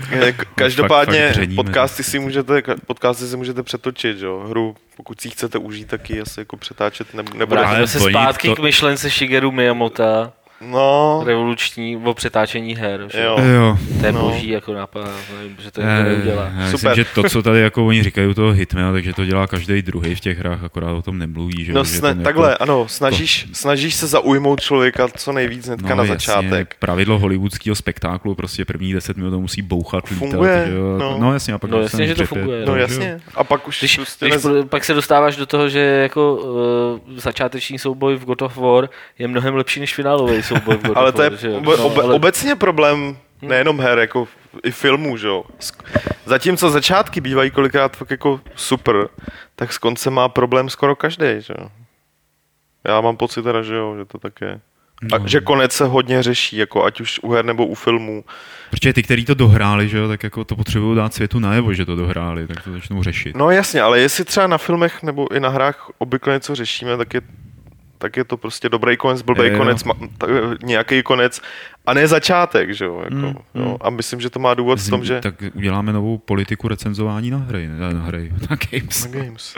Každopádně podcasty si můžete, podcasty si můžete přetočit, jo. Hru, pokud si chcete užít, tak ji asi jako přetáčet ne, nebude. Vrátíme se zpátky to... k myšlence Shigeru Miyamoto. No, revoluční o přetáčení her. Že? jo. Jo. To je No. boží jako nápad, nevím, že to Eh, někdo neudělá. Já myslím, Super. že to, co tady jako oni říkají u toho Hitmana, takže to dělá každý druhý v těch hrách, akorát o tom nemluví. Že, No, že sna- ten takhle, Jako, ano, snažíš, snažíš se zaujmout člověka co nejvíc hnedka na jasně, začátek. pravidlo hollywoodského spektáklu, prostě první deset minut to musí bouchat, lítat. Funguje, že jo, no. no. jasně, a pak No se jasně, že to funguje, No jasně. A pak už Když, prostě když nez... pak se dostáváš do toho, že jako uh, začáteční souboj v God of War je mnohem lepší než finálový souboj v God Ale to je že obe, No, obe, ale- obecně problém nejenom her, jako i filmů, že jo. Zatímco začátky bývají kolikrát fakt jako super, tak s koncem má problém skoro každý, že jo. Já mám pocit teda, že jo, že to tak je. A No. že konec se hodně řeší, jako ať už u her nebo u filmů. Protože ty, kteří to dohráli, že jo, tak jako to potřebují dát světu najevo, že to dohráli, tak to začnou řešit. No jasně, ale jestli třeba na filmech nebo i na hrách obvykle něco řešíme, tak je, tak je to prostě dobrý konec, blbý Je, konec, ma, tak, nějaký konec a ne začátek, že jo. Jako, Mm, jo. mm. A myslím, že to má důvod v tom, že... Tak uděláme novou politiku recenzování na hry, ne na hry, na games. Na games.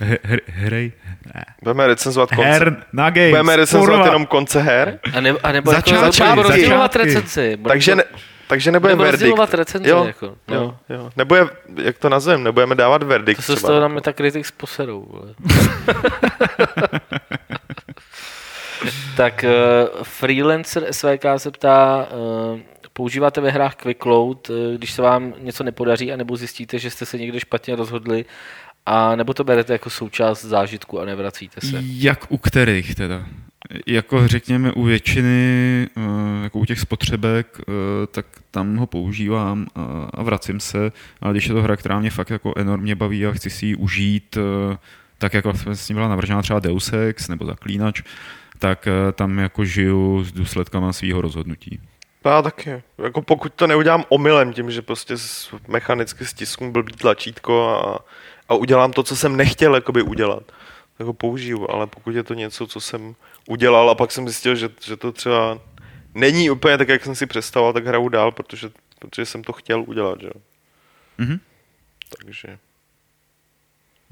Her- Hry? Ne. Budeme recenzovat konce. Her na games. Budeme recenzovat kurva. jenom konce her, A, ne, a nebo Začátky, jako začátky, rozdělovat začátky. recenzi. Bude takže, ne, takže nebudeme nebo verdikt. rozdělovat recenzi. Jo, jako, no. Jo, jo. Nebo je, jak to nazveme, nebudeme dávat verdikt To se z třeba. toho na Metacritic poserou. tak uh, freelancer SVK se ptá, uh, používáte ve hrách Quick Load, uh, když se vám něco nepodaří, anebo zjistíte, že jste se někde špatně rozhodli, a nebo to berete jako součást zážitku a nevracíte se? Jak u kterých teda? Jako řekněme u většiny, eh, jako u těch spotřebek, eh, tak tam ho používám a- a vracím se, ale když je to hra, která mě fakt jako enormně baví a chci si ji užít, eh, tak jako vlastně byla navržena třeba Deus Ex nebo Zaklínač, tak eh, tam jako žiju s důsledkama svého rozhodnutí. Já taky. Jako pokud to neudělám omylem tím, že prostě s- mechanicky stisknu blbý tlačítko a, a udělám to, co jsem nechtěl jakoby udělat, tak ho použiju, ale pokud je to něco, co jsem udělal a pak jsem zjistil, že, že to třeba není úplně tak, jak jsem si představoval, tak hraju dál, protože, protože jsem to chtěl udělat, že jo. Mhm. Takže...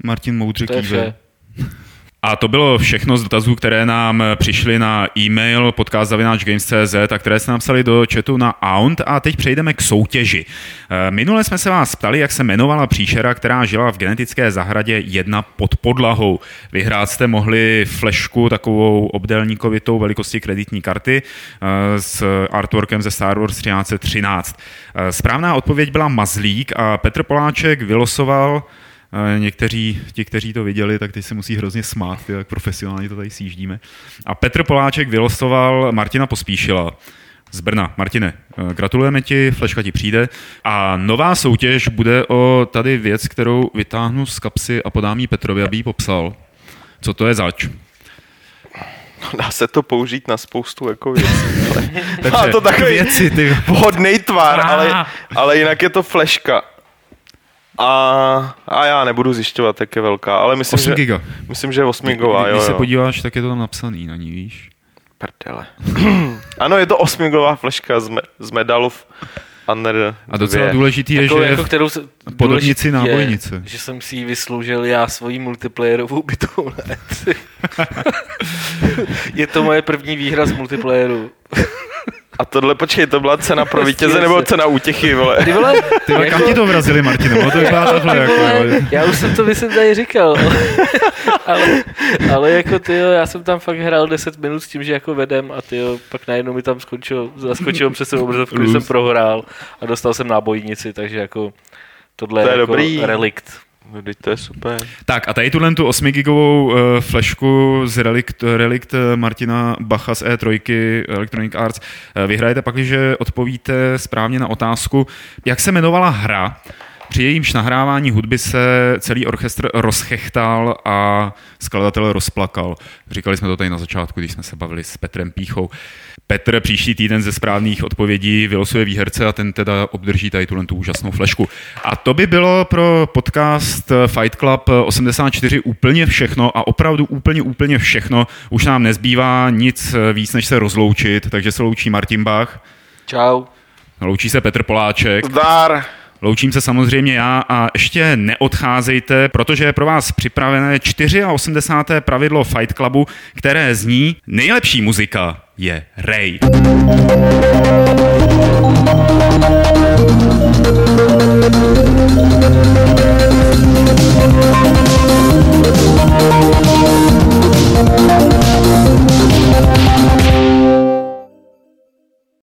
Martin Moudře To je kýve. A to bylo všechno z dotazů, které nám přišly na e-mail podcast.games.cz a které jste napsali do chatu na Aunt a teď přejdeme k soutěži. Eh, Minule jsme se vás ptali, jak se jmenovala příšera, která žila v genetické zahradě jedna pod podlahou. Vyhrát jste mohli flešku takovou obdélníkovitou velikosti kreditní karty eh, s artworkem ze Star Wars 1313. Eh, Správná odpověď byla Mazlík a Petr Poláček vylosoval Někteří, ti, kteří to viděli, tak teď se musí hrozně smát, ty, jak profesionálně to tady sjíždíme. A Petr Poláček vylosoval Martina Pospíšila z Brna. Martine, eh, gratulujeme ti, fleška ti přijde. A nová soutěž bude o tady věc, kterou vytáhnu z kapsy a podám ji Petrovi, aby ji popsal. Co to je zač? Dá se to použít na spoustu jako věcí. ale Takže to takový věci, ty... vhodný tvar, ale, ale jinak je to fleška. A, a já nebudu zjišťovat, jak je velká, ale myslím, 8 že, giga. myslím, že je 8 gigová, jo, Když se jo. podíváš, tak je to tam napsaný na ní, víš? Prdele. ano, je to 8 gigová fleška z, me, z Medal of Honor A docela 2. důležitý je, Takovou, že jako, kterou se, podobnici důležitý nábojnice. Je, že jsem si ji vysloužil já svojí multiplayerovou E3. je to moje první výhra z multiplayeru. A tohle, počkej, to byla cena pro vítěze Stěl nebo cena útěchy, vole? Ty vole, Ty vole, kam ti to vrazili, Martine? Ono to vypadá takhle. Jako, vole, já už jsem to myslím tady říkal. ale, ale jako ty já jsem tam fakt hrál 10 minut s tím, že jako vedem a ty pak najednou mi tam skončil, zaskočil přes tu obrazovku, když jsem prohrál a dostal jsem nábojnici, takže jako tohle To je je jako dobrý. relikt. No, teď to je super. Tak a tady tuhle tu 8 gigovou uh, flešku z relikt, relikt eh, Martina Bacha z E3 Electronic Arts uh, vyhrajete pak, že odpovíte správně na otázku, jak se jmenovala hra, při jejímž nahrávání hudby se celý orchestr rozchechtal a skladatel rozplakal. Říkali jsme to tady na začátku, když jsme se bavili s Petrem Píchou. Petr příští týden ze správných odpovědí vylosuje výherce a ten teda obdrží tady tuhle tu úžasnou flešku. A to by bylo pro podcast Fight Club 84 úplně všechno a opravdu úplně, úplně všechno. Už nám nezbývá nic víc, než se rozloučit, takže se loučí Martin Bach, Čau. loučí se Petr Poláček. Zdar! Loučím se samozřejmě já a ještě neodcházejte, protože je pro vás připravené 84. pravidlo Fight Clubu, které zní nejlepší muzika je Ray.